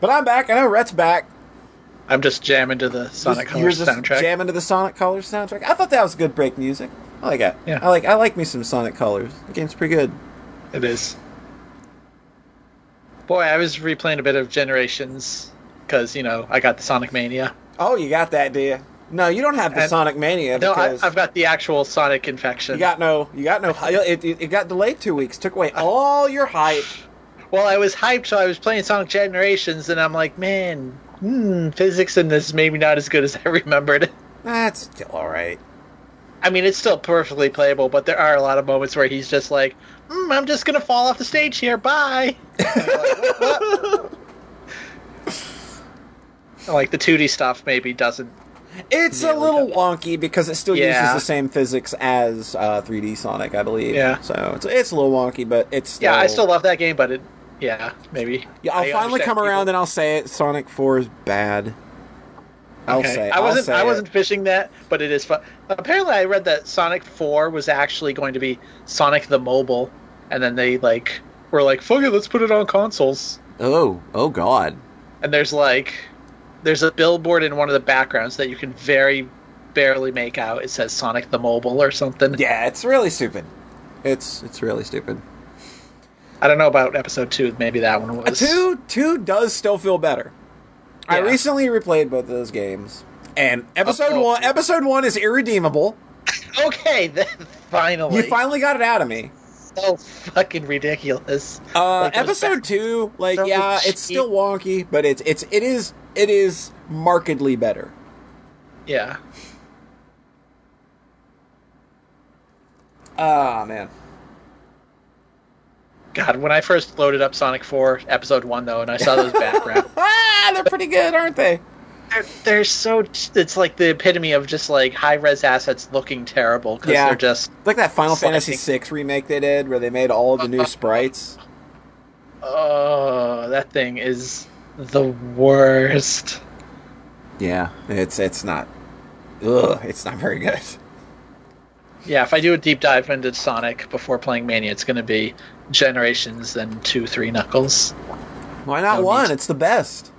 But I'm back. I know Rhett's back. I'm just jamming to the Sonic Colors just soundtrack. jamming to the Sonic Colors soundtrack. I thought that was good break music. I like that. Yeah. I like I like me some Sonic Colors. The game's pretty good. It is. Boy, I was replaying a bit of Generations because you know I got the Sonic Mania. Oh, you got that, do you? No, you don't have the And- Sonic Mania No, I, I've got the actual Sonic infection. you got no, you got no. It, it, it got delayed two weeks. Took away all your hype. Well, I was hyped, so I was playing Sonic Generations, and I'm like, man, hmm, physics in this is maybe not as good as I [laughs] remembered. That's still all right. I mean, it's still perfectly playable, but there are a lot of moments where he's just like, mm, I'm just gonna fall off the stage here. Bye. [laughs] Like, like the 2D stuff maybe doesn't. It's a little wonky because it still Yeah. uses the same physics as uh, 3D Sonic, I believe. Yeah. So it's, it's a little wonky, but it's still, Yeah, I still love that game, but it, yeah, maybe. Yeah, I'll I finally understand come around and I'll say it. Sonic 4 is bad. I'll Okay. say. I I'll wasn't. say I wasn't fishing that, but it is fun. Apparently, I read that Sonic Four was actually going to be Sonic the Mobile, and then they like were like, "Fuck it, let's put it on consoles." Oh, oh God. And there's like, there's a billboard in one of the backgrounds that you can very barely make out. It says Sonic the Mobile or something. Yeah, it's really stupid. It's it's really stupid. I don't know about episode two. Maybe that one was two two does still feel better. I recently replayed both of those games, and episode Oh. one episode one is irredeemable. [laughs] Okay, then finally, You finally got it out of me. so fucking ridiculous. Uh, Like, episode two, like so yeah, it's still wonky, but it's it's it is it is markedly better. Yeah. Ah man, God, when I first loaded up Sonic 4 Episode 1, though, and I saw those backgrounds, [laughs] ah, they're pretty good, aren't they? they're, they're so. It's like the epitome of just like high res assets looking terrible because Yeah. they're just. Like that Final Sliding. Fantasy VI remake they did, where they made all of the new sprites. Oh, that thing is the worst. Yeah, it's it's not. Ugh, it's not very good. Yeah, if I do a deep dive into Sonic before playing Mania, it's going to be Generations, then 2, 3 Knuckles. Why not No one? need- It's the best.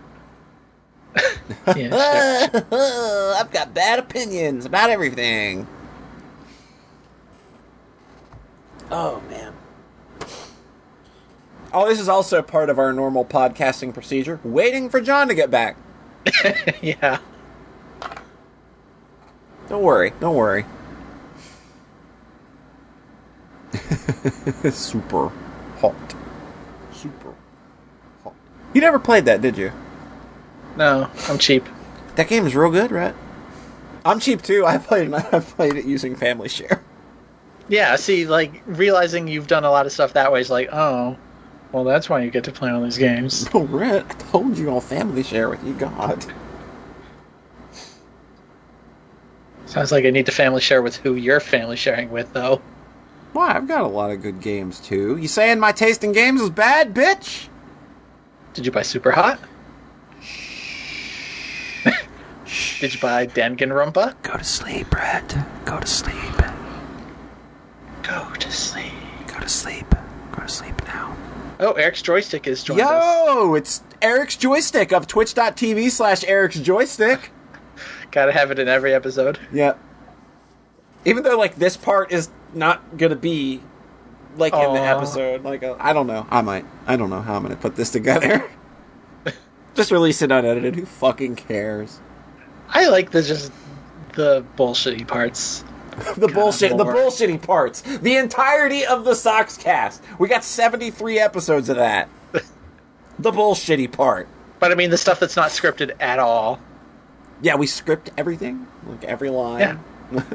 [laughs] Yeah. [laughs] I've got bad opinions about everything. Oh man. Oh, this is also part of our normal podcasting procedure. Waiting for John to get back. [laughs] yeah. Don't worry. Don't worry. [laughs] Super hot. Super hot. You never played that, did you? No, I'm cheap. That game is real good, right? I'm cheap too. I played. [laughs] I played it using Family Share. Yeah, see, like, realizing you've done a lot of stuff that way is like, oh, well, that's why you get to play all these games. [laughs] Oh, Rhett, I told you I'll Family Share with you. God. Sounds like I need to family share with who you're family sharing with, though. Why? I've got a lot of good games too. You saying my taste in games is bad, bitch? Did you buy Superhot? Did you buy Danganronpa? Go to sleep, Rhett. Go to sleep. Go to sleep. Go to sleep. Go to sleep now. Oh, Eric's joystick is joined us. Yo, it's Eric's Joystick of twitch.tv slash Eric's Joystick. [laughs] Gotta have it in every episode. Yep. Even though, like, this part is not gonna be, like, in the episode. Like, uh, I don't know. I might. I don't know how I'm gonna put this together. [laughs] Just release it unedited. Who fucking cares? I like the just the bullshitty parts. The bullshit, the bullshitty parts. The entirety of the Soxcast. We got 73 episodes of that. [laughs] the bullshitty part. But I mean, the stuff that's not scripted at all. Yeah, we script everything. Like every line. Yeah. [laughs]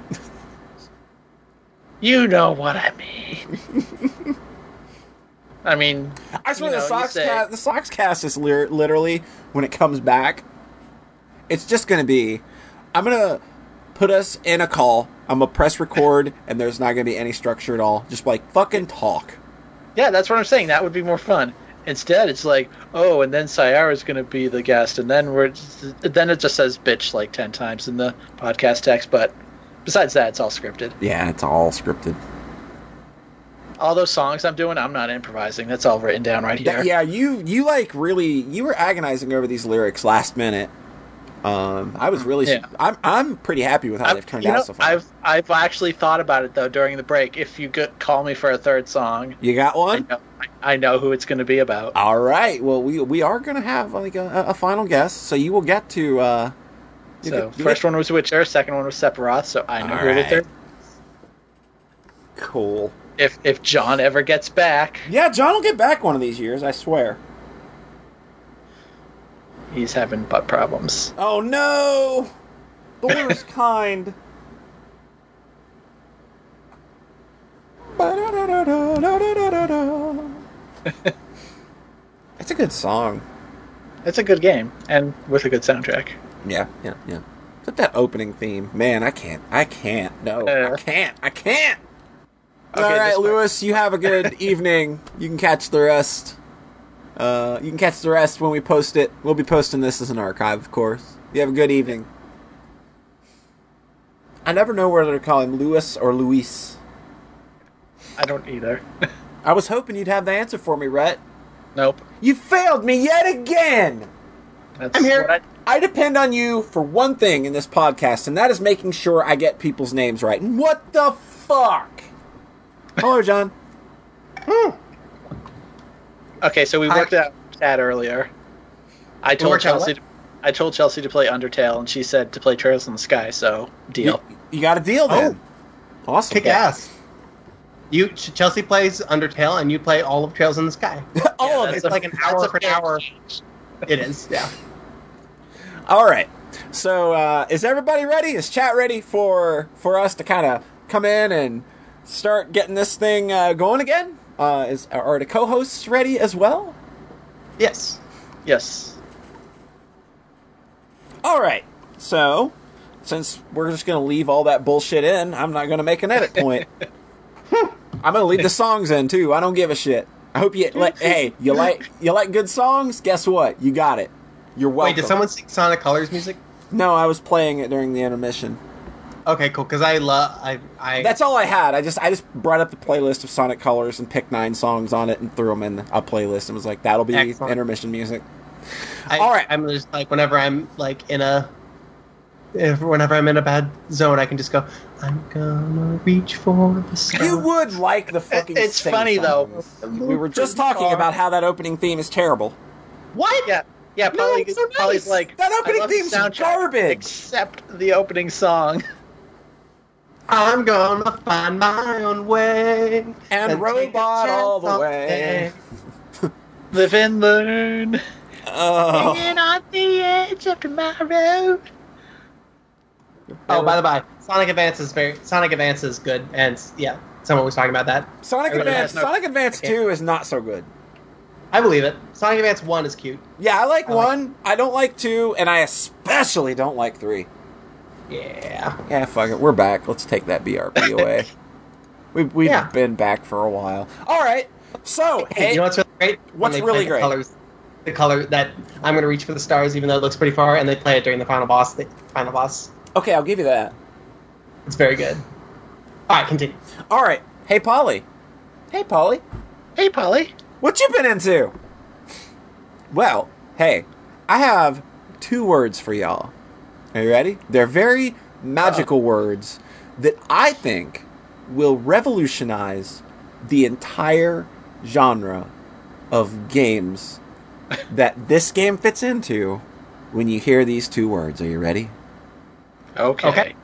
You know what I mean. [laughs] I mean, I swear You the know, Sox you say- cast, the Soxcast is literally when it comes back, it's just gonna be. I'm gonna put us in a call. I'm gonna press record, and there's not gonna be any structure at all. Just like fucking talk. yeah, that's what I'm saying. That would be more fun. Instead, it's like, oh, and then Sayara's going to be the guest, and then we're just, then it just says bitch like ten times in the podcast text. But besides that, it's all scripted. Yeah, it's all scripted. all those songs I'm doing, I'm not improvising. That's all written down right here. Yeah, you you like really you were agonizing over these lyrics last minute. Um, I was really Yeah. I'm I'm pretty happy with how I've, they've turned out know, so far. I've I've actually thought about it though during the break. If you could call me for a third song, you got I one? know, I know who it's going to be about. All right. Well, we we are gonna have like a, a final guess, so you will get to. uh So get- first get- one was Witcher, second one was Sephiroth. So I know All who the third. Cool. If if John ever gets back, Yeah, John will get back one of these years. I swear. He's having butt problems. Oh no! The worst [laughs] kind. It's a good song. It's a good game and with a good soundtrack. Yeah, yeah, yeah. But that opening theme, man, I can't, I can't, no, I Uh. can't, I can't. Okay, All right, Lewis, you have a good [laughs] evening. You can catch the rest. Uh, you can catch the rest when we post it. We'll be posting this as an archive, of course. You have a good evening. I never know whether to call him Lewis or Luis. I don't either. [laughs] I was hoping you'd have the answer for me, Rhett. nope. You failed me yet again! That's I'm here. what I- I depend on you for one thing in this podcast, and that is making sure I get people's names right. And what the fuck? Hello, John. Okay, so we Hi. worked out chat earlier. I told Chelsea. To, I told Chelsea to play Undertale, and she said to play Trails in the Sky. So deal. You, you got a deal then. Awesome. Kick ass. You Chelsea plays Undertale, and you play all of Trails in the Sky. All [laughs] Yeah, of that's it. It's like an hour a for an hour. [laughs] It is, yeah. All right. So, uh, is everybody ready? Is chat ready for for us to kind of come in and start getting this thing uh, going again? Uh, is are the co-hosts ready as well? Yes. Yes. All right. So, since we're just gonna leave all that bullshit in, I'm not gonna make an edit point. [laughs] I'm gonna leave the songs in too. I don't give a shit. I hope you like. hey, you [laughs] like you like good songs? Guess what? You got it. You're welcome. Wait, did someone sing Sonic Colors music? No, I was playing it during the intermission. Okay, cool. Because I love I I That's all I had. I just I just brought up the playlist of Sonic Colors and picked nine songs on it and threw them in a playlist and was like, that'll be Excellent. intermission music. I, all right. I'm just like whenever I'm like in a if whenever I'm in a bad zone, I can just go. I'm gonna reach for the stars. You would like the fucking. It's sing funny, though. We were just talking about how that opening theme is terrible. What? Yeah. Yeah. No, Polly, it's so nice. Polly's like That opening I love theme's soundtrack, garbage." except the opening song. [laughs] I'm gonna find my own way And take a robot all the way. [laughs] Live and learn. Oh, Hanging on the edge of tomorrow. Oh, by the by, Sonic Advance is very Sonic Advance is good, and yeah, someone was talking about that. Sonic I really Advance. no- Sonic Advance Two is not so good. I believe it. Sonic Advance One is cute. Yeah, I like I like- one. I don't like two, and I especially don't like three. Yeah. Yeah, fuck it. We're back. Let's take that BRP [laughs] away. We've we've Yeah. been back for a while. All right. So Hey, hey, you know what's really great? What's really play the great? Colors, the color that I'm gonna reach for the stars, even though it looks pretty far, and they play it during the final boss. The final boss. okay, I'll give you that. It's very good. All right, continue. All right. Hey, Polly. Hey, Polly. Hey, Polly. What you been into? Well, hey, I have two words for y'all. Are you ready? They're very magical words that I think will revolutionize the entire genre of games [laughs] that this game fits into when you hear these two words. Are you ready? Okay. Okay.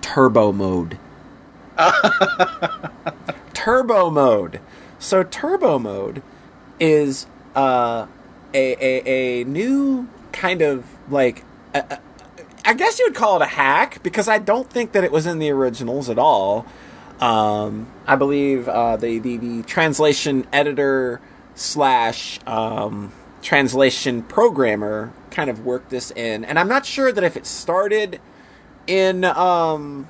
Turbo mode. [laughs] turbo mode. So turbo mode is uh, a, a a new kind of like I guess you would call it a hack because I don't think that it was in the originals at all. Um, I believe uh, the, the the translation editor slash um, translation programmer kind of worked this in, and I'm not sure that if it started in um,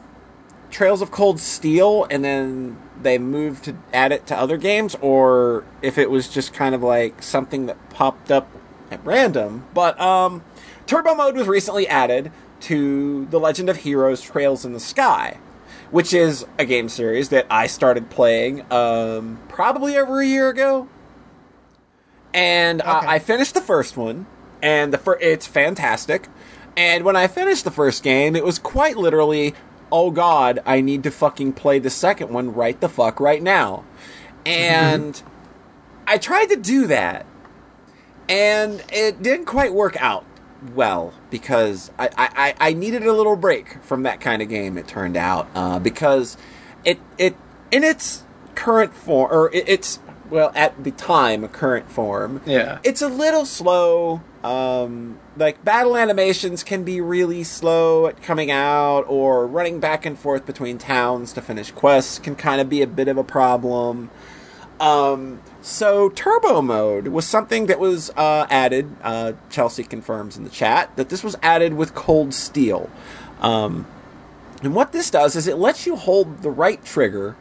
Trails of Cold Steel and then they moved to add it to other games, or if it was just kind of like something that popped up at random. But um, Turbo Mode was recently added to The Legend of Heroes Trails in the Sky. which is a game series that I started playing um, probably over a year ago. And Okay. I finished the first one, and the fir- it's fantastic. And when I finished the first game, it was quite literally, oh god, I need to fucking play the second one right the fuck right now. And [laughs] I tried to do that, and it didn't quite work out well because I, I, I needed a little break from that kind of game. It turned out uh, because it it in its current form or it, it's well at the time current form Yeah. it's a little slow. Um, like battle animations can be really slow at coming out, or running back and forth between towns to finish quests can kind of be a bit of a problem. Um, so turbo mode was something that was uh, added. Uh, Chelsea confirms in the chat that this was added with Cold Steel. Um, and what this does is it lets you hold the right trigger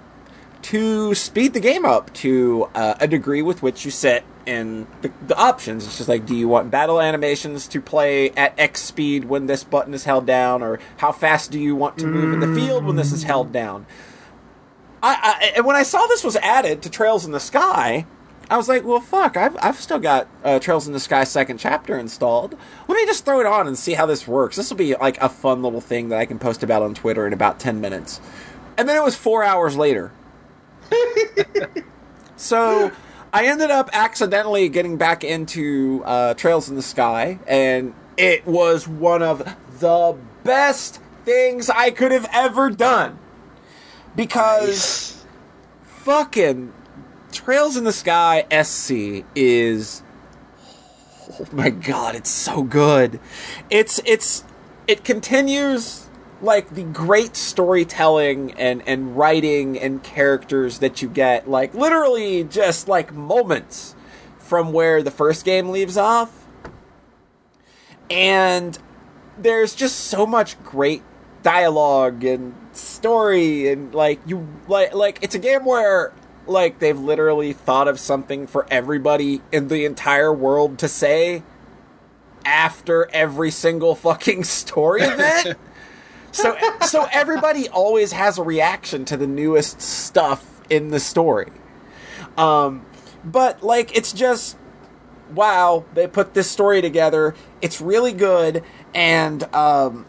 to speed the game up to uh, a degree with which you set in the, the options. It's just like, do you want battle animations to play at X speed when this button is held down, or how fast do you want to move in the field when this is held down? I, I and when I saw this was added to Trails in the Sky, I was like, well, fuck, I've, I've still got uh, Trails in the Sky second chapter installed. Let me just throw it on and see how this works. This will be like a fun little thing that I can post about on Twitter in about 10 minutes. And then it was four hours later. [laughs] so I ended up accidentally getting back into uh, Trails in the Sky, and it was one of the best things I could have ever done. Because fucking Trails in the Sky SC is oh my god, it's so good. It's it's it continues like the great storytelling and and writing and characters that you get like literally just like moments from where the first game leaves off. And there's just so much great dialogue and story and like you like like it's a game where like they've literally thought of something for everybody in the entire world to say after every single fucking [laughs] story event. [laughs] so so everybody always has a reaction to the newest stuff in the story. Um but like it's just wow, they put this story together. It's really good and um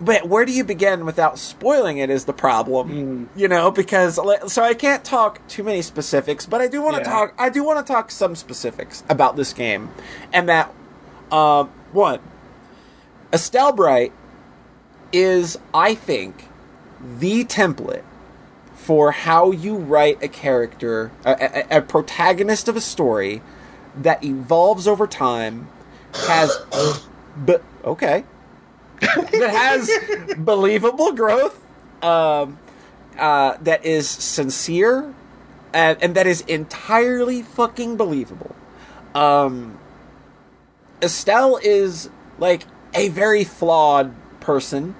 but where do you begin without spoiling it is the problem, you know? Because so I can't talk too many specifics, but I do want to Yeah. talk. I do want to talk some specifics about this game, and that um, one, Estelle Bright is, I think, the template for how you write a character, a, a, a protagonist of a story that evolves over time, has, [gasps] but okay, [laughs] that has believable growth, um, uh, that is sincere, and, and that is entirely fucking believable. Um, Estelle is like a very flawed person,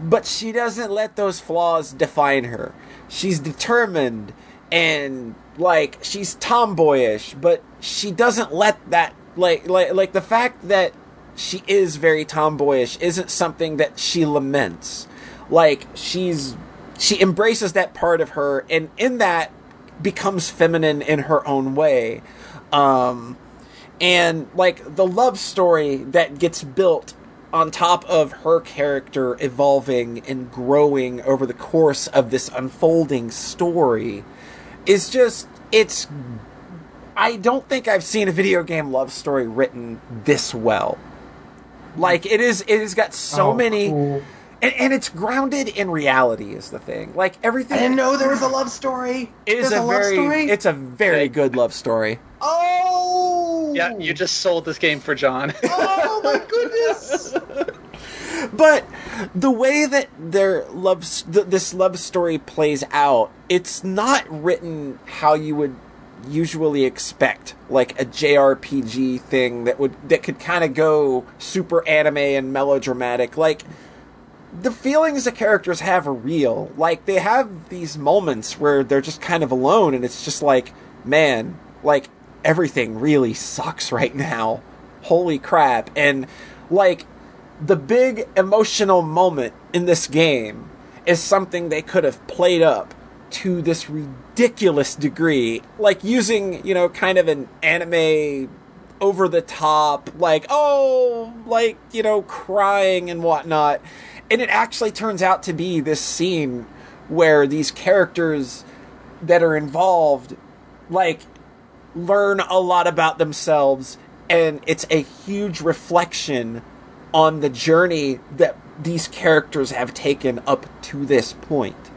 but she doesn't let those flaws define her. She's determined and like she's tomboyish, but she doesn't let that like like like the fact that she is very tomboyish isn't something that she laments. Like she's she embraces that part of her and in that becomes feminine in her own way. Um and like the love story that gets built on top of her character evolving and growing over the course of this unfolding story is just it's I don't think I've seen a video game love story written this well. Like it is it has got so Oh, many cool. and, and it's grounded in reality is the thing. Like everything I didn't know there was a love story. it is There's a, love very story. it's a very Yeah. good love story. oh, Yeah, you just sold this game for John. [laughs] Oh my goodness! but the way that their love th- this love story plays out it's not written how you would usually expect like a JRPG thing that would that could kind of go super anime and melodramatic. Like the feelings the characters have are real. Like they have these moments where they're just kind of alone and it's just like man like everything really sucks right now. Holy crap. And like the big emotional moment in this game is something they could have played up to this ridiculous degree, like using, you know, kind of an anime over the top, like, oh, like, you know, crying and whatnot. And it actually turns out to be this scene where these characters that are involved, like, learn a lot about themselves. And it's a huge reflection on the journey that these characters have taken up to this point.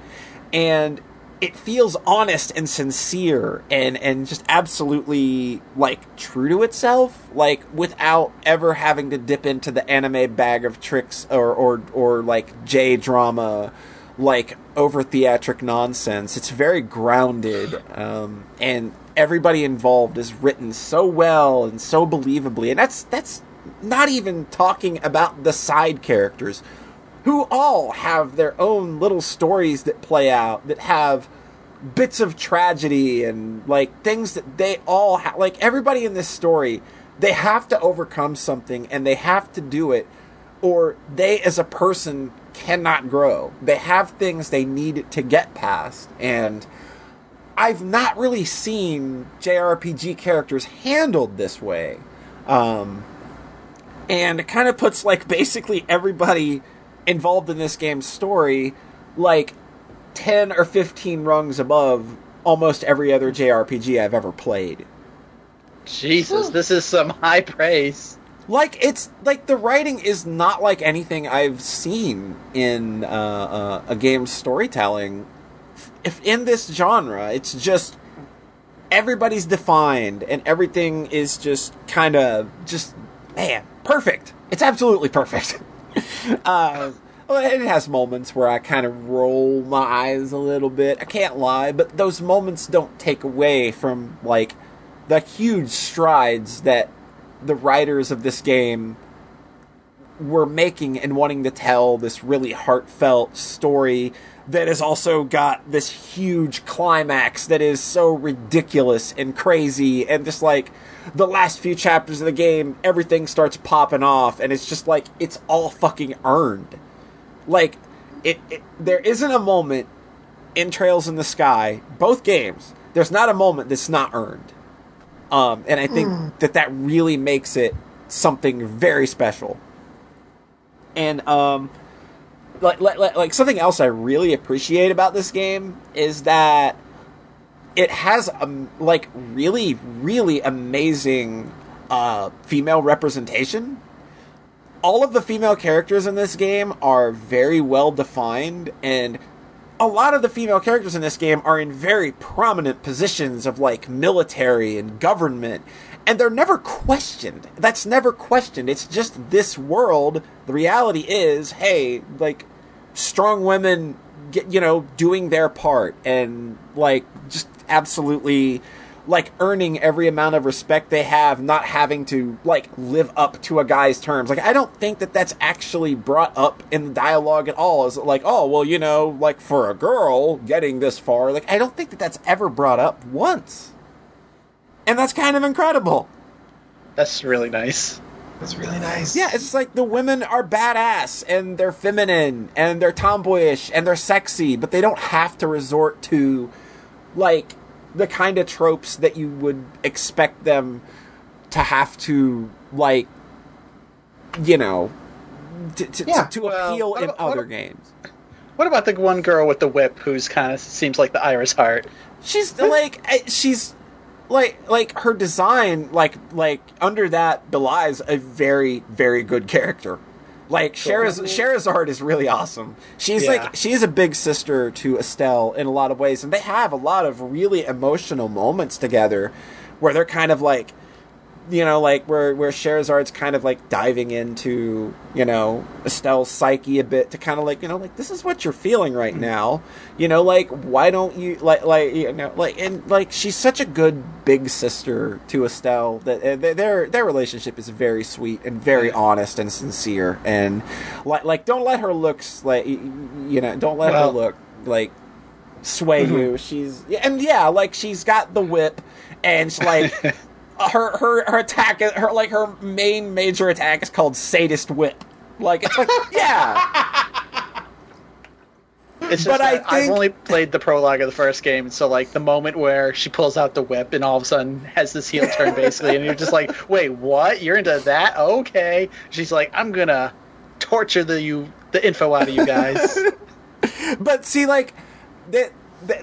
And it feels honest and sincere and and just absolutely like true to itself like without ever having to dip into the anime bag of tricks or or or like J drama like over theatric nonsense. It's very grounded um, and everybody involved is written so well and so believably and that's that's not even talking about the side characters who all have their own little stories that play out that have bits of tragedy and like things that they all like everybody in this story they have to overcome something and they have to do it or they as a person cannot grow. They have things they need to get past and i've not really seen jrpg characters handled this way. Um, and it kind of puts like basically everybody involved in this game's story like 10 or 15 rungs above almost every other JRPG I've ever played. Jesus, this is some [laughs] high praise. Like it's like the writing is not like anything I've seen in uh, uh, a game's storytelling. If in this genre, it's just everybody's defined and everything is just kind of just man perfect. It's absolutely perfect. [laughs] uh, it has moments where I kind of roll my eyes a little bit. I can't lie, but those moments don't take away from like the huge strides that the writers of this game were making and wanting to tell this really heartfelt story that has also got this huge climax that is so ridiculous and crazy and just like the last few chapters of the game everything starts popping off and it's just like it's all fucking earned. Like it, it there isn't a moment in Trails in the Sky both games there's not a moment that's not earned. Um, and I think that that really makes it something very special. And um like, like like something else I really appreciate about this game is that it has um like really really amazing uh female representation. All of the female characters in this game are very well defined and a lot of the female characters in this game are in very prominent positions of like military and government and they're never questioned. That's never questioned. It's just this world. The reality is hey like strong women you know doing their part and like just absolutely like earning every amount of respect they have not having to like live up to a guy's terms. Like i don't think that that's actually brought up in the dialogue at all. Is like oh well you know like for a girl getting this far like i don't think that that's ever brought up once. And that's kind of incredible. That's really nice. That's really nice. yeah, it's like the women are badass and they're feminine and they're tomboyish and they're sexy, but they don't have to resort to like the kind of tropes that you would expect them to have to like you know to, to, Yeah. to, to Well, appeal what in about- what other ab- games. What about the one girl with the whip who's kind of seems like the Iris Heart? She's like eh, she's like like her design like like under that belies a very very good character. Like Sheraz- Scherazard is really awesome. She's Yeah. like she's a big sister to Estelle in a lot of ways, and they have a lot of really emotional moments together, where they're kind of like, you know, like where where Scherazard's kind of like diving into you know Estelle's psyche a bit to kind of like you know like this is what you're feeling right mm. now, you know, like why don't you like like you know like and like she's such a good big sister to Estelle that uh, their- their relationship is very sweet and very mm. honest and sincere and like like don't let her looks like you know don't let Well- her look like sway mm-hmm. you. She's and yeah, like she's got the whip, and she, like [laughs] her her her attack, her like her main major attack is called sadist whip. Like it's like [laughs] yeah, It's just But I that I've only played the prologue of the first game, so like the moment where she pulls out the whip and all of a sudden has this heel turn basically, and you're just like, wait, what? You're into that? Okay. She's like, I'm gonna torture the you the info out of you guys. [laughs] but see, like that,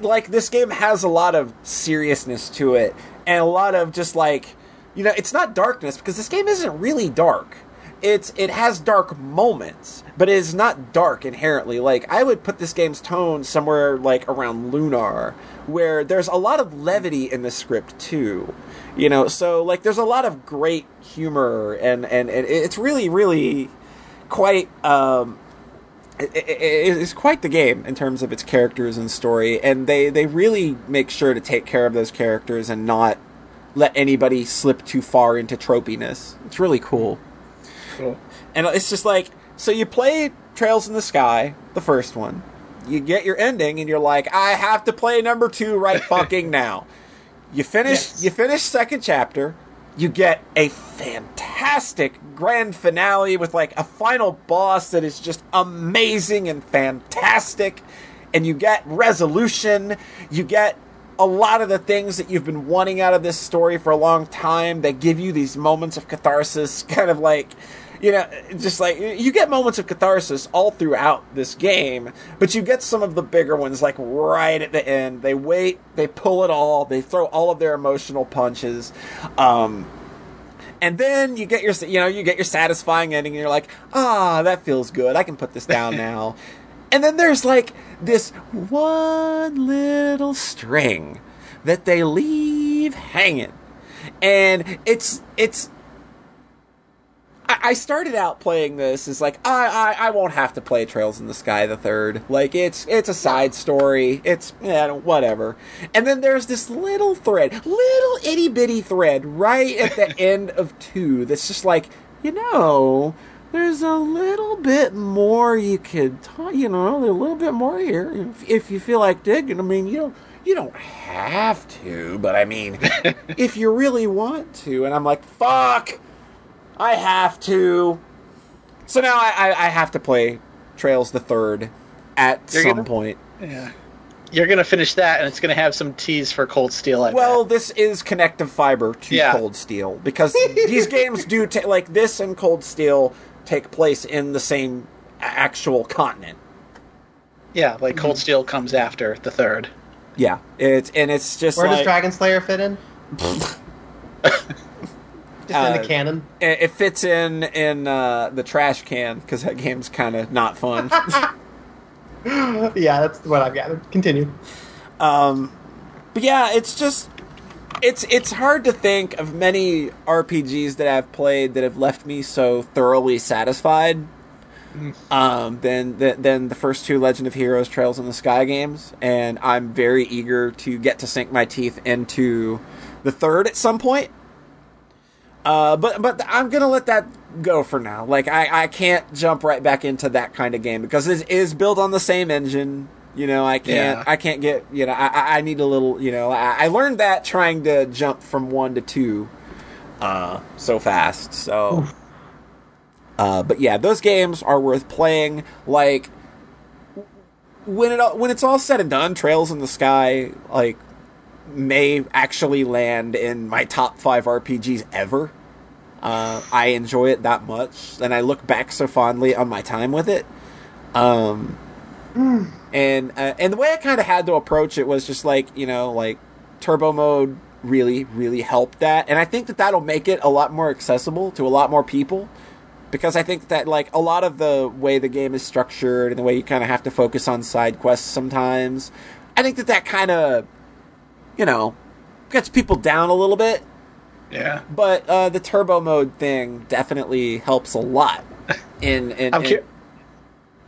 like this game has a lot of seriousness to it, and a lot of just like, you know, it's not darkness because this game isn't really dark. It's it has dark moments, but it is not dark inherently. Like I would put this game's tone somewhere like around Lunar, where there's a lot of levity in the script too. You know, so like there's a lot of great humor and and, and it's really really quite um it, it, it's quite the game in terms of its characters and story, and they they really make sure to take care of those characters and not let anybody slip too far into tropiness. It's really cool. Cool. And it's just like so you play Trails in the Sky, the first one. You get your ending and you're like, I have to play number 2 right [laughs] fucking now. You finish Yes. you finish second chapter, you get a fantastic grand finale with like a final boss that is just amazing and fantastic and you get resolution, you get a lot of the things that you've been wanting out of this story for a long time that give you these moments of catharsis, [laughs] kind of like, you know, just like you get moments of catharsis all throughout this game, but you get some of the bigger ones like right at the end. They wait, they pull it all, they throw all of their emotional punches. Um, and then you get your, you know, you get your satisfying ending, and you're like, ah, that feels good. I can put this down [laughs] now. And then there's like this one little string that they leave hanging. And it's it's I started out playing this as like I, I I won't have to play Trails in the Sky the third. Like it's it's a side story. It's yeah whatever. And then there's this little thread, little itty bitty thread right at the [laughs] end of two that's just like you know there's a little bit more you could talk. You know, there's a little bit more here if, if you feel like digging. I mean you don't you don't have to, but I mean [laughs] if you really want to. And I'm like fuck. I have to. So now I, I, I have to play Trails the Third at You're some gonna- point. yeah. You're gonna finish that, and it's gonna have some teas for Cold Steel. I Well, bet. this is connective fiber to Yeah. Cold Steel because these [laughs] games do ta- like this and Cold Steel take place in the same actual continent. yeah, like Cold mm-hmm. Steel comes after the third. Yeah, it's and it's just Where does like Dragon Slayer fit in? [laughs] Just in Uh, the canon. it, it fits in in uh, the trash can because that game's kind of not fun. [laughs] [laughs] yeah, that's what I've gathered. Continue. Um, but yeah, it's just it's it's hard to think of many RPGs that I've played that have left me so thoroughly satisfied. Um, than, than than the first two Legend of Heroes Trails in the Sky games, and I'm very eager to get to sink my teeth into the third at some point. Uh, but but I'm gonna let that go for now. Like I, I can't jump right back into that kind of game because it is built on the same engine. You know, I can't Yeah. I can't get you know I I- I need a little you know I, I learned that trying to jump from one to two, uh, so fast. So, uh, but yeah, those games are worth playing. Like when it all, when it's all said and done, Trails in the Sky like may actually land in my top five RPGs ever. Uh, I enjoy it that much, and I look back so fondly on my time with it. Um, and uh, and the way I kind of had to approach it was just like you know like turbo mode really really helped that, and I think that that'll make it a lot more accessible to a lot more people because I think that like a lot of the way the game is structured and the way you kind of have to focus on side quests sometimes, I think that that kind of you know gets people down a little bit. Yeah. But uh, the turbo mode thing definitely helps a lot. [laughs] In, in, I'm in- cu-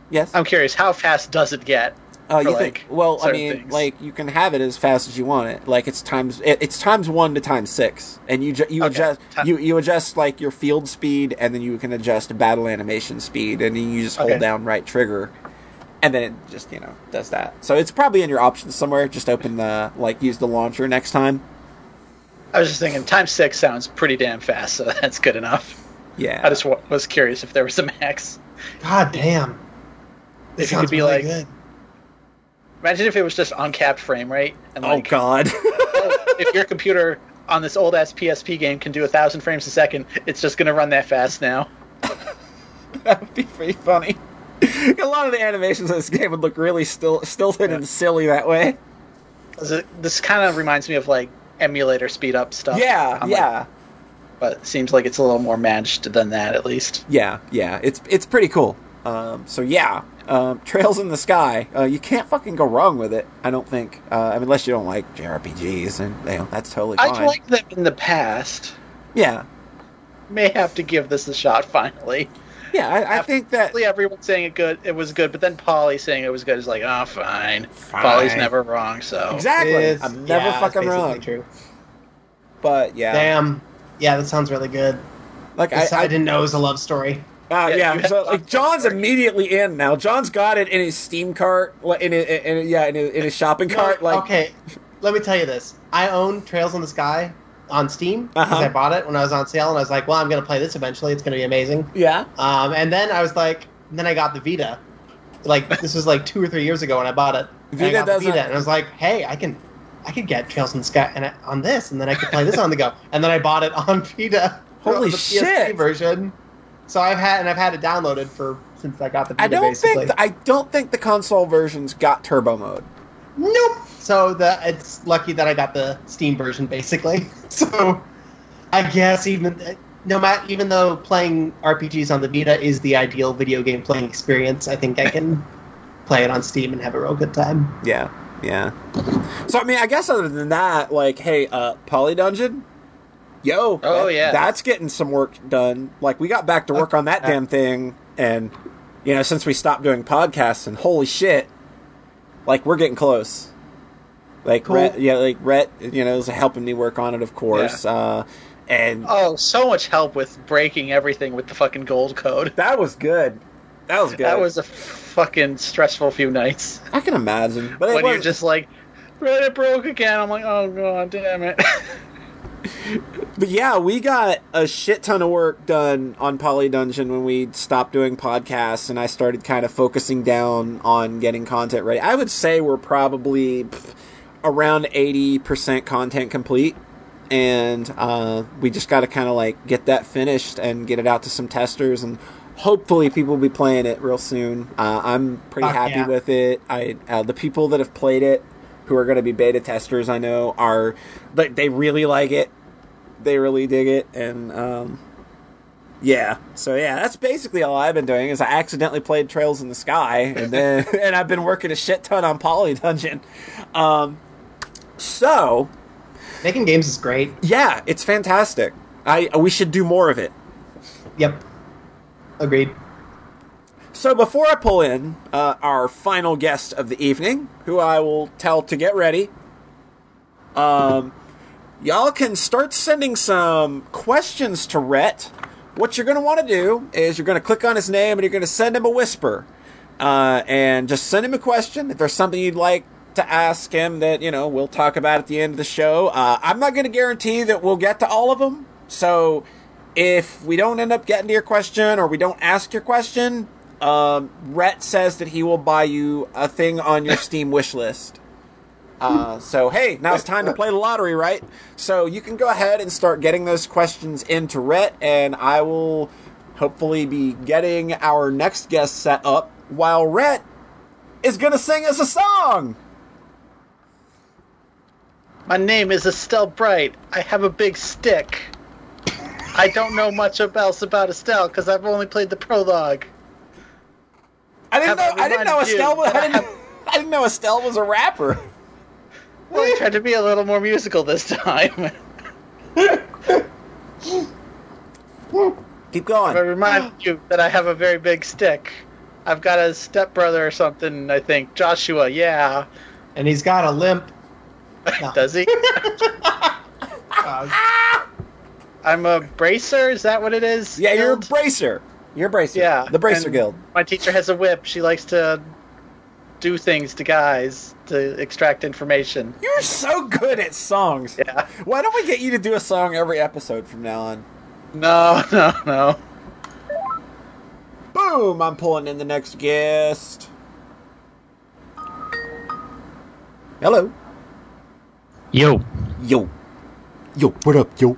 yes. I'm curious, how fast does it get? Oh, you like, think? Well, I mean, things. like you can have it as fast as you want it. Like it's times it, it's times one to times six, and you ju- you Okay. adjust Ti- you you adjust like your field speed, and then you can adjust battle animation speed, and then you just hold Okay. down right trigger, and then it just you know does that. So it's probably in your options somewhere. Just open the like use the launcher next time. I was just thinking, time six sounds pretty damn fast, so [laughs] that's good enough. Yeah. I just wa- was curious if there was a max. God damn. If This you could sounds be really like- good. Imagine if it was just uncapped frame rate and Oh God. [laughs] oh, if your computer on this old ass PSP game can do a thousand frames a second, it's just gonna run that fast now. [laughs] that would be pretty funny. [laughs] a lot of the animations in this game would look really still stilted and silly that way. This kind of reminds me of like emulator speed up stuff. Yeah, I'm like- yeah, but it seems like it's a little more managed than that at least. yeah, yeah. It's it's pretty cool. Um, so yeah, um, [laughs] Trails in the Sky. Uh, you can't fucking go wrong with it. I don't think. Uh, I mean, unless you don't like JRPGs, and you know that's totally fine. I've liked them in the past. yeah, May have to give this a shot finally. Yeah. I, I think that. Absolutely everyone saying it good, it was good, but then Polly saying it was good is like, oh, fine. Fine. Polly's never wrong, so Exactly. It's- I'm never yeah, fucking that's wrong. True. But yeah, Damn. Yeah, that sounds really good. like I, I, I didn't know it was a love story. Uh, Yeah, yeah, so like John's about immediately in now. John's got it in his Steam cart, in, his, in, yeah, in his, in his shopping cart. Like, okay, let me tell you this. I own Trails in the Sky on Steam because Uh-huh. I bought it when I was on sale, and I was like, "Well, I'm going to play this eventually. It's going to be amazing." yeah, Um, and then I was like, then I got the Vita. Like this was like two or three years ago when I bought it. And I Vita got the doesn't- Vita, and I was like, "Hey, I can, I could get Trails in the Sky and I, on this, and then I could play this on the go." [laughs] And then I bought it on Vita. Holy [laughs] the shit. PSP version. So I've had and I've had it downloaded for since I got the Vita. I don't basically. think I don't think the console versions got turbo mode. Nope. So the it's lucky that I got the Steam version basically. [laughs] So I guess even no matter even though playing RPGs on the Vita is the ideal video game playing experience, I think I can [laughs] play it on Steam and have a real good time. Yeah, yeah. So I mean, I guess other than that, like, hey, uh, Poly Dungeon, yo, Oh, that- yeah. that's getting some work done. Like, we got back to work on that damn thing, and you know, since we stopped doing podcasts, and holy shit, like we're getting close. Like, Cool. Rhett, yeah, like Rhett, you know, is helping me work on it, of course. Uh, and Oh, so much help with breaking everything with the fucking gold code. [laughs] that was good. That was good. That was a fucking stressful few nights. I can imagine, but it when was, you're just like, Reddit broke again. I'm like, oh god damn it. [laughs] But yeah, we got a shit ton of work done on Poly Dungeon when we stopped doing podcasts and I started kind of focusing down on getting content ready. I would say we're probably pff, around 80% content complete. And uh, we just got to kind of like get that finished and get it out to some testers and hopefully people will be playing it real soon. Uh, I'm pretty Fuck happy yeah. with it. I uh, the people that have played it who are going to be beta testers I know are like they really like it they really dig it and um yeah so yeah that's basically all i've been doing is i accidentally played trails in the sky and then [laughs] and i've been working a shit ton on poly dungeon um so Making games is great. yeah it's fantastic i we should do more of it Yep. Agreed. so before i pull in uh, our final guest of the evening who i will tell to get ready um y'all can start sending some questions to Rhett. What you're going to want to do is you're going to click on his name and you're going to send him a whisper. Uh, and just send him a question. If there's something you'd like to ask him that, you know, we'll talk about at the end of the show. Uh, I'm not going to guarantee that we'll get to all of them. So if we don't end up getting to your question or we don't ask your question, um, Rhett says that he will buy you a thing on your Steam [laughs] wish list. Uh, so hey, now it's time to play the lottery, right? So you can go ahead and start getting those questions into Rhett, and I will hopefully be getting our next guest set up while Rhett is gonna sing us a song. My name is Estelle Bright. I have a big stick. I don't know much else about Estelle because I've only played the prologue. I didn't Have know. I I didn't know Estelle. Was, I didn't. [laughs] I didn't know Estelle was a rapper. Well, I tried to be a little more musical this time. [laughs] Keep going. I going. remind [gasps] you that I have a very big stick. I've got a stepbrother or something, I think. Joshua, yeah. And he's got a limp. No. [laughs] Does he? Uh, I'm a bracer, is that what it is? Yeah, you're a bracer. You're a bracer. Yeah. the Bracer and Guild. My teacher has a whip. She likes to do things to guys to extract information. You're so good at songs. Yeah. Why don't we get you to do a song every episode from now on? No, [laughs] no, no. Boom! I'm pulling in the next guest. Hello. Yo, Yo. Yo, what up, yo?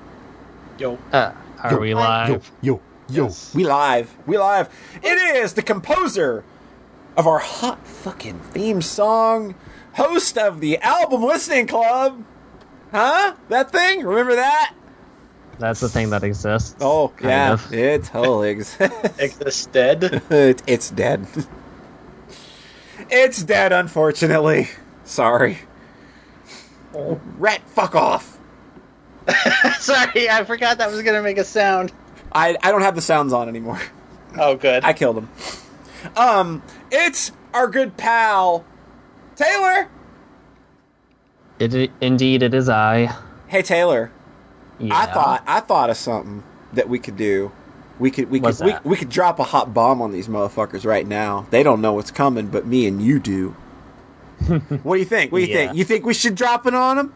Yo. uh, are Yo, we live? Yo, yo, Yes. We live. We live. It is the composer of our hot fucking theme song, host of the album listening club. Huh? That thing? Remember that? That's the thing that exists. Oh, kind yeah. of. It totally [laughs] exists. Existed. it, it's dead. [laughs] it's dead, unfortunately. Sorry. Rat, fuck off. [laughs] Sorry, I forgot that was gonna make a sound. I, I don't have the sounds on anymore. Oh, good. I killed him. Um, it's our good pal, Taylor. It, indeed, it is I. Hey, Taylor. Yeah. I thought I thought of something that we could do. We could we What's could we, we could drop a hot bomb on these motherfuckers right now. They don't know what's coming, but me and you do. [laughs] what do you think? What do you Yeah. think? You think we should drop it on them?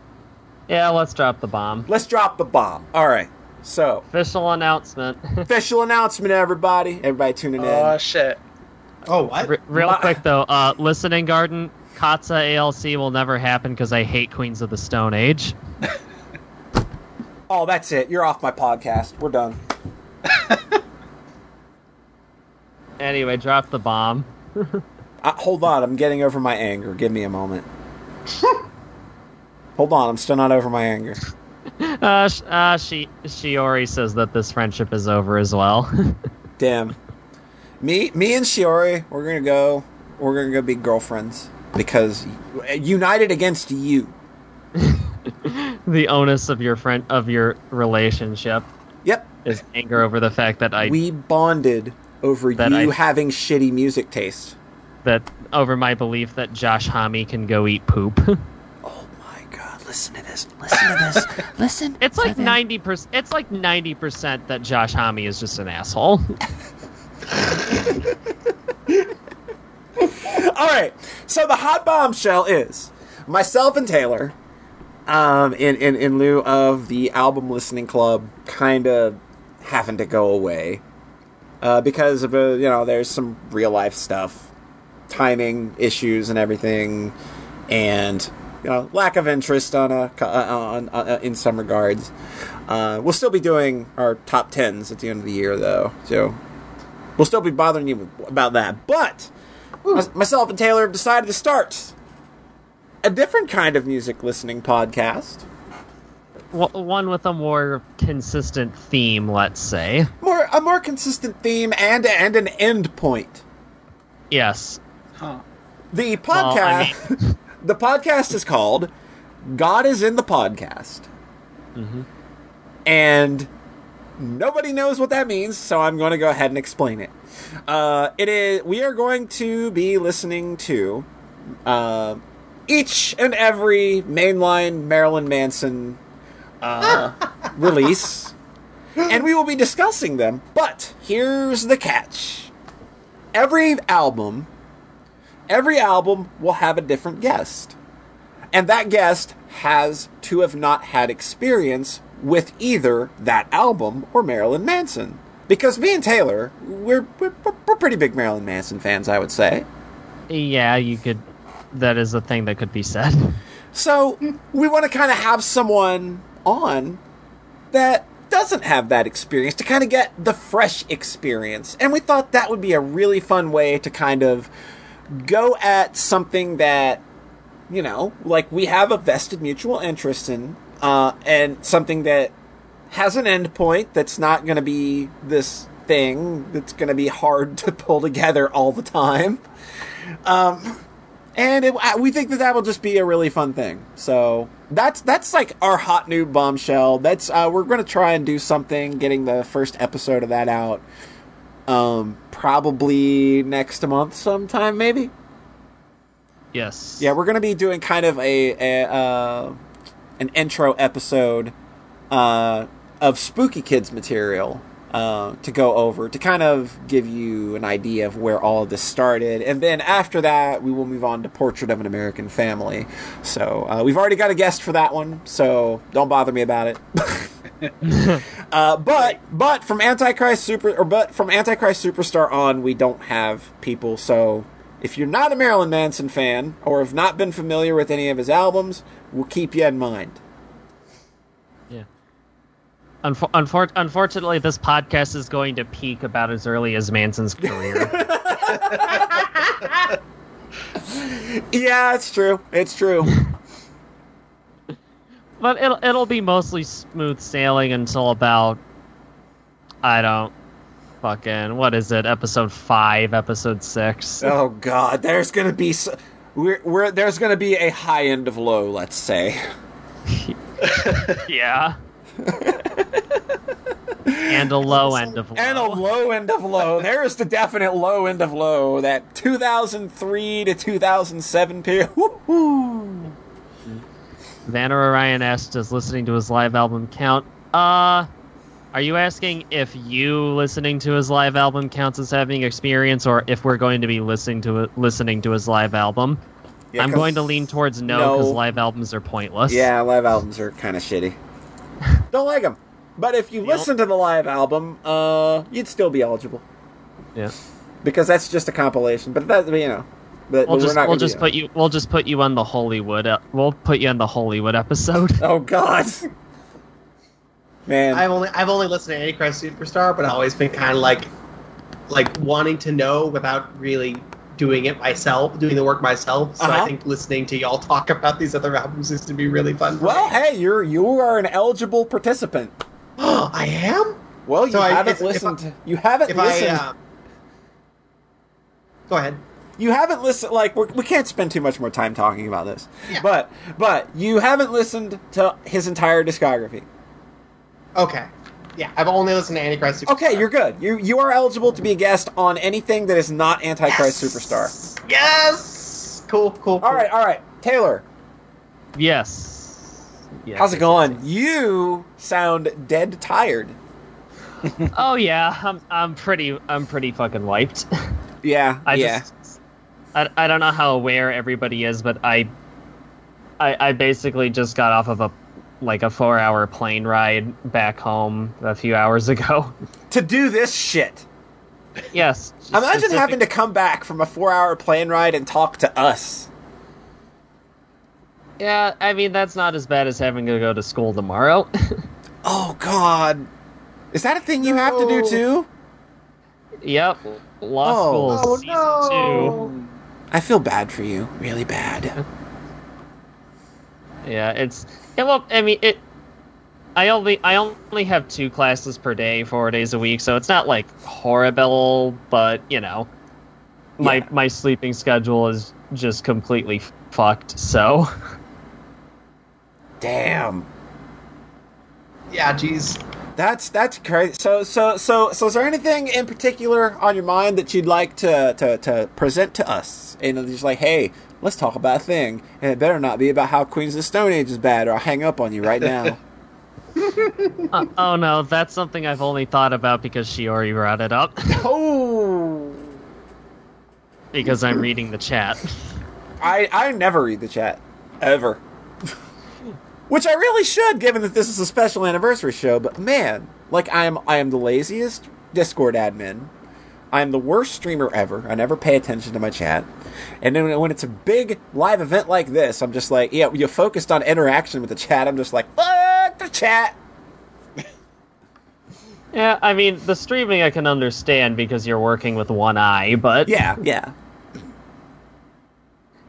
Yeah, let's drop the bomb. Let's drop the bomb. All right. So, Official announcement. [laughs] official announcement, everybody. Everybody tuning in. Oh shit. Oh, what? Re- real My- quick though, uh, listening garden, Katsa ALC will never happen because I hate Queens of the Stone Age. Oh, that's it. You're off my podcast. We're done. [laughs] Anyway, drop the bomb. Uh, hold on. I'm getting over my anger. Give me a moment. [laughs] hold on. I'm still not over my anger. Uh, sh- uh, she Shiori says that this friendship is over as well. [laughs] Damn. Me, me and Shiori, we're gonna go. We're gonna go be girlfriends because united against you. [laughs] the onus of your friend of your relationship Yep. is anger over the fact that I we bonded over you I- having shitty music taste. That over my belief that Josh Homme can go eat poop. [laughs] Oh my god! Listen to this. Listen to this. [laughs] Listen. it's like ninety percent. It's like ninety percent that Josh Homme is just an asshole. [laughs] All right. So the hot bombshell is myself and Taylor, um, in, in, in lieu of the album listening club kind of having to go away uh, because of a, you know there's some real life stuff, timing issues and everything, and you know lack of interest on a uh, on, uh, in some regards. Uh, we'll still be doing our top tens at the end of the year though, so we'll still be bothering you about that, but. Mys- myself and Taylor have decided to start a different kind of music listening podcast. One with a more consistent theme, let's say. More a more consistent theme and and an end point. Yes. Huh. The Well, I podcast [laughs] the podcast is called God is in the podcast. Mhm. And nobody knows what that means, so I'm going to go ahead and explain it. Uh, it is we are going to be listening to uh, each and every mainline Marilyn Manson uh, [laughs] release, and we will be discussing them. But here's the catch: every album, every album will have a different guest, and that guest has to have not had experience with either that album or Marilyn Manson. Because me and Taylor, we're we're, we're pretty big Marilyn Manson fans, I would say. Yeah, you could. That is a thing that could be said. So we want to kind of have someone on that doesn't have that experience to kind of get the fresh experience. And we thought that would be a really fun way to kind of go at something that, you know, like we have a vested mutual interest in, uh, and something that has an end point that's not going to be this thing that's going to be hard [laughs] to pull together all the time. Um, and it, we think that that will just be a really fun thing. So that's that's like our hot new bombshell. That's uh, we're going to try and do something, getting the first episode of that out, um, probably next month sometime, maybe. Yes. Yeah, we're going to be doing kind of a, a uh, an intro episode uh, of Spooky Kids material uh, to go over to kind of give you an idea of where all of this started, and then after that, we will move on to Portrait of an American Family. So uh, we've already got a guest for that one, so don't bother me about it. [laughs] uh, but but from Antichrist Super or but from Antichrist Superstar on, we don't have people, so if you're not a Marilyn Manson fan or have not been familiar with any of his albums, we'll keep you in mind. Unfor- unfor- unfortunately, this podcast is going to peak about as early as Manson's career. [laughs] Yeah, it's true. It's true. but it'll it'll be mostly smooth sailing until about I don't fucking what is it? Episode five, episode six. oh God, there's gonna be so, we're, we're there's gonna be a high end of low. Let's say. [laughs] Yeah. And a low end of low. And a low end of low. There is the definite low end of low. That 2003 to 2007 period. [laughs] Woo-hoo. Vanna Orion asked, "Does listening to his live album count?" Uh, are you asking if you listening to his live album counts as having experience, or if we're going to be listening to it, listening to his live album? Yeah, I'm going to lean towards no because No. live albums are pointless. Yeah, live albums are kind of shitty. [laughs] Don't like them. But if you You don't- listen to the live album, uh, you'd still be eligible yeah. because that's just a compilation. But that, you know, but We'll we're just not we'll just put you we'll just put you on the Holy Wood. Uh, we'll put you on the Holy Wood episode. [laughs] Oh God, man. I've only I've only listened to Antichrist Superstar, but I've always been kind of like like wanting to know without really doing it myself, doing the work myself. So Uh-huh. I think listening to y'all talk about these other albums is to be really fun. for well, hey, you're you are an eligible participant. Oh, [gasps] I am. Well, you So haven't if listened. I- to, you haven't If I listened. uh, go ahead. you haven't listened. Like we're, we can't spend too much more time talking about this. Yeah. But but you haven't listened to his entire discography. Okay. Yeah, I've only listened to Antichrist Superstar. Okay, you're good. You you are eligible to be a guest on anything that is not Antichrist Yes! Superstar. Yes. Cool. Cool. All right, all right, Taylor. yes. Yes, How's it yes, going? You sound dead tired. [laughs] Oh yeah, I'm I'm pretty I'm pretty fucking wiped. [laughs] Yeah, I yeah. just I, I don't know how aware everybody is, but I, I I basically just got off of a like a four hour plane ride back home a few hours [laughs] ago. to do this shit. yes. Imagine having to come back from a four-hour plane ride and talk to us. Yeah, I mean that's not as bad as having to go to school tomorrow. [laughs] Oh God, is that a thing you have to do too? yep. Law Oh. school Oh season no. I feel bad for you, really bad. [laughs] Yeah, it's yeah, well, I mean it. I only I only have two classes per day, four days a week, so it's not like horrible, but you know, my Yeah. my sleeping schedule is just completely f- fucked. So Damn. Yeah. Jeez. That's that's crazy. So so so so is there anything in particular on your mind that you'd like to to, to present to us? And it's just like, hey, let's talk about a thing, and it better not be about how Queens of the Stone Age is bad, or I'll hang up on you right now. [laughs] Uh, oh no, that's something I've only thought about because she already brought it up. [laughs] oh, because I'm reading the chat. I I never read the chat ever. Which I really should, given that this is a special anniversary show. But man, like I am, I am the laziest Discord admin. I am the worst streamer ever. I never pay attention to my chat. And then when it's a big live event like this, I'm just like, yeah, you focused on interaction with the chat. I'm just like, fuck the chat. [laughs] Yeah, I mean the streaming I can understand because you're working with one eye, but Yeah, yeah.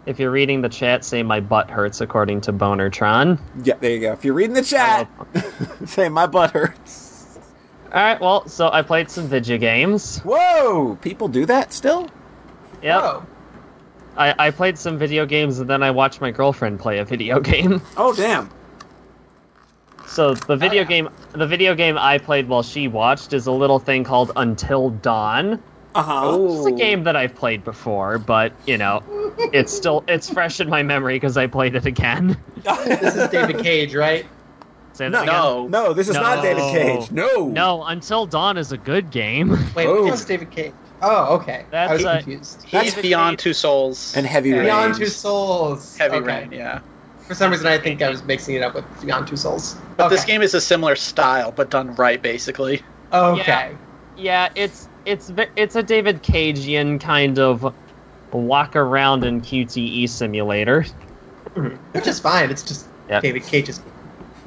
if you're reading the chat, say my butt hurts according to Bonertron. Yeah, there you go. If you're reading the chat, [laughs] say my butt hurts. All right, well, so I played some video games. Whoa, people do that still? Yep. Oh. I, I played some video games and then I watched my girlfriend play a video [laughs] game. Oh, damn. So the video Oh, yeah. game the video game I played while she watched is a little thing called Until Dawn. Uh huh. It's a game that I've played before, but you know, it's still it's fresh in my memory because I played it again. [laughs] This is David Cage, right? Say that No, again. No. no, this is not David Cage. No, No, Until Dawn is a good game. Wait, Oh. which David Cage? Oh, okay. That's I was a- confused. He's David Beyond Cage- Two Souls. And Heavy Rain. Beyond Two Souls. Heavy okay. Rain, yeah. For some reason, I think I was mixing it up with Beyond Two Souls. But this game is a similar style, but done right, basically. Okay. Yeah, it's it's it's a David Cagean kind of walk around in QTE Simulator. Hmm. Which is fine. It's just Yep. David Cage's.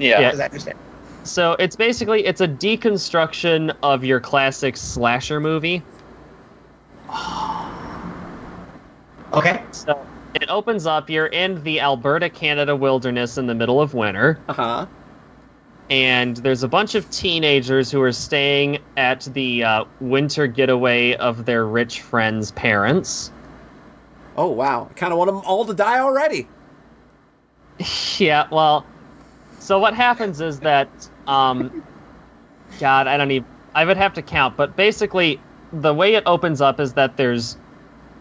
Yeah. Yeah. As I understand. So it's basically it's a deconstruction of your classic slasher movie. [sighs] Okay. So it opens up. You're in the Alberta, Canada wilderness in the middle of winter, Uh huh. and there's a bunch of teenagers who are staying at the uh, winter getaway of their rich friends' parents. Oh wow! I kind of want them all to die already. [laughs] yeah, well, so what happens is that, um, God, I don't even, I would have to count, but basically, the way it opens up is that there's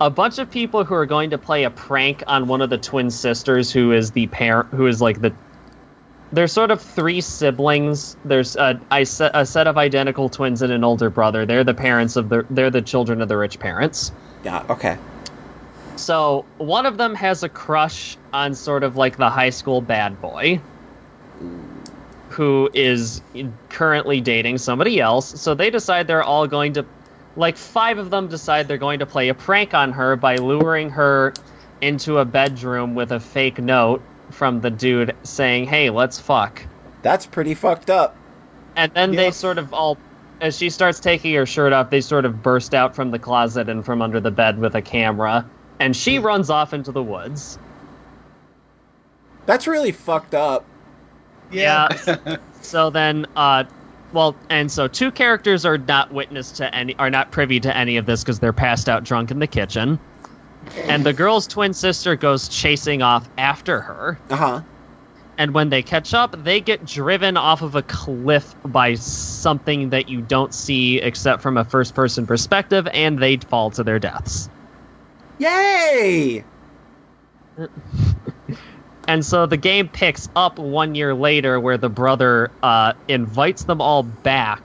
a bunch of people who are going to play a prank on one of the twin sisters who is the parent, who is like the. There's sort of three siblings. There's a, a set of identical twins and an older brother. They're the parents of the. They're the children of the rich parents. Yeah. Okay. So one of them has a crush on sort of like the high school bad boy, who is currently dating somebody else. So they decide they're all going to, like five of them decide they're going to play a prank on her by luring her into a bedroom with a fake note from the dude saying, "Hey, let's fuck." That's pretty fucked up. And then Yeah. they sort of all, as she starts taking her shirt off, they sort of burst out from the closet and from under the bed with a camera. And she hmm. runs off into the woods. That's really fucked up. Yeah. [laughs] so then, uh, well, and so two characters are not witness to any, are not privy to any of this because they're passed out drunk in the kitchen. And the girl's twin sister goes chasing off after her. Uh huh. And when they catch up, they get driven off of a cliff by something that you don't see except from a first person perspective, and they fall to their deaths. Yay! [laughs] And so the game picks up one year later, where the brother uh, invites them all back.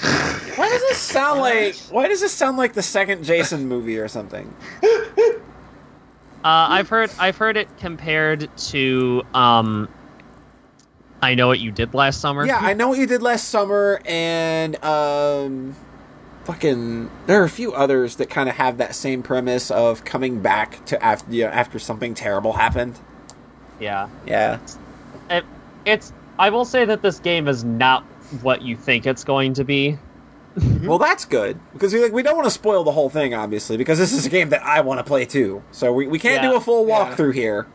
Why does this sound [laughs] like? Why does this sound like the second Jason movie or something? Uh, I've heard I've heard it compared to um, I know what you did last summer. Yeah, I know what you did last summer, and um, fucking, there are a few others that kind of have that same premise of coming back to after you know, after something terrible happened. Yeah. Yeah. It, it's I will say that this game is not what you think it's going to be. Well, that's good because we like we don't want to spoil the whole thing, obviously, because this is a game that I want to play too. So we, we can't Yeah. do a full Yeah. walkthrough here.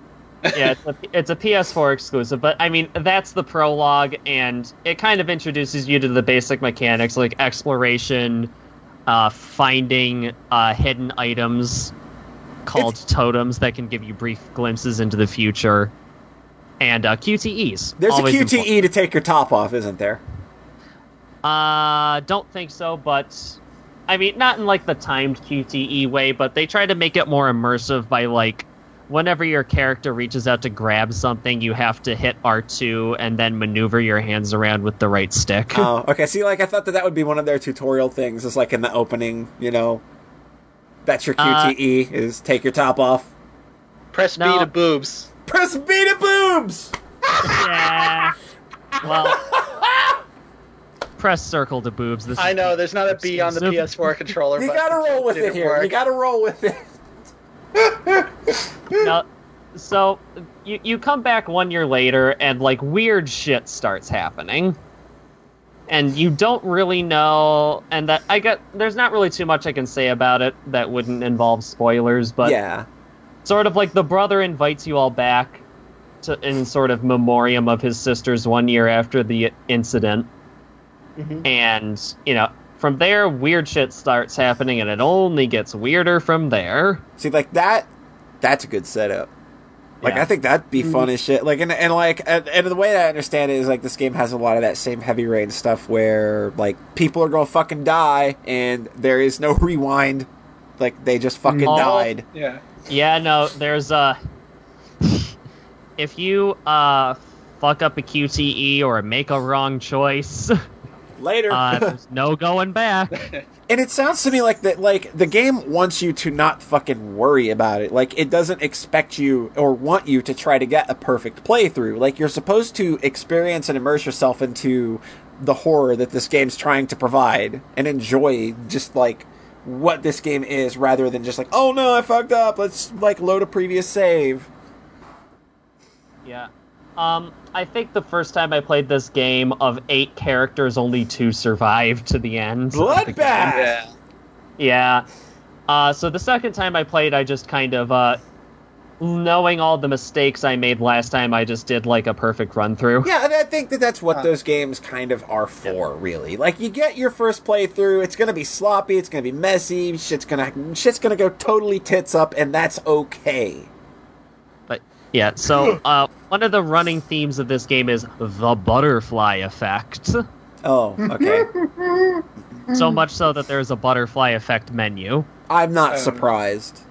yeah, it's a, it's a PS4 exclusive, but I mean that's the prologue, and it kind of introduces you to the basic mechanics like exploration, uh, finding uh, hidden items called totems that can give you brief glimpses into the future, and uh, QTEs. There's a QTE important. to take your top off, isn't there? Uh, don't think so, but I mean, not in like the timed QTE way, but they try to make it more immersive by like whenever your character reaches out to grab something, you have to hit R2 and then maneuver your hands around with the right stick. Oh, okay. See, like I thought that that would be one of their tutorial things, is like in the opening, you know. That's your Uh, QTE is take your top off. Press No. B to boobs. Press B to boobs. yeah. Well, [laughs] press circle to boobs. This I is know there's not a B on the exclusive. [laughs] PS4 controller. You gotta roll with it here. work. You gotta roll with it. No, so you you come back one year later and like weird shit starts happening. And you don't really know and that I got there's not really too much I can say about it that wouldn't involve spoilers, but yeah. sort of like the brother invites you all back to in sort of memoriam of his sisters one year after the incident. Mhm. And, you know, from there weird shit starts happening and it only gets weirder from there. See, like that. That's a good setup. Like Yeah. I think that'd be fun as shit. Like and, and like and, and the way that I understand it is like this game has a lot of that same heavy rain stuff where like people are gonna fucking die and there is no [laughs] rewind. Like they just fucking No. died. Yeah. Yeah, no, there's a. [laughs] if you uh fuck up a QTE or make a wrong choice, [laughs] Later. uh, [laughs] there's no going back. [laughs] And it sounds to me like that like the game wants you to not fucking worry about it. Like it doesn't expect you or want you to try to get a perfect playthrough. Like you're supposed to experience and immerse yourself into the horror that this game's trying to provide and enjoy just like what this game is rather than just like, oh no, I fucked up. Let's like load a previous save. Yeah. Um, I think the first time I played this game, of eight characters, only two survived to the end. of the Bloodbath! Yeah. Yeah. Uh, so the second time I played, I just kind of, uh, knowing all the mistakes I made last time, I just did like a perfect run through. Yeah, and I think that that's what Huh. those games kind of are for, really. Like you get your first playthrough, it's gonna be sloppy, it's gonna be messy, shit's gonna shit's gonna go totally tits up, and that's okay. But yeah, so uh, one of the running themes of this game is the butterfly effect. Oh, okay. [laughs] So much so that there's a butterfly effect menu. I'm not Um, surprised.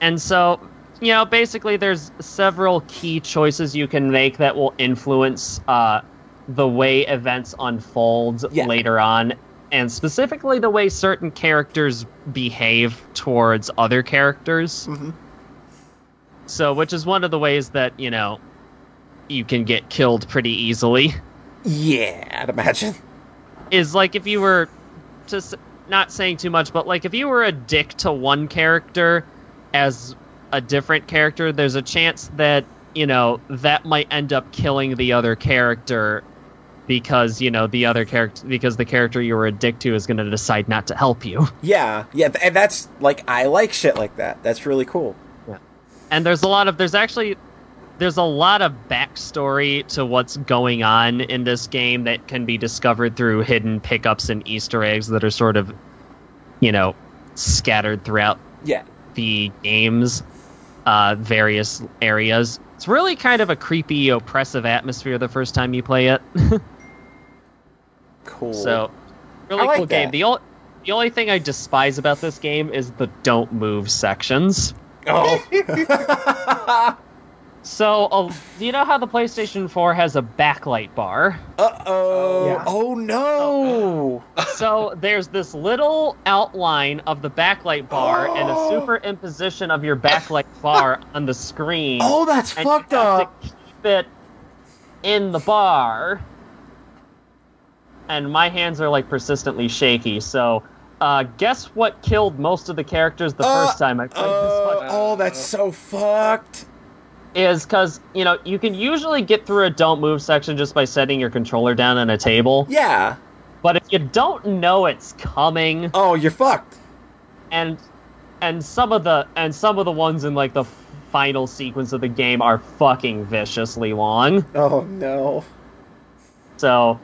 And so, you know, basically there's several key choices you can make that will influence uh, the way events unfold Yeah. later on, and specifically the way certain characters behave towards other characters. Mhm. So, which is one of the ways that, you know, you can get killed pretty easily. Yeah, I'd imagine. Is like if you were just not saying too much, but like if you were a dick to one character as a different character, there's a chance that, you know, that might end up killing the other character because, you know, the other character because the character you were a dick to is going to decide not to help you. Yeah, yeah, and that's like I like shit like that. That's really cool. And there's a lot of there's actually there's a lot of backstory to what's going on in this game that can be discovered through hidden pickups and easter eggs that are sort of you know scattered throughout Yeah. the game's uh, various areas. It's really kind of a creepy oppressive atmosphere the first time you play it. [laughs] Cool. so really like cool game. the, ol- the only thing i despise about this game is the don't move sections Oh. [laughs] So, uh, do you know how the PlayStation 4 has a backlight bar? uh oh. Yeah. Oh no. [laughs] so, there's this little outline of the backlight bar and a Oh. [gasps] superimposition of your backlight bar [laughs] on the screen. Oh, that's and fucked you have up. To keep it in the bar. And my hands are like persistently shaky. So, uh, guess what killed most of the characters the Uh, first time I played this Uh, fucking oh, that's so fucked. is because you know you can usually get through a don't move section just by setting your controller down on a table Yeah. but if you don't know it's coming Oh, you're fucked. and and some of the and some of the ones in like the final sequence of the game are fucking viciously long Oh no. so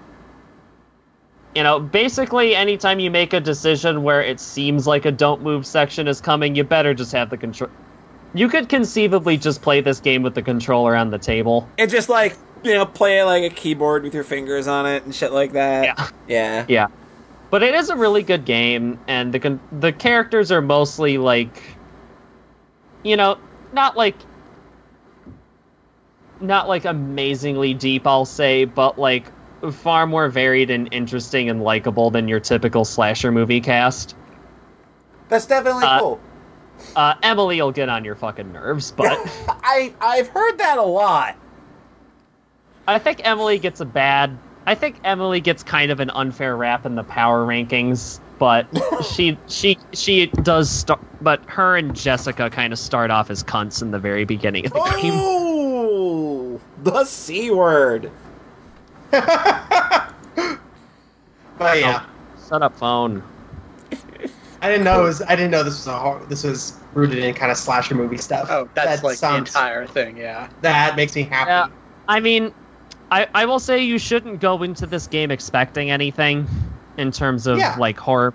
you know basically anytime you make a decision where it seems like a don't move section is coming you better just have the control you could conceivably just play this game with the controller on the table And just like you know, play like a keyboard with your fingers on it and shit like that. Yeah. Yeah. Yeah, but it is a really good game, and the con- the characters are mostly like, you know, not like, not like amazingly deep, I'll say, but like far more varied and interesting and likable than your typical slasher movie cast. That's definitely Uh, cool. Uh, Emily will get on your fucking nerves, but [laughs] I I've heard that a lot. I think Emily gets a bad. I think Emily gets kind of an unfair rap in the power rankings, but [laughs] she she she does start. But her and Jessica kind of start off as cunts in the very beginning of the game. Oh, the c word. [laughs] But yeah, Shut up, phone. I didn't know it was. I didn't know this was a hor- this was rooted in kind of slasher movie stuff. Oh, that's That like sounds- the entire thing. Yeah. That makes me happy. Yeah. I mean, I I will say you shouldn't go into this game expecting anything in terms of Yeah. like horror.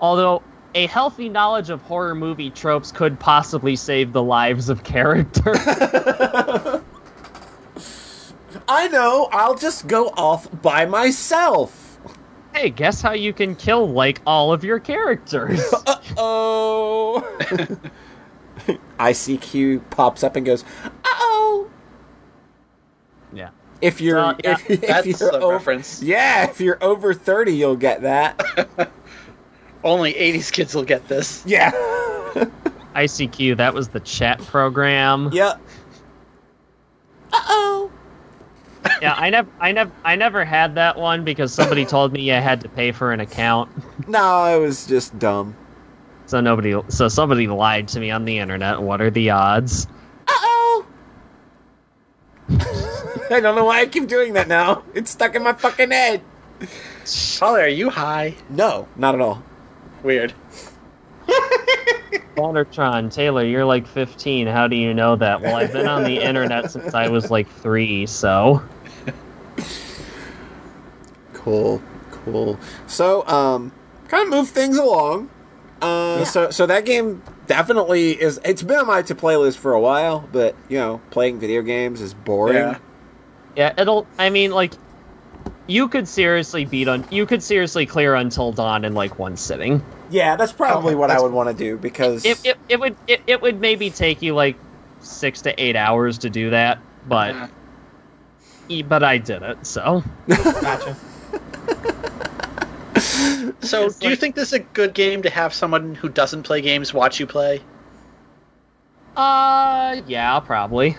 Although a healthy knowledge of horror movie tropes could possibly save the lives of characters. [laughs] [laughs] I know. I'll just go off by myself. hey, guess how you can kill like all of your characters? Uh oh. ICQ pops up and goes, uh oh. yeah. If you're Uh, yeah, if, if That's you're a over, reference. yeah, if you're over thirty, you'll get that. [laughs] Only 80s kids will get this. yeah. ICQ, that was the chat program. yep. Uh oh. Yeah, I never, I never, I never had that one because somebody told me I had to pay for an account. No, it was just dumb. So nobody, so somebody lied to me on the internet. What are the odds? Uh-oh! I don't know why I keep doing that now. It's stuck in my fucking head. Holly, are you high? No, not at all. Weird. [laughs] Wandertron, Taylor, you're like 15. How do you know that? Well, I've been on the internet since I was like three, so. Cool, cool. So, um, kind of move things along. Uh, Yeah. so, so that game definitely is. It's been on my to playlist for a while, but you know, playing video games is boring. Yeah. Yeah, it'll. I mean, like, you could seriously beat on. You could seriously clear Until Dawn in like one sitting. Yeah, that's probably Okay, what I that's- would want to do because It, it, it would it, it would maybe take you like six to eight hours to do that, but Yeah. e- but I did it. So Gotcha. [laughs] So, It's do you think this is a good game to have someone who doesn't play games watch you play? uh yeah, probably.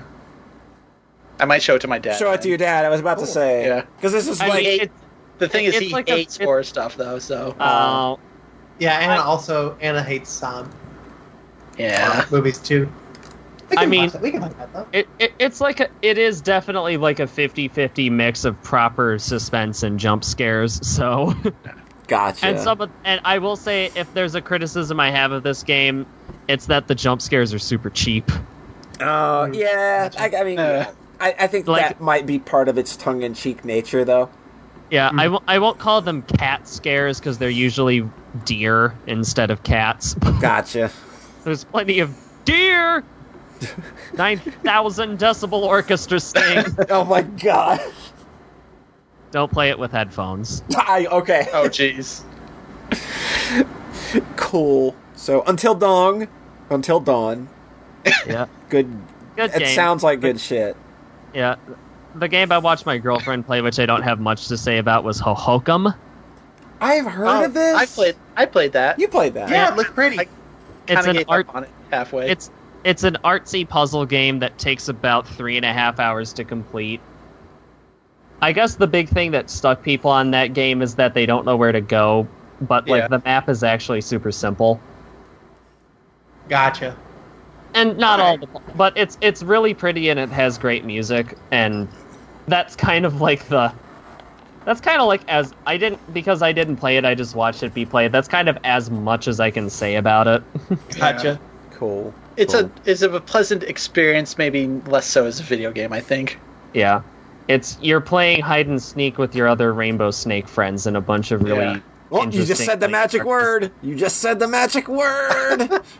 I might show it to my dad. show it to your dad. I was about to say, Yeah. because this is I like mean, it, The thing is, It's he like a- hates it- horror stuff, though. So, uh, Yeah, Anna I- also Anna hates um yeah. movies too. I mean- that. we can like that though. it, it it's like a, it is definitely like a 50-50 mix of proper suspense and jump scares. [laughs] So gotcha. and some of, and I will say if there's a criticism I have of this game, it's that the jump scares are super cheap. Oh yeah, I, I mean, Uh. I, I think Like- that might be part of its tongue-in-cheek nature, though. Yeah, hmm. I w- I won't call them cat scares because they're usually deer instead of cats. [laughs] Gotcha. There's plenty of deer. [laughs] Nine thousand decibel orchestra sing. [laughs] oh my god. Don't play it with headphones. I, okay. Oh, jeez. Cool. So until dawn, until dawn. Yeah, Good. good It game. sounds like good shit. Yeah, the game I watched my girlfriend play, which I don't have much to say about, was Hohokum. I've heard Oh, of this. I played. I played that. You played that? Yeah, it looks pretty. Like- It's an art. on it halfway. It's it's an artsy puzzle game that takes about three and a half hours to complete. I guess the big thing that stuck people on that game is that they don't know where to go, but like Yeah. the map is actually super simple. Gotcha. and not all the but it's it's really pretty and it has great music and that's kind of like the that's kind of like as I didn't because I didn't play it I just watched it be played that's kind of as much as I can say about it [laughs] Gotcha. Cool. it's cool. a it's a pleasant experience, maybe less so as a video game. I think. yeah it's you're playing hide and sneak with your other rainbow snake friends and a bunch of really Yeah. Well, you just said the interesting, magic like, word. You just said the magic word. [laughs]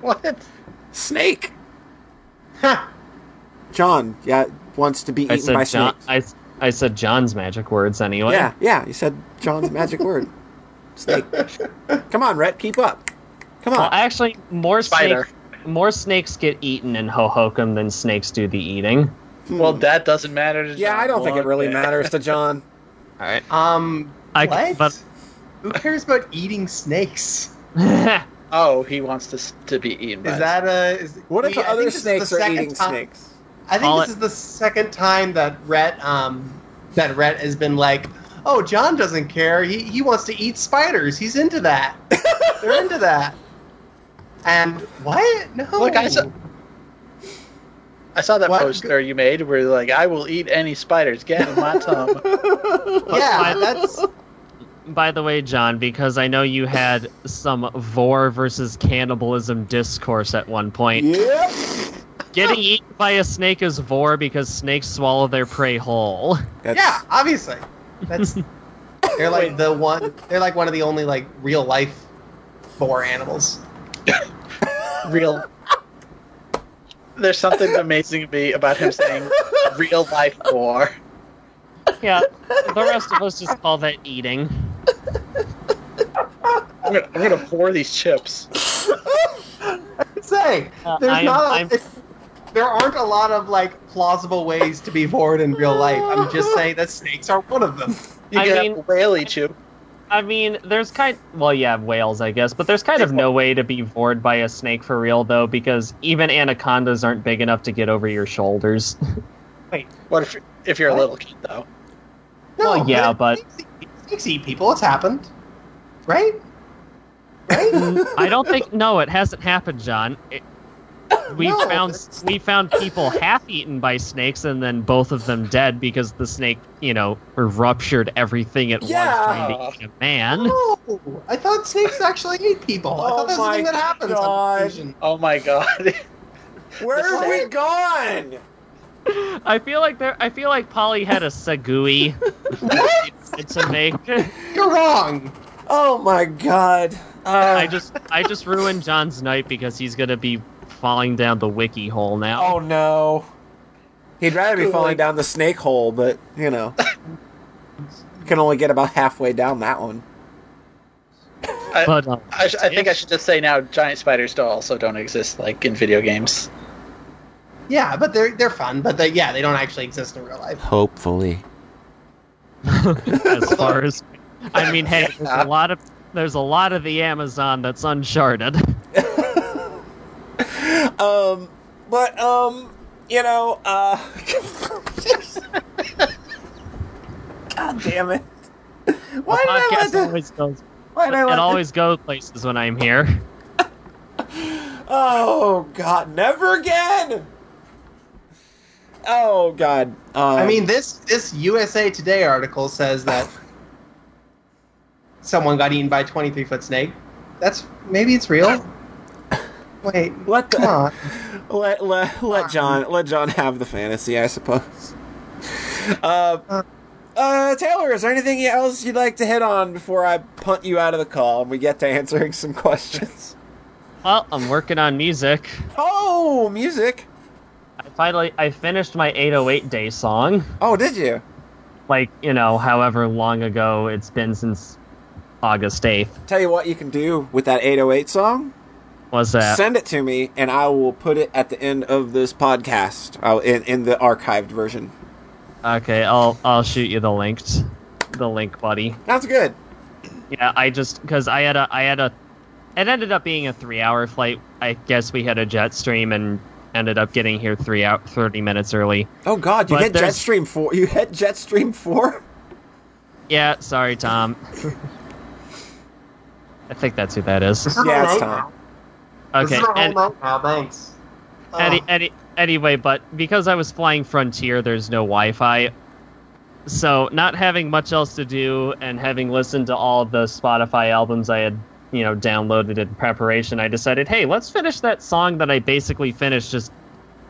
What? Snake. Ha! John, yeah, wants to be I eaten said by John, snakes. I, I said John's magic words anyway Yeah, yeah, you said John's magic word. [laughs] Snake. Come on, Rhett, keep up. Come on. well actually more Spider. snakes more snakes get eaten in Hohokum than snakes do the eating Well, that doesn't matter. To Hmm. yeah, I don't think it really bit. matters to John. [laughs] all right Um, I what? but Who cares about eating snakes? [laughs] Oh, he wants to to be eaten. By Is that a? Is, What if we- other think this is the snakes are eating time- snakes? I think this it- is the second time that Rhett, um, that Rhett has been like, "Oh, John doesn't care. He he wants to eat spiders. He's into that. [laughs] They're into that." And what? No. Look, I saw- I saw that What? poster you made where you're like I will eat any spiders. Get in my [laughs] tongue. [laughs] Yeah, that's By the way, John, because I know you had some vore versus cannibalism discourse at one point. Yep. Getting eaten by a snake is vore because snakes swallow their prey whole. That's, yeah, obviously. That's [laughs] they're like the one. They're like one of the only like real life vore animals. [laughs] Real. There's something amazing to me about him saying real life vore. Yeah, the rest of us just call that eating. I'm gonna, I'm gonna pour these chips. [laughs] Say, Uh, there's I'm- not. A, I'm- there aren't a lot of like plausible ways to be bored in real life. I'm just [laughs] saying that snakes are one of them. You I can mean- have whale eat you. I mean, there's kind well, yeah, whales, I guess, but there's kind of no way to be bored by a snake for real, though, because even anacondas aren't big enough to get over your shoulders. [laughs] Wait, what if if you're a little kid though? No, Well, yeah, but- snakes eat, snakes eat people. It's happened, right? right? [laughs] I don't think. No, it hasn't happened, John. It, [laughs] we No, found it's- we found people half eaten by snakes, and then both of them dead because the snake, you know, ruptured everything it Yeah. was trying to eat a man. No, I thought snakes actually eat people. I Oh thought that's my the thing that happens God. on. Oh my god. [laughs] Where The have we snake. gone? I feel like there. I feel like Polly had a sagui [laughs] What? to make. You're wrong. Oh my god. Uh, I just I just ruined John's night because he's gonna be falling down the wiki hole now. Oh no. He'd rather be falling down the snake hole, but you know, [laughs] can only get about halfway down that one. I, But uh, I, sh- I think I should just say now giant spiders still also don't exist like in video games. Yeah, but they're they're fun. But they, yeah, they don't actually exist in real life. Hopefully. [laughs] [laughs] as far as I mean, hey, there's a lot of there's a lot of the Amazon that's uncharted. [laughs] Um, but um, you know, uh, [laughs] God damn it! Why did I let podcast that? always goes. Why did I let It that- always goes places when I'm here. [laughs] Oh God! Never again! Oh God! Um, I mean, this this USA Today article says that someone got eaten by a 23 foot snake. That's maybe it's real. Wait, let the come on. [laughs] let let let John let John have the fantasy, I suppose. [laughs] Uh, uh, Taylor, is there anything else you'd like to hit on before I punt you out of the call and we get to answering some questions? [laughs] Well, I'm working on music. Oh, music! I finally I finished my 808 day song. Oh, did you? Like you know, however long ago it's been since August 8th. Tell you what you can do with that 808 song. Was that? Send it to me, and I will put it at the end of this podcast I'll, in in the archived version. Okay, I'll I'll shoot you the link, the link, buddy. That's good. Yeah, I just because I had a I had a it ended up being a three hour flight. I guess we had a jet stream and ended up getting here three out thirty minutes early. Oh God, you But hit there's- Jetstream four. You hit Jetstream four. Yeah, sorry, Tom. [laughs] I think that's who that is. Yeah, it's Tom. Okay, and now. Thanks. any, Oh. any, anyway, but because I was flying Frontier, there's no Wi-Fi. So not having much else to do and having listened to all the Spotify albums I had, you know, downloaded in preparation, I decided, hey, let's finish that song that I basically finished. Just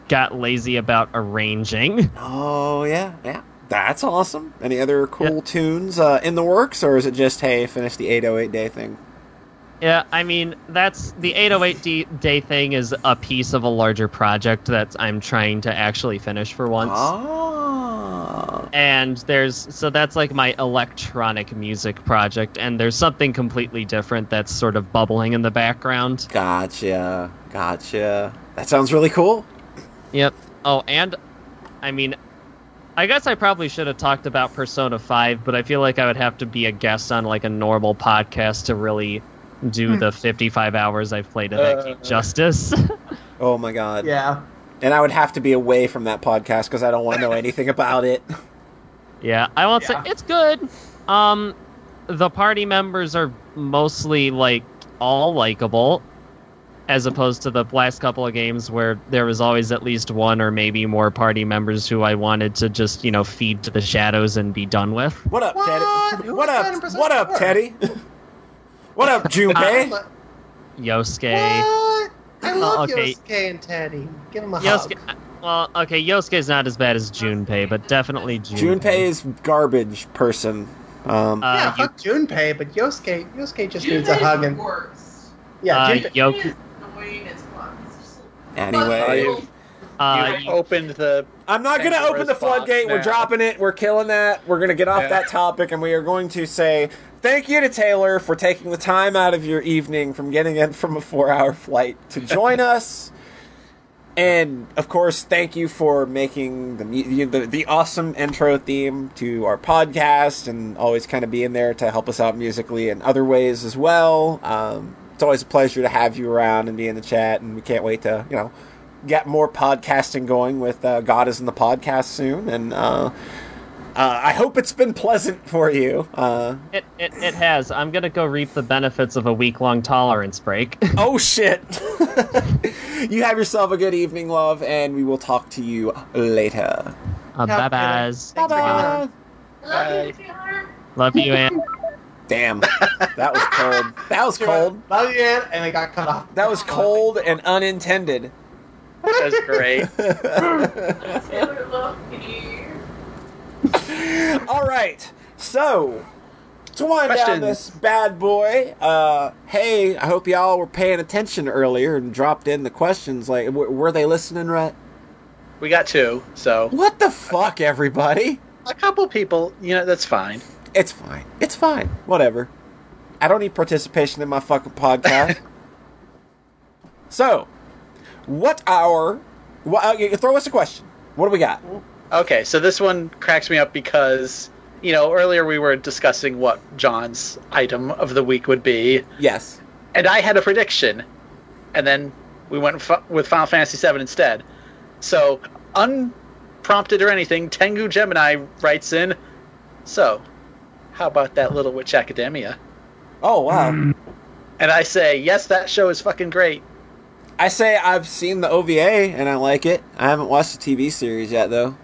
got lazy about arranging. Oh yeah, yeah. That's awesome. Any other cool tunes uh, in the works, or is it just hey, finish the 808 day thing? Yeah, I mean that's the 808 D- day thing is a piece of a larger project that I'm trying to actually finish for once. Ah, and there's so that's like my electronic music project and there's something completely different that's sort of bubbling in the background gotcha, gotcha. That sounds really cool. yep oh and i mean i guess i probably should have talked about persona 5 but i feel like i would have to be a guest on like a normal podcast to really do the 55 hours i've played of that game Uh. justice [laughs] Oh my God. Yeah. And I would have to be away from that podcast because I don't want to know anything about it. [laughs] Yeah, I won't Yeah. say it's good. Um, the party members are mostly like all likable, as opposed to the last couple of games where there was always at least one or maybe more party members who I wanted to just you know feed to the shadows and be done with. What up, What? Teddie? What was that up? What up, 4? Teddie? [laughs] what up, Junpei? What? Yosuke, I love Oh, okay. Yosuke and Teddie. Give him a Yosuke. hug. Well, okay, Yosuke's not as bad as Junpei, but definitely Junpei. Junpei is garbage person. Um, Uh, yeah, you- fuck Junpei, but Yosuke, Yosuke just needs a hug and worse. yeah, uh, Junpei, Yo- He is annoying as fuck. It's just anyway, you- uh, you opened the I'm not going to open the floodgate. box We're dropping it. We're killing that. We're going to get off Yeah. that topic, and we are going to say thank you to Taylor for taking the time out of your evening from getting in from a four-hour flight to join [laughs] us. And of course, thank you for making the, the the awesome intro theme to our podcast, and always kind of being there to help us out musically in other ways as well. Um, it's always a pleasure to have you around and be in the chat, and we can't wait to you know get more podcasting going with uh, God is in the podcast soon, and uh, Uh, I hope it's been pleasant for you. Uh, It, it, it has. I'm gonna go reap the benefits of a week long tolerance break. [laughs] oh shit! [laughs] you have yourself a good evening, love, and we will talk to you later. Uh, Yeah, bye byes. Thanks Bye. Love you, Taylor. Love you, Ann. Damn, that was cold. That was cold. Love you, Ann, and it got cut off. That was cold and unintended. That's great. Taylor, love you. All right, so to wind down this bad boy, uh, hey, I hope y'all were paying attention earlier and dropped in the questions. Like, w- were they listening, Rhett? We got two, so What the fuck, everybody? a couple people, you know, that's fine. It's fine. It's fine. Whatever. I don't need participation in my fucking podcast. [laughs] so, what our? What, uh, throw us a question. What do we got? Okay, so this one cracks me up because, you know, earlier we were discussing what John's item of the week would be, Yes. and I had a prediction, and then we went f- with Final Fantasy VII instead. So, unprompted or anything, Tengu Gemini writes in, so, how about that Little Witch Academia? Oh wow. Hmm. And I say, yes, that show is fucking great. I say I've seen the OVA and I like it. I haven't watched the TV series yet though.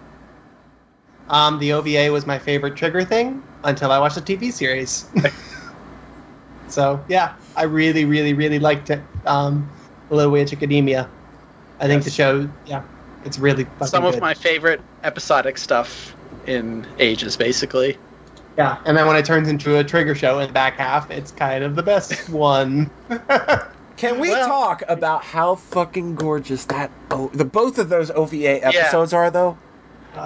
Um, the OVA was my favorite trigger thing until I watched the TV series. [laughs] so yeah, I really, really, really liked it. Um, Little Witch Academia. I think the show, yeah, it's really fucking Some of good. my favorite episodic stuff in ages, basically. yeah. And then when it turns into a trigger show in the back half, it's kind of the best [laughs] one. Can we Well- talk about how fucking gorgeous that oh, the both of those OVA episodes are though?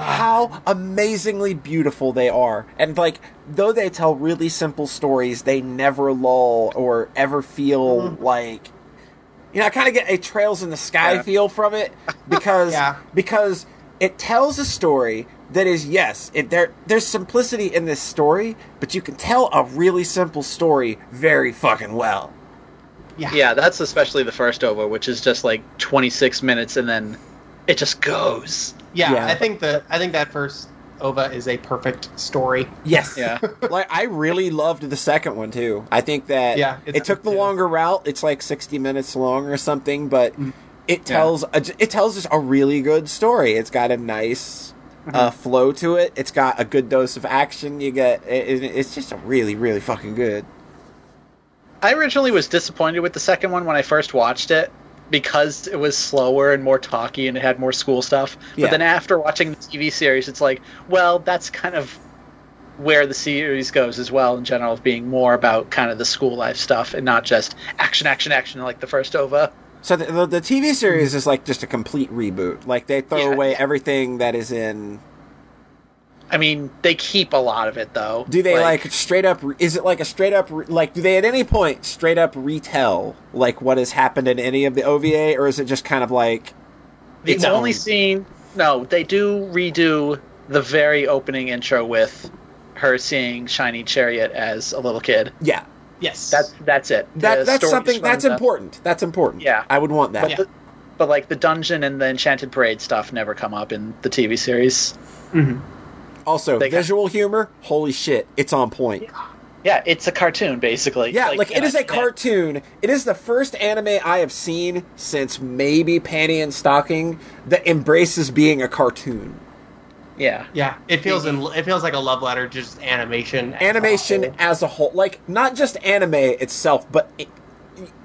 How amazingly beautiful they are. And like though they tell really simple stories, they never lull or ever feel mm-hmm. like you know, I kind of get a Trails in the Sky Yeah. feel from it [laughs] because Yeah. because it tells a story that is yes, it, there there's simplicity in this story, but you can tell a really simple story very fucking well. yeah. Yeah, that's especially the first OVA, which is just like 26 minutes and then it just goes. Yeah, Yeah. I think the I think that first OVA is a perfect story. Yes. Yeah. [laughs] like I really loved the second one too. I think that Yeah, it it's took the epic, too. longer route. It's like 60 minutes long or something, but Mm. it tells a, it tells us a really good story. It's got a nice Mm-hmm. uh, flow to it. It's got a good dose of action. You get it, it, it's just a really really fucking good. I originally was disappointed with the second one when I first watched it because it was slower and more talky and it had more school stuff. Yeah. But then after watching the TV series, it's like, well, that's kind of where the series goes as well in general, being more about kind of the school life stuff and not just action, action, action like the first OVA. So the, the, the TV series is like just a complete reboot. Like they throw Yeah. away everything that is in. I mean, they keep a lot of it though. Do they like, straight up? Is it like a straight up? Like do they at any point straight up retell like what has happened in any of the OVA, or is it just kind of like The its only own? scene, no, they do redo the very opening intro with her seeing Shiny Chariot as a little kid. Yeah, Yes. That's that's it. that that's something that's the- important. That's important. Yeah. I would want that. But, the, but like the dungeon and the Enchanted Parade stuff never come up in the TV series. Mhm. Also, they got- visual humor. Holy shit, it's on point. Yeah, it's a cartoon basically. Yeah, like, it is a yeah. cartoon. It is the first anime I have seen since maybe Panty and Stocking that embraces being a cartoon. Yeah, Yeah, it feels in, it feels like a love letter, just animation. as a animation whole. as a whole like not just anime itself but it,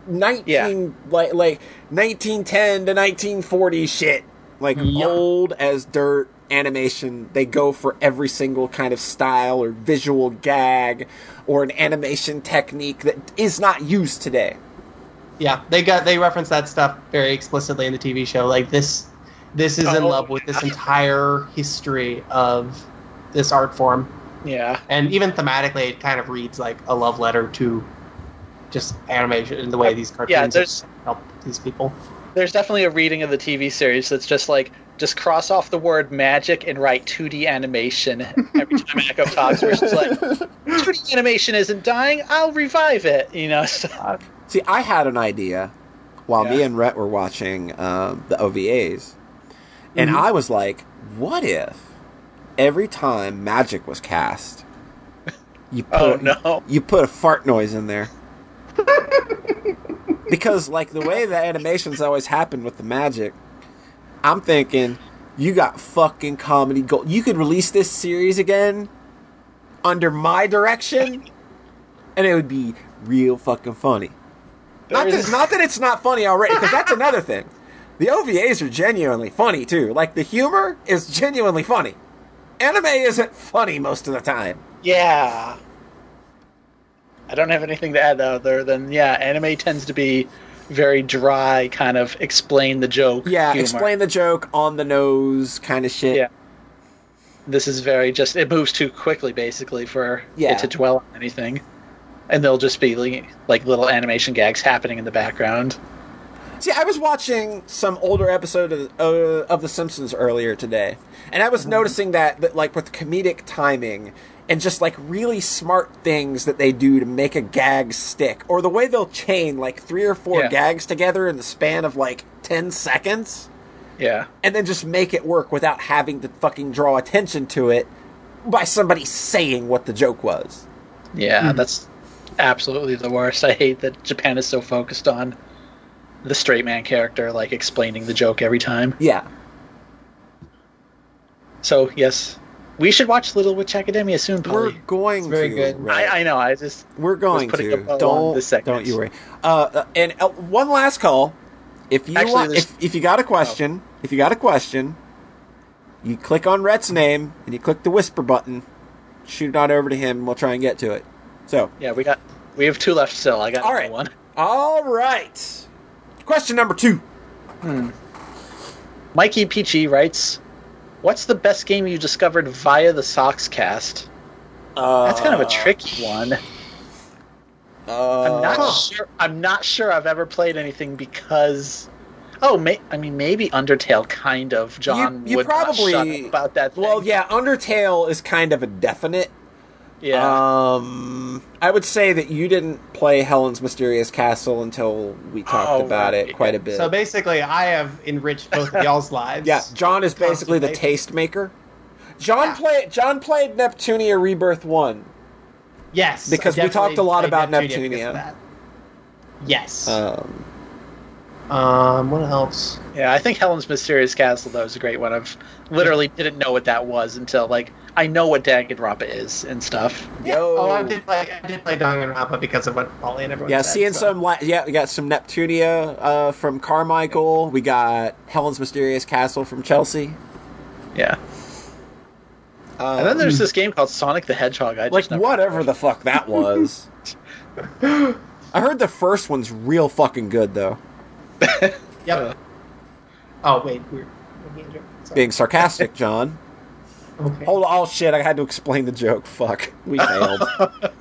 19 Yeah. like like 1910 to 1940 shit like Yeah. old as dirt animation they go for every single kind of style or visual gag or an animation technique that is not used today Yeah, they got they reference that stuff very explicitly in the TV show. Like this, this is in Oh, love with this entire history of this art form, yeah. and even thematically, it kind of reads like a love letter to just animation and the way these cartoons Yeah, help these people. There's definitely a reading of the TV series that's just like just cross off the word magic and write 2D animation every time Akko talks. Where she's like, 2D animation isn't dying. I'll revive it. You know. So, see i had an idea while me and rhett were watching um, the ovas and Mhm. i was like what if every time magic was cast, you put Oh no. you put a fart noise in there. [laughs] because like the way the animations always happen with the magic, I'm thinking you got fucking comedy gold. You could release this series again under my direction, and it would be real fucking funny. Not that, not that it's not funny already, because that's [laughs] another thing. The OVAs are genuinely funny too. Like the humor is genuinely funny. Anime isn't funny most of the time. Yeah. I don't have anything to add other than yeah, anime tends to be very dry, kind of explain the joke. Yeah, humor. explain the joke on the nose kind of shit. Yeah. This is very just it moves too quickly basically for Yeah. it to dwell on anything. And there'll just be like, like little animation gags happening in the background. See, I was watching some older episode of, uh, of The Simpsons earlier today, and I was Mm-hmm. noticing that, that, like, with comedic timing and just, like, really smart things that they do to make a gag stick, or the way they'll chain, like, three or four Yeah. gags together in the span of, like, 10 seconds, Yeah. and then just make it work without having to fucking draw attention to it by somebody saying what the joke was. Yeah, hmm. that's absolutely the worst. I hate that Japan is so focused on the straight man character like explaining the joke every time. Yeah. So yes, we should watch Little Witch Academia soon, We're going It's very to. good. right? I, I know. I just We're going to. Don't don't you worry. Uh, uh, and uh, one last call. If you Actually, want, if, if you got a question, if you got a question, you click on Rhett's name and you click the whisper button. Shoot it on over to him. and We'll try and get to it. So, yeah, we got we have two left still. I got All right. one. all right. Question number two. Mikey Peachy writes, "What's the best game you discovered via the Soxcast?" Uh, That's kind of a tricky one. Uh, I'm not sure. I'm not sure I've ever played anything because. Oh, may, I mean, maybe Undertale, kind of. John you would not shut probably- about that. Thing. Well, yeah, Undertale is kind of a definite. Yeah. Um, I would say that you didn't play Helen's Mysterious Castle until we talked Oh, about right, it quite a bit. So basically, I have enriched both of [laughs] y'all's lives. yeah, John is basically the Constantly. taste maker. John Yeah. played John played Neptunia Rebirth One. Yes, Because we talked a lot about Neptunia Neptunia. because of that. Yes. Um, um. What else? Yeah, I think Helen's Mysterious Castle though is a great one. I've literally didn't know what that was until like I know what Danganronpa is and stuff. yo, Oh, I did play. I did play Danganronpa because of what Polly and everyone. yeah, said, seeing so. some li- yeah, we got some Neptunia uh, from Carmichael. We got Helen's Mysterious Castle from Chelsea. Yeah, Um, and then there's this game called Sonic the Hedgehog. I like just never- whatever the fuck that was. [laughs] I heard the first one's real fucking good though. Yep. [laughs] Oh wait, we're. we're. Being sarcastic, [laughs] John. Okay. Hold on, oh shit! I had to explain the joke. Fuck, we failed. [laughs]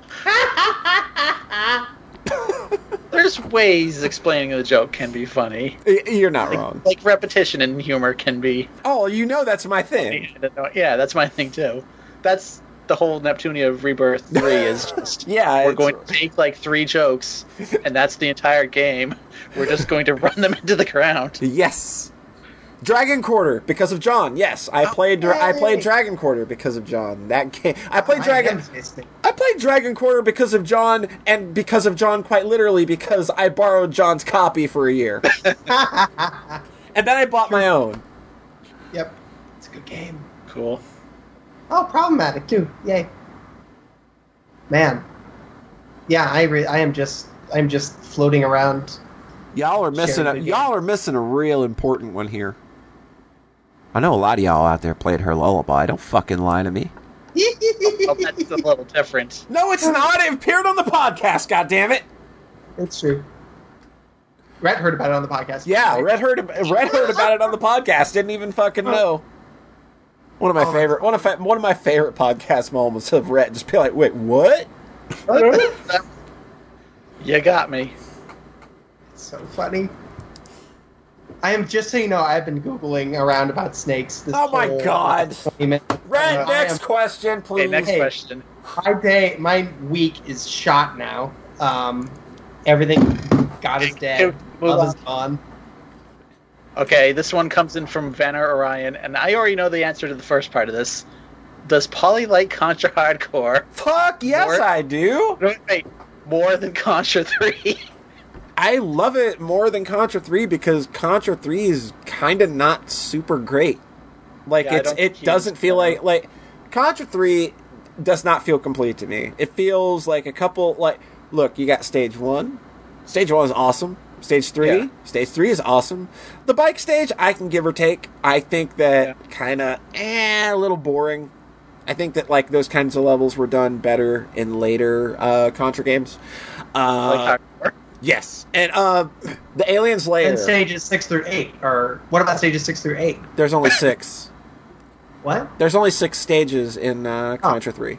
[laughs] There's ways explaining the joke can be funny. You're not Like, wrong. like repetition and humor can be. Oh, you know that's my thing. Yeah, that's my thing too. That's the whole Neptunia of Rebirth three is [laughs] just. Yeah, We're it's- going to take like three jokes, and that's the entire game. We're just going to run them into the ground. Yes. Dragon Quarter because of John. Yes, I oh, played. Dra- I played Dragon Quarter because of John. That game. I played My Dragon. I played Dragon Quarter because of John, and because of John, quite literally, because I borrowed John's copy for a year, [laughs] and then I bought my own. yep. It's a good game. Cool. Oh, problematic too. Yay. Man. Yeah, I re- I am just I'm just floating around. Y'all are missing. A, y'all are missing a real important one here. I know a lot of y'all out there played her lullaby. Don't fucking lie to me. Oh, that's a little different. [laughs] No, it's not. It appeared on the podcast. God damn it. it's true. Red heard about it on the podcast. Yeah, Red heard. Red heard about it on the podcast. Didn't even fucking know. One of my Oh. favorite. One of fa- one of my favorite podcast moments of Red. Just be like, wait, what? You got me. So funny. I am just so you know, I've been googling around about snakes. This Oh my God. Red, Uh, next am- question, please. Okay, next Hey. question. my day, my week is shot now. Um, everything, God is dead. Love on. is gone. Okay, this one comes in from Vanner Orion, and I already know the answer to the first part of this. does Polly like Contra Hard Corps? Fuck yes, More- I do. Wait, wait, more than Contra 3? [laughs] I love it more than Contra 3 because Contra 3 is kind of not super great. Like Yeah, it's it doesn't feel like like Contra 3 does not feel complete to me. It feels like a couple like look, you got stage 1. Stage 1 is awesome. Stage 3, Yeah. stage 3 is awesome. The bike stage I can give or take. I think that kind of eh, a little boring. I think that like those kinds of levels were done better in later uh, Contra games. Uh, like? Yes, and uh, the aliens layer. And stages six through eight, or what about stages six through eight? There's only six. What? There's only six stages in uh, Contra Three.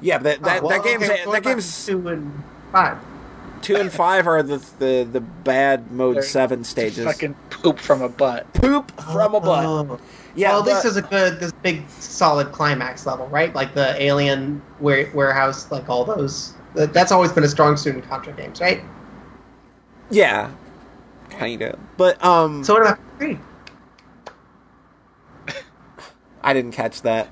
Yeah, but that that, Oh, well, that game's okay, that game's two and five. two and five are the the, the bad mode They're seven stages. Fucking poop from a butt. Poop from a butt. Oh. Yeah, well, this is a good, this big, solid climax level, right? Like the alien warehouse, like all those. That's always been a strong suit in Contra games, right? Yeah, kind of. But um, So what about three? I didn't catch that.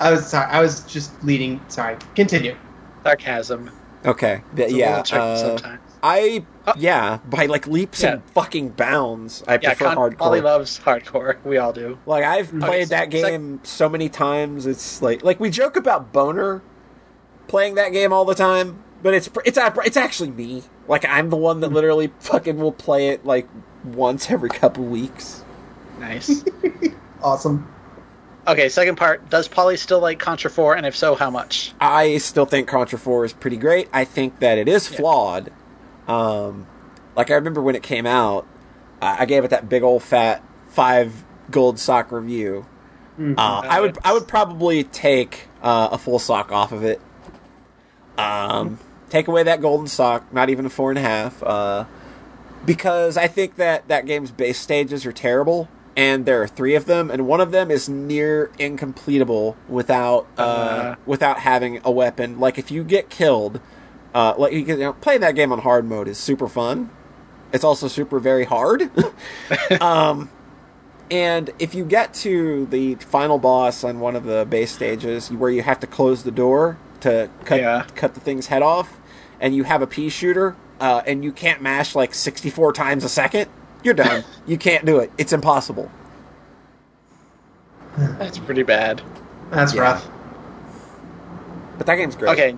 I was sorry. I was just leading. Sorry. Continue. Sarcasm. Okay, th- It's yeah. little uh, sometimes. I Uh, yeah by like leaps and fucking bounds. I Yeah, prefer Con- Polly Hard Corps. loves Hard Corps. We all do. Like I've Okay, played so- that sec- game so many times. It's like like we joke about boner playing that game all the time, but it's it's it's actually me. Like I'm the one that literally fucking will play it like once every couple weeks. Nice. [laughs] Awesome. okay, second part. Does Polly still like Contra 4, and if so, how much? I still think Contra 4 is pretty great. I think that it is Yeah. flawed. Um, like I remember when it came out, I I gave it that big old fat five gold sock review. Mhm. Uh, I would I would probably take uh, a full sock off of it. Um, take away that golden sock, not even a four and a half, uh, because I think that that game's base stages are terrible, and there are three of them, and one of them is near incompletable without uh, Uh. without having a weapon. Like if you get killed, uh, like you, can, you know, playing that game on hard mode is super fun. It's also super very hard. [laughs] um, and if you get to the final boss on one of the base stages, where you have to close the door to cut Yeah. cut the thing's head off, and you have a pea shooter, uh, and you can't mash like sixty four times a second, you're done. [laughs] you can't do it. It's impossible. That's pretty bad. That's Yeah. rough. But that game's great. Okay,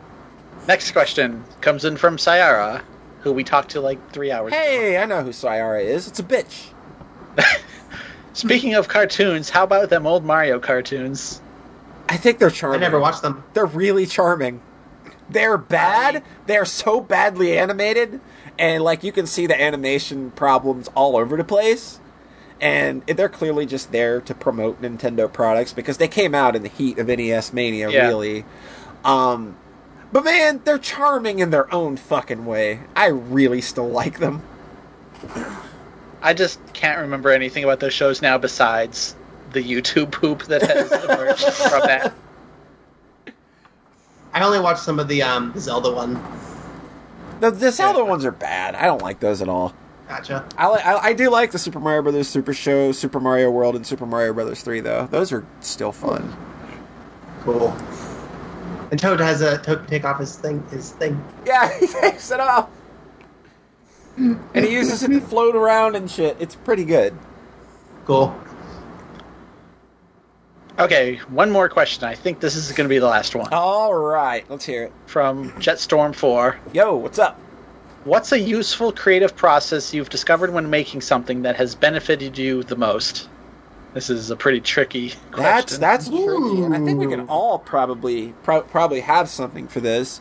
next question comes in from Sayara, who we talked to like three hours ago. Hey, I know who Sayara is. It's a bitch. [laughs] Speaking of cartoons, how about them old Mario cartoons? I think they're charming. I charming. never watched them. They're really charming. They're bad. They're so badly animated, and like you can see the animation problems all over the place. And they're clearly just there to promote Nintendo products because they came out in the heat of NES Mania, Yeah. really. Um, but man, they're charming in their own fucking way. I really still like them. I just can't remember anything about those shows now besides the YouTube poop that has emerged from that. [laughs] I only watched some of the um the Zelda one. The, the Zelda ones are bad. I don't like those at all. Gotcha. I, li- I I do like the Super Mario Brothers Super Show, Super Mario World, and Super Mario Brothers Three though. Those are still fun. Cool. And Toad has a Toad can take off his thing. His thing. Yeah, [laughs] he takes it off, and he uses it to float around and shit. It's pretty good. Cool. Okay, one more question. I think this is going to be the last one. All right, let's hear it. From Jetstorm 4. Yo, what's up? What's a useful creative process you've discovered when making something that has benefited you the most? This is a pretty tricky question. That's that's tricky, and I think we can all probably pro- probably have something for this.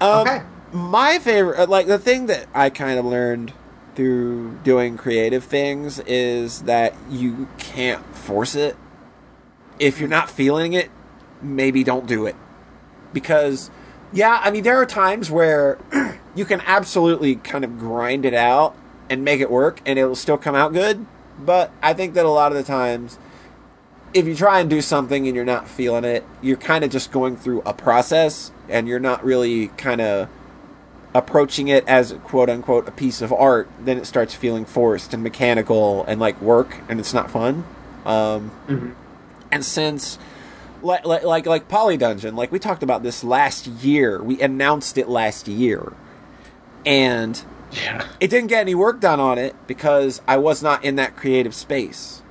Um, Okay. My favorite, uh, like the thing that I kind of learned through doing creative things, is that you can't force it. If you're not feeling it, maybe don't do it. Because, yeah, I mean, there are times where [clears throat] you can absolutely kind of grind it out and make it work, and it'll still come out good. But I think that a lot of the times, if you try and do something and you're not feeling it, you're kind of just going through a process and you're not really kind of approaching it as quote unquote a piece of art, then it starts feeling forced and mechanical and like work and it's not fun. Um, Mhm. And since like like like, like Poly Dungeon. Like we talked about this last year. We announced it last year, and Yeah. it didn't get any work done on it because I was not in that creative space,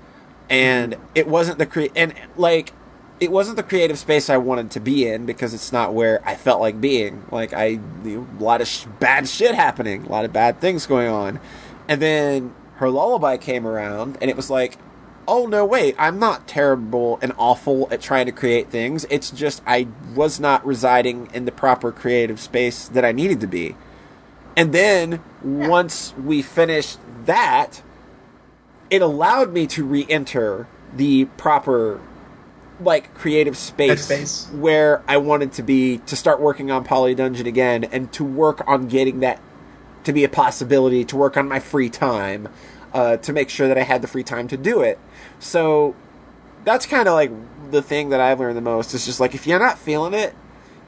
and mm-hmm. it wasn't the cre and like it wasn't the creative space I wanted to be in because it's not where I felt like being. Like I, a lot of sh- bad shit happening, a lot of bad things going on, and then her lullaby came around, and it was like, oh no, wait, I'm not terrible and awful at trying to create things. It's just I was not residing in the proper creative space that I needed to be. And then once we finished that, it allowed me to re-enter the proper like creative space, Headspace. where I wanted to be to start working on Poly Dungeon again and to work on getting that to be a possibility to work on my free time uh, to make sure that I had the free time to do it. So that's kind of like the thing that I've learned the most is just like if you're not feeling it,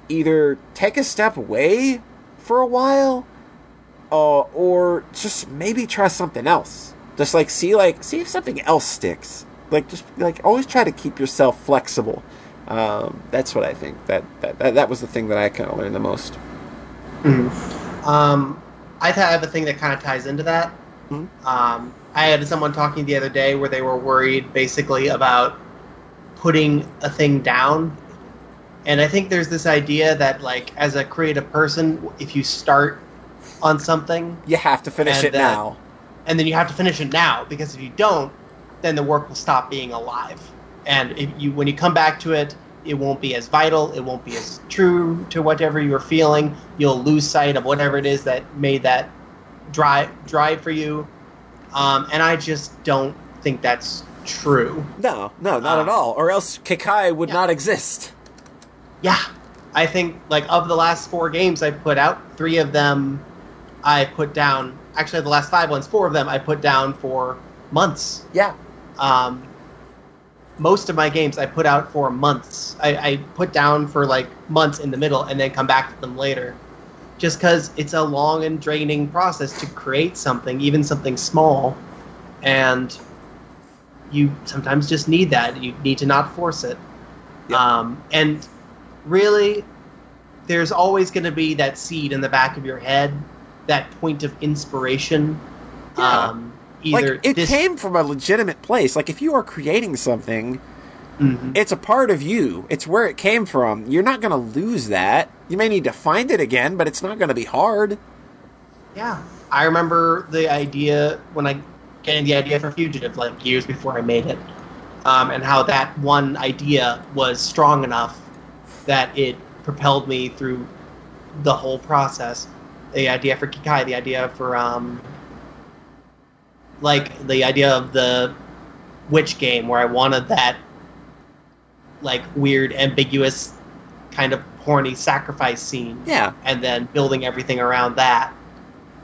either take a step away for a while, uh, or just maybe try something else. Just like see like see if something else sticks. Like just like always try to keep yourself flexible. Um, that's what I think. That, that that that was the thing that I kind of learned the most. Um, I th- I have a thing that kind of ties into that. Mhm. Um, I had someone talking the other day where they were worried basically about putting a thing down. And I think there's this idea that, like, as a creative person, if you start on something You have to finish it now. and then you have to finish it now, because if you don't, then the work will stop being alive. And if you, when you come back to it, it won't be as vital. It won't be as true to whatever you were feeling. You'll lose sight of whatever it is that made that drive drive for you. Um, and I just don't think that's true. No, no, not Uh, at all. Or else Kikai would yeah. not exist. Yeah, I think like of the last four games I put out, three of them I put down. Actually, the last five ones, four of them I put down for months. Yeah. Um, most of my games I put out for months. I, I put down for like months in the middle and then come back to them later. Just because it's a long and draining process to create something, even something small. And you sometimes just need that. You need to not force it. Yep. Um, and really, there's always going to be that seed in the back of your head, that point of inspiration. Yeah. Um, either like it this- came from a legitimate place. Like if you are creating something, Mhm. it's a part of you. It's where it came from. You're not going to lose that. You may need to find it again, but it's not going to be hard. Yeah, I remember the idea when I getting the idea for Fugitive like years before I made it, um, and how that one idea was strong enough that it propelled me through the whole process. The idea for Kikai, the idea for um, like the idea of the witch game where I wanted that like weird, ambiguous kind of horny sacrifice scene Yeah. and then building everything around that.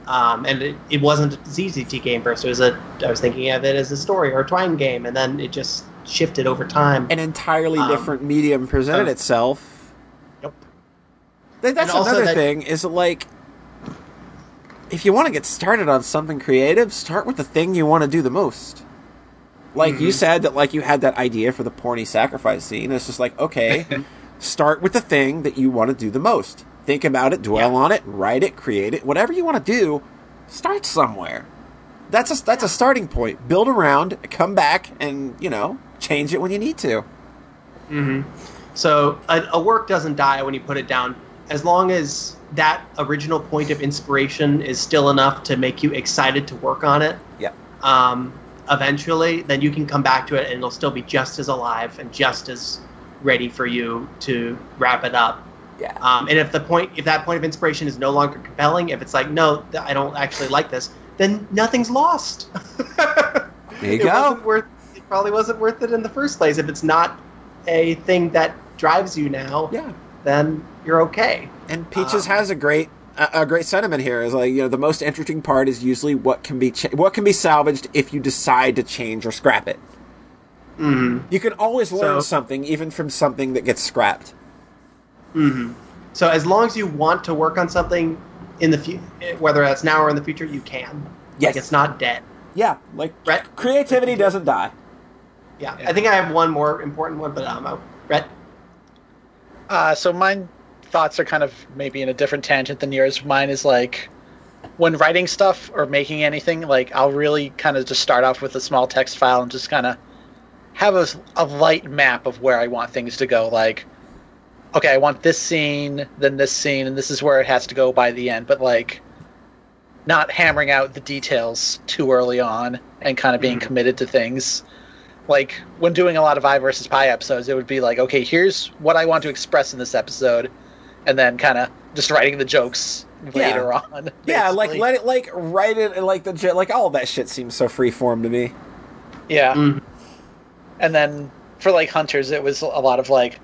Um, and it, it wasn't a ZZT game first. It was a I was thinking of it as a story or a Twine game, and then it just shifted over time. An entirely Um, different medium presented so- itself. Yep. Th- That's another that- thing. Is like, if you want to get started on something creative, start with the thing you want to do the most. Like you Mhm. said that, like you had that idea for the porny sacrifice scene. It's just like, okay, [laughs] start with the thing that you want to do the most. Think about it, dwell Yeah. on it, write it, create it, whatever you want to do. Start somewhere. That's a that's a starting point. Build around, come back, and you know change it when you need to. Mm-hmm. So a, a work doesn't die when you put it down, as long as that original point of inspiration is still enough to make you excited to work on it. Yeah. Um, eventually, then you can come back to it, and it'll still be just as alive and just as ready for you to wrap it up. Yeah. Um, and if the point, if that point of inspiration is no longer compelling, if it's like, no, I don't actually like this, then nothing's lost. [laughs] There you it go. Worth, it probably wasn't worth it in the first place. If it's not a thing that drives you now, Yeah. then you're okay. And Peaches Um, has a great a, great sentiment here. Is like you know the most interesting part is usually what can be cha- what can be salvaged if you decide to change or scrap it. Hmm You can always learn So- something even from something that gets scrapped. hmm So as long as you want to work on something in the future, whether that's now or in the future, you can. Yes. Like it's not dead. Yeah, like Rhett? creativity doesn't die. Yeah. I think I have one more important one, but um, uh, Rhett. Uh, so mine thoughts are kind of maybe in a different tangent than yours. Mine is like when writing stuff or making anything, like I'll really kind of just start off with a small text file and just kind of have a, a light map of where I want things to go. Like, okay, I want this scene, then this scene, and this is where it has to go by the end. But like, not hammering out the details too early on and kind of being committed to things like when doing a lot of I versus Pi episodes, it would be like, okay, here's what I want to express in this episode, and then kind of just writing the jokes later on. [laughs] Yeah, like let it like write it like the like all that shit seems so freeform to me. yeah. Mhm. And then for like hunters, it was a lot of like,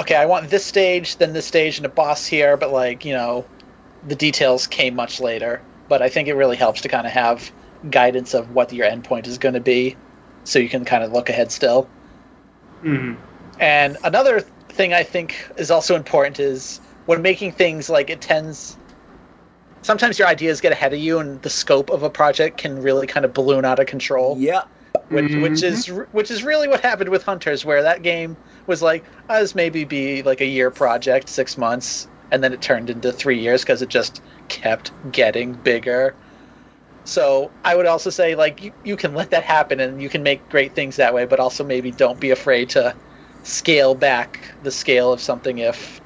okay, I want this stage, then this stage, and a boss here, but like you know, the details came much later. But I think it really helps to kind of have guidance of what your endpoint is going to be, so you can kind of look ahead still. Mhm. And another thing I think is also important is when making things like it tends sometimes your ideas get ahead of you and the scope of a project can really kind of balloon out of control Yep. Which, which is mm-hmm. which is really what happened with hunters where that game was like oh, this maybe be like a year project six months and then it turned into three years because it just kept getting bigger. So i would also say like you, you can let that happen and you can make great things that way but also maybe don't be afraid to scale back the scale of something if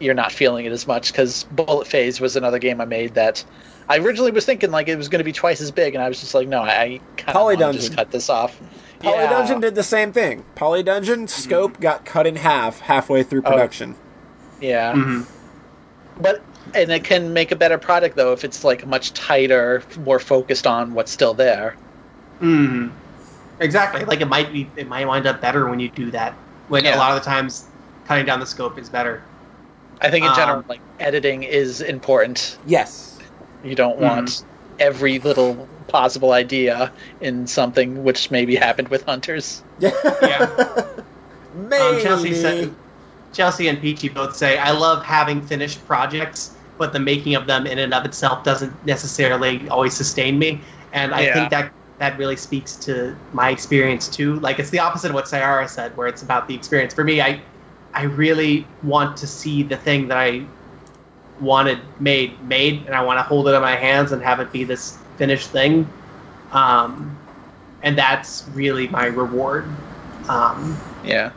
you're not feeling it as much because bullet phase was another game i made that i originally was thinking like it was going to be twice as big and i was just like no i kind Poly of Dungeon. just cut this off Poly Yeah. Dungeon did the same thing. Poly Dungeon scope got cut in half halfway through Oh. production. yeah Mhm. but and it can make a better product though if it's like much tighter more focused on what's still there Mhm. Exactly. Like it might be, it might wind up better when you do that. When Yeah. a lot of the times, cutting down the scope is better. i think in general Um, like editing is important Yes. You don't want every little possible idea in something which maybe happened with hunters Yeah. [laughs] Um, Chelsea said, Chelsea and Peachy both say, "I love having finished projects, but the making of them in and of itself doesn't necessarily always sustain me." And I Yeah. think that that really speaks to my experience too. Like it's the opposite of what Sayara said, where it's about the experience. For me, I I really want to see the thing that I wanted made made, and I want to hold it in my hands and have it be this finished thing. Um, and that's really my reward. Um, yeah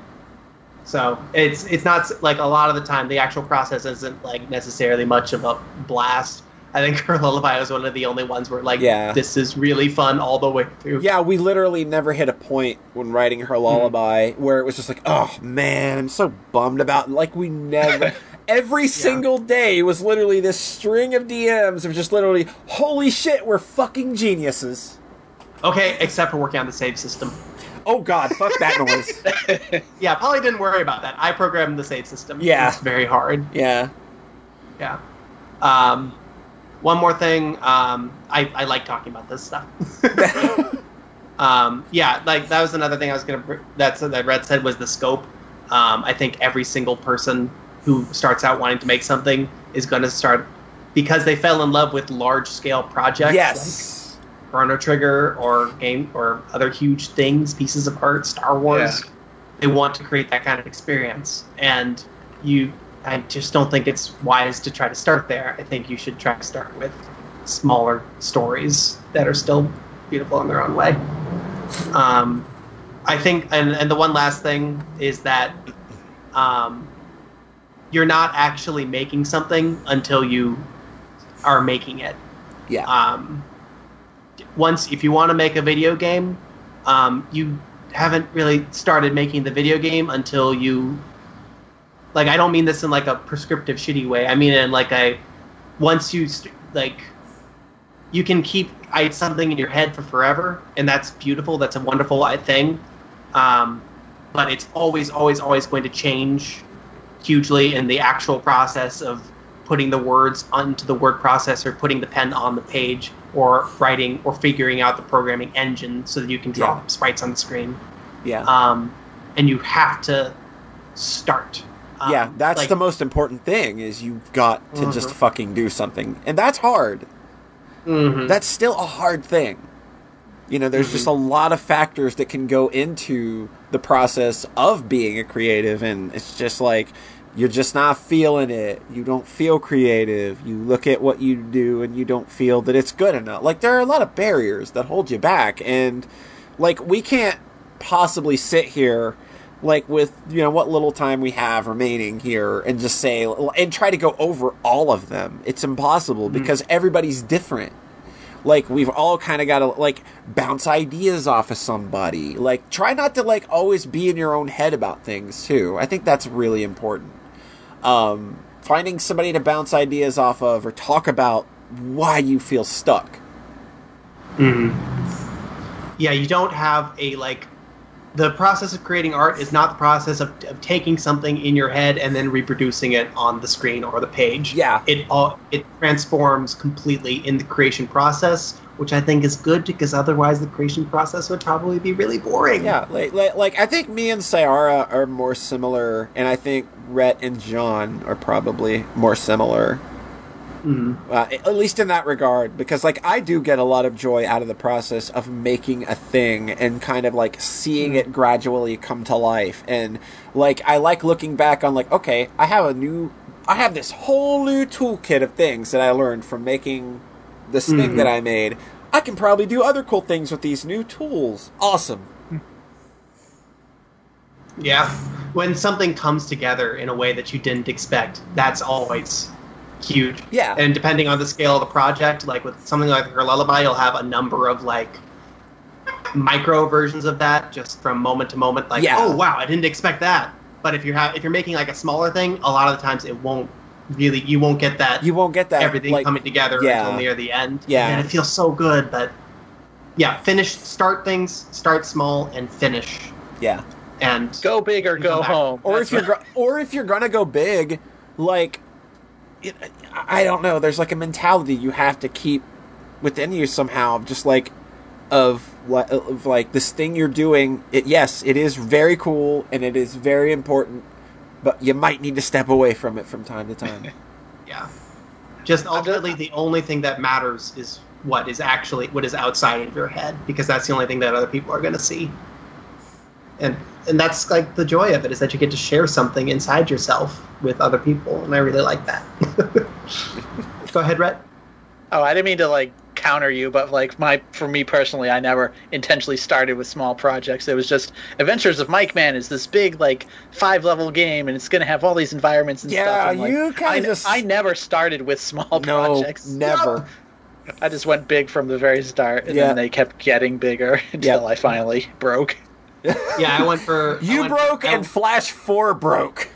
so it's it's not like a lot of the time the actual process isn't like necessarily much of a blast. I think her lullaby was one of the only ones where like Yeah. this is really fun all the way through. Yeah, we literally never hit a point when writing her lullaby where it was just like, oh man, I'm so bummed about. Like we never. [laughs] Every single day was literally this string of DMs of just literally, holy shit, we're fucking geniuses. Okay, except for working on the save system. Oh god, fuck that [laughs] noise. Yeah, Polly didn't worry about that. I programmed the save system. Yeah. it's very hard. Yeah. Yeah. Um, one more thing. Um, I, I like talking about this stuff. [laughs] um, yeah, like that was another thing I was gonna. That's that Red said was the scope. Um, I think every single person who starts out wanting to make something is going to start because they fell in love with large scale projects. yes. Like Chrono Trigger or game or other huge things, pieces of art, Star Wars. They want to create that kind of experience, and you. I just don't think it's wise to try to start there. I think you should try to start with smaller stories that are still beautiful in their own way. Um, I think, and, and the one last thing is that um, you're not actually making something until you are making it. Yeah. um, once if you want to make a video game um, you haven't really started making the video game until you like i don't mean this in like a prescriptive shitty way. I mean in like a once you st- like you can keep I, something in your head for forever and that's beautiful that's a wonderful uh, thing. Um, but it's always always always going to change hugely in the actual process of putting the words onto the word processor, putting the pen on the page, or writing or figuring out the programming engine so that you can draw Yeah. sprites on the screen. yeah. Um, and you have to start. Um, yeah, that's like- the most important thing is you've got to just Mhm. fucking do something. And that's hard. Mhm. That's still a hard thing. You know, there's just a lot of factors that can go into the process of being a creative and it's just like you're just not feeling it. You don't feel creative. You look at what you do and you don't feel that it's good enough. Like there are a lot of barriers that hold you back and like we can't possibly sit here like with you know what little time we have remaining here and just say and try to go over all of them. It's impossible mm-hmm. because everybody's different like we've all kind of got to like bounce ideas off of somebody like try not to like always be in your own head about things too i think that's really important um finding somebody to bounce ideas off of or talk about why you feel stuck Yeah, you don't have a like. The process of creating art is not the process of, of taking something in your head and then reproducing it on the screen or the page. Yeah. it all it transforms completely in the creation process, which I think is good because otherwise the creation process would probably be really boring. yeah like, like, like i think me and sayara are more similar and i think rhett and john are probably more similar Mhm. uh, at least in that regard because like i do get a lot of joy out of the process of making a thing and kind of like seeing it gradually come to life and like i like looking back on like okay i have a new i have this whole new toolkit of things that i learned from making this thing Mhm. that i made i can probably do other cool things with these new tools awesome Yeah. When something comes together in a way that you didn't expect, that's always huge. Yeah. And depending on the scale of the project, like with something like her lullaby, you'll have a number of like micro versions of that just from moment to moment. Like, Yeah. oh wow, I didn't expect that. But if you're ha- if you're making like a smaller thing, a lot of the times it won't really you won't get that you won't get that everything like, coming together yeah. until near the end. Yeah. And it feels so good, but yeah, finish start things, start small and finish. yeah And Go big or go home. or That's if you're go- or if you're gonna go big, like it, I don't know. There's like a mentality you have to keep within you somehow, just like of like of like this thing you're doing. It yes, it is very cool and it is very important, but you might need to step away from it from time to time. [laughs] Yeah. Just ultimately, the only thing that matters is what is actually what is outside of your head, because that's the only thing that other people are going to see. And and that's like the joy of it is that you get to share something inside yourself with other people, and I really like that. [laughs] Go ahead, Rhett. Oh, I didn't mean to like counter you, but like my for me personally, I never intentionally started with small projects. It was just Adventures of Mike Man is this big like five level game, and it's gonna have all these environments and Yeah, stuff. and, like, you kinda I, just- I never started with small no, projects. never. I just went big from the very start, and Yeah. then they kept getting bigger [laughs] until I finally broke. [laughs] Yeah, I went for You went broke I- and Flash Four broke.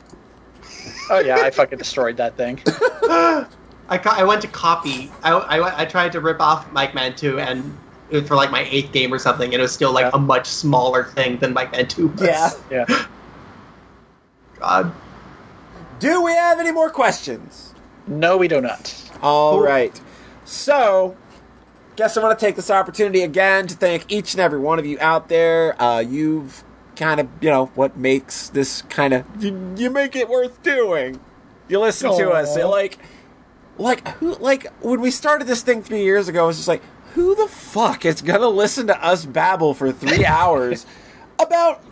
Oh yeah, I fucking destroyed that thing. [laughs] I, co- I went to copy. I, I, I tried to rip off Mike Man 2 and it was for like my eighth game or something, and it was still like Yeah. a much smaller thing than Mike Man 2 was. Yeah. Yeah. [laughs] God. Do we have any more questions? No, we do not. All Cool. right. So, guess I want to take this opportunity again to thank each and every one of you out there. Uh, you've kind of, you know, what makes this kind of you, you make it worth doing. You listen to us, Aw. like, like who, like when we started this thing three years ago, it was just like, who the fuck is gonna listen to us babble for three [laughs] hours about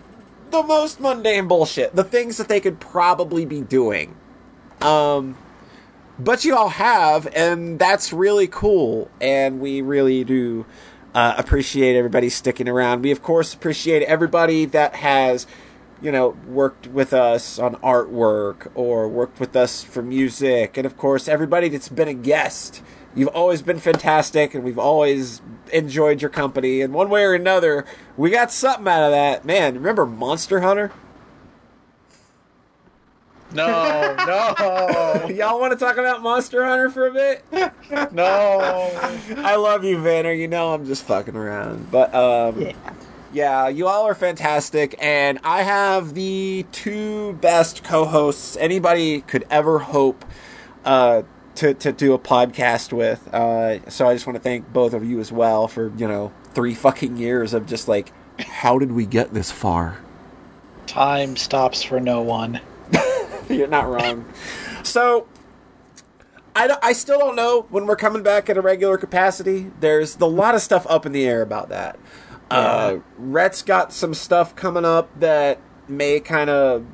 the most mundane bullshit, the things that they could probably be doing. Um, but you all have, and that's really cool. And we really do uh, appreciate everybody sticking around. We, of course, appreciate everybody that has, you know, worked with us on artwork or worked with us for music. And, of course, everybody that's been a guest. You've always been fantastic, and we've always enjoyed your company. And one way or another, we got something out of that. Man, remember Monster Hunter? No, no, [laughs] Y'all want to talk about Monster Hunter for a bit? no. I love you, Vanner. You know I'm just fucking around. But um Yeah. Yeah, you all are fantastic and I have the two best co-hosts anybody could ever hope uh to, to do a podcast with. Uh so I just want to thank both of you as well for, you know, 3 fucking years of just like how did we get this far? Time stops for no one. [laughs] You're not wrong. So, I, I still don't know when we're coming back at a regular capacity. There's a lot of stuff up in the air about that. Uh, Rhett's got some stuff coming up that may kind of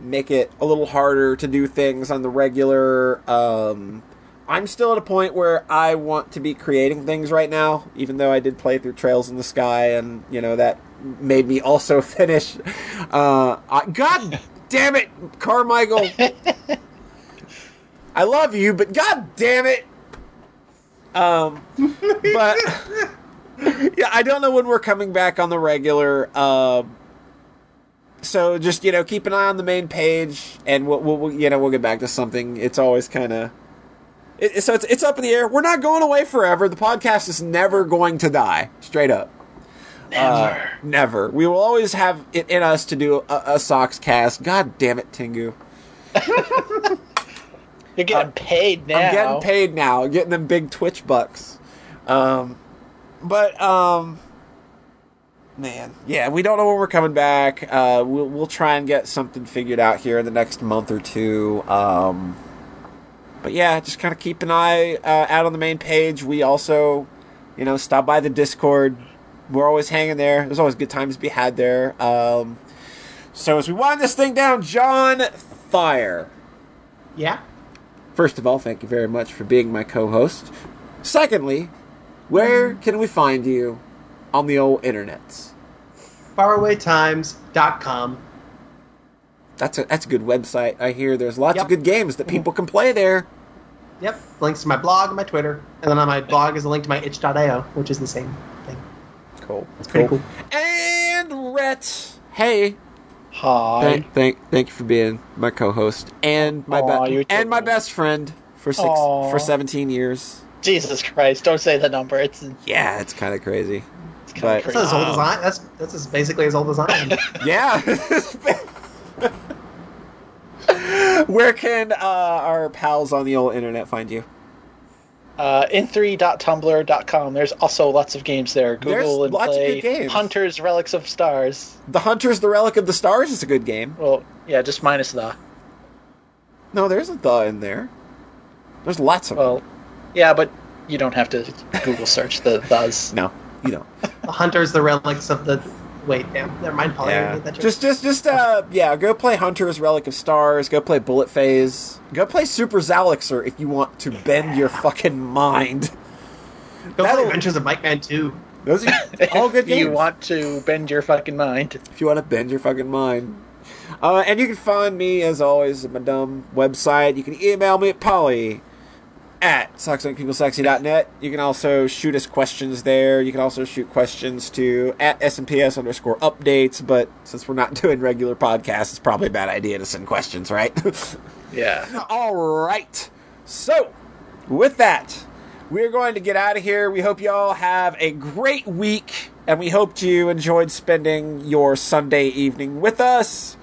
make it a little harder to do things on the regular. Um, I'm still at a point where I want to be creating things right now, even though I did play through Trails in the Sky, and you know that made me also [laughs] finish. Uh, I, God damn it, Carmichael! [laughs] I love you, but God damn it! Um, but [laughs] [laughs] yeah, I don't know when we're coming back on the regular. Um, so just you know, keep an eye on the main page, and we'll, we'll, we'll you know we'll get back to something. It's always kind of it, so it's it's up in the air. We're not going away forever. The podcast is never going to die. Straight up. Never. Uh, never. We will always have it in us to do a, a Soxcast. God damn it, Tingu. [laughs] You're getting paid now. I'm getting paid now, getting them big Twitch bucks. Um, but um, man, yeah, we don't know when we're coming back. Uh, we'll we'll try and get something figured out here in the next month or two. Um, but yeah, just kind of keep an eye uh, out on the main page. We also, you know, stop by the Discord. We're always hanging there. There's always good times to be had there. Um, so as we wind this thing down, John Fire. Yeah. First of all, thank you very much for being my co-host. Secondly, where can we find you on the old internets? Farawaytimes.com. That's a that's a good website. I hear there's lots of good games that people can play there. Yep. Links to my blog and my Twitter. And then on my blog is a link to my itch.io, which is the same thing. Cool. It's pretty cool. And Rhett, hey, Hi. thank thank thank you for being my co-host and my Aw, be- you're and my best friend for six Aw. for 17 years. [laughs] Jesus Christ! Don't say the number. It's, Yeah, it's kind of crazy. it's kind But- of That's as old as I. That's that's as basically as old as I am. [laughs] Yeah. [laughs] Where can uh, our pals on the old internet find you? Uh, in3.tumblr.com. There's also lots of games there. Google There's and lots of play good games. Hunters Relics of Stars. The Hunters, the Relic of the Stars is a good game. Well, yeah, just minus the. No, there's a the in there. There's lots of them. Well, yeah, but you don't have to Google search the those. No, you don't. the hunters, the relics of the. Wait, damn. Never mind. Paul, Yeah. that joke. Just, just, just, uh, yeah. Go play Hunters, Relic of Stars. Go play Bullet Phase. Go play Super Zalixer if you want to bend your fucking mind. Go play that'll- Adventures of Mike Man 2. Those are all good [laughs] If you want to bend your fucking mind. if you want to bend your fucking mind. Uh, and you can find me, as always, at my dumb website. You can email me at polly at socksandpeoplesexy.net. You can also shoot us questions there. You can also shoot questions to at SMPS underscore updates. But since we're not [laughs] doing regular podcasts, it's probably a bad idea to send questions, right? [laughs] Yeah. All right. So, with that, we're going to get out of here. We hope you all have a great week, and we hope you enjoyed spending your Sunday evening with us.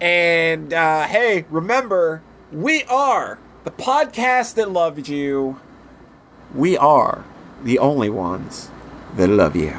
And uh, hey, remember, we are the podcast that loved you. We are the only ones that love you.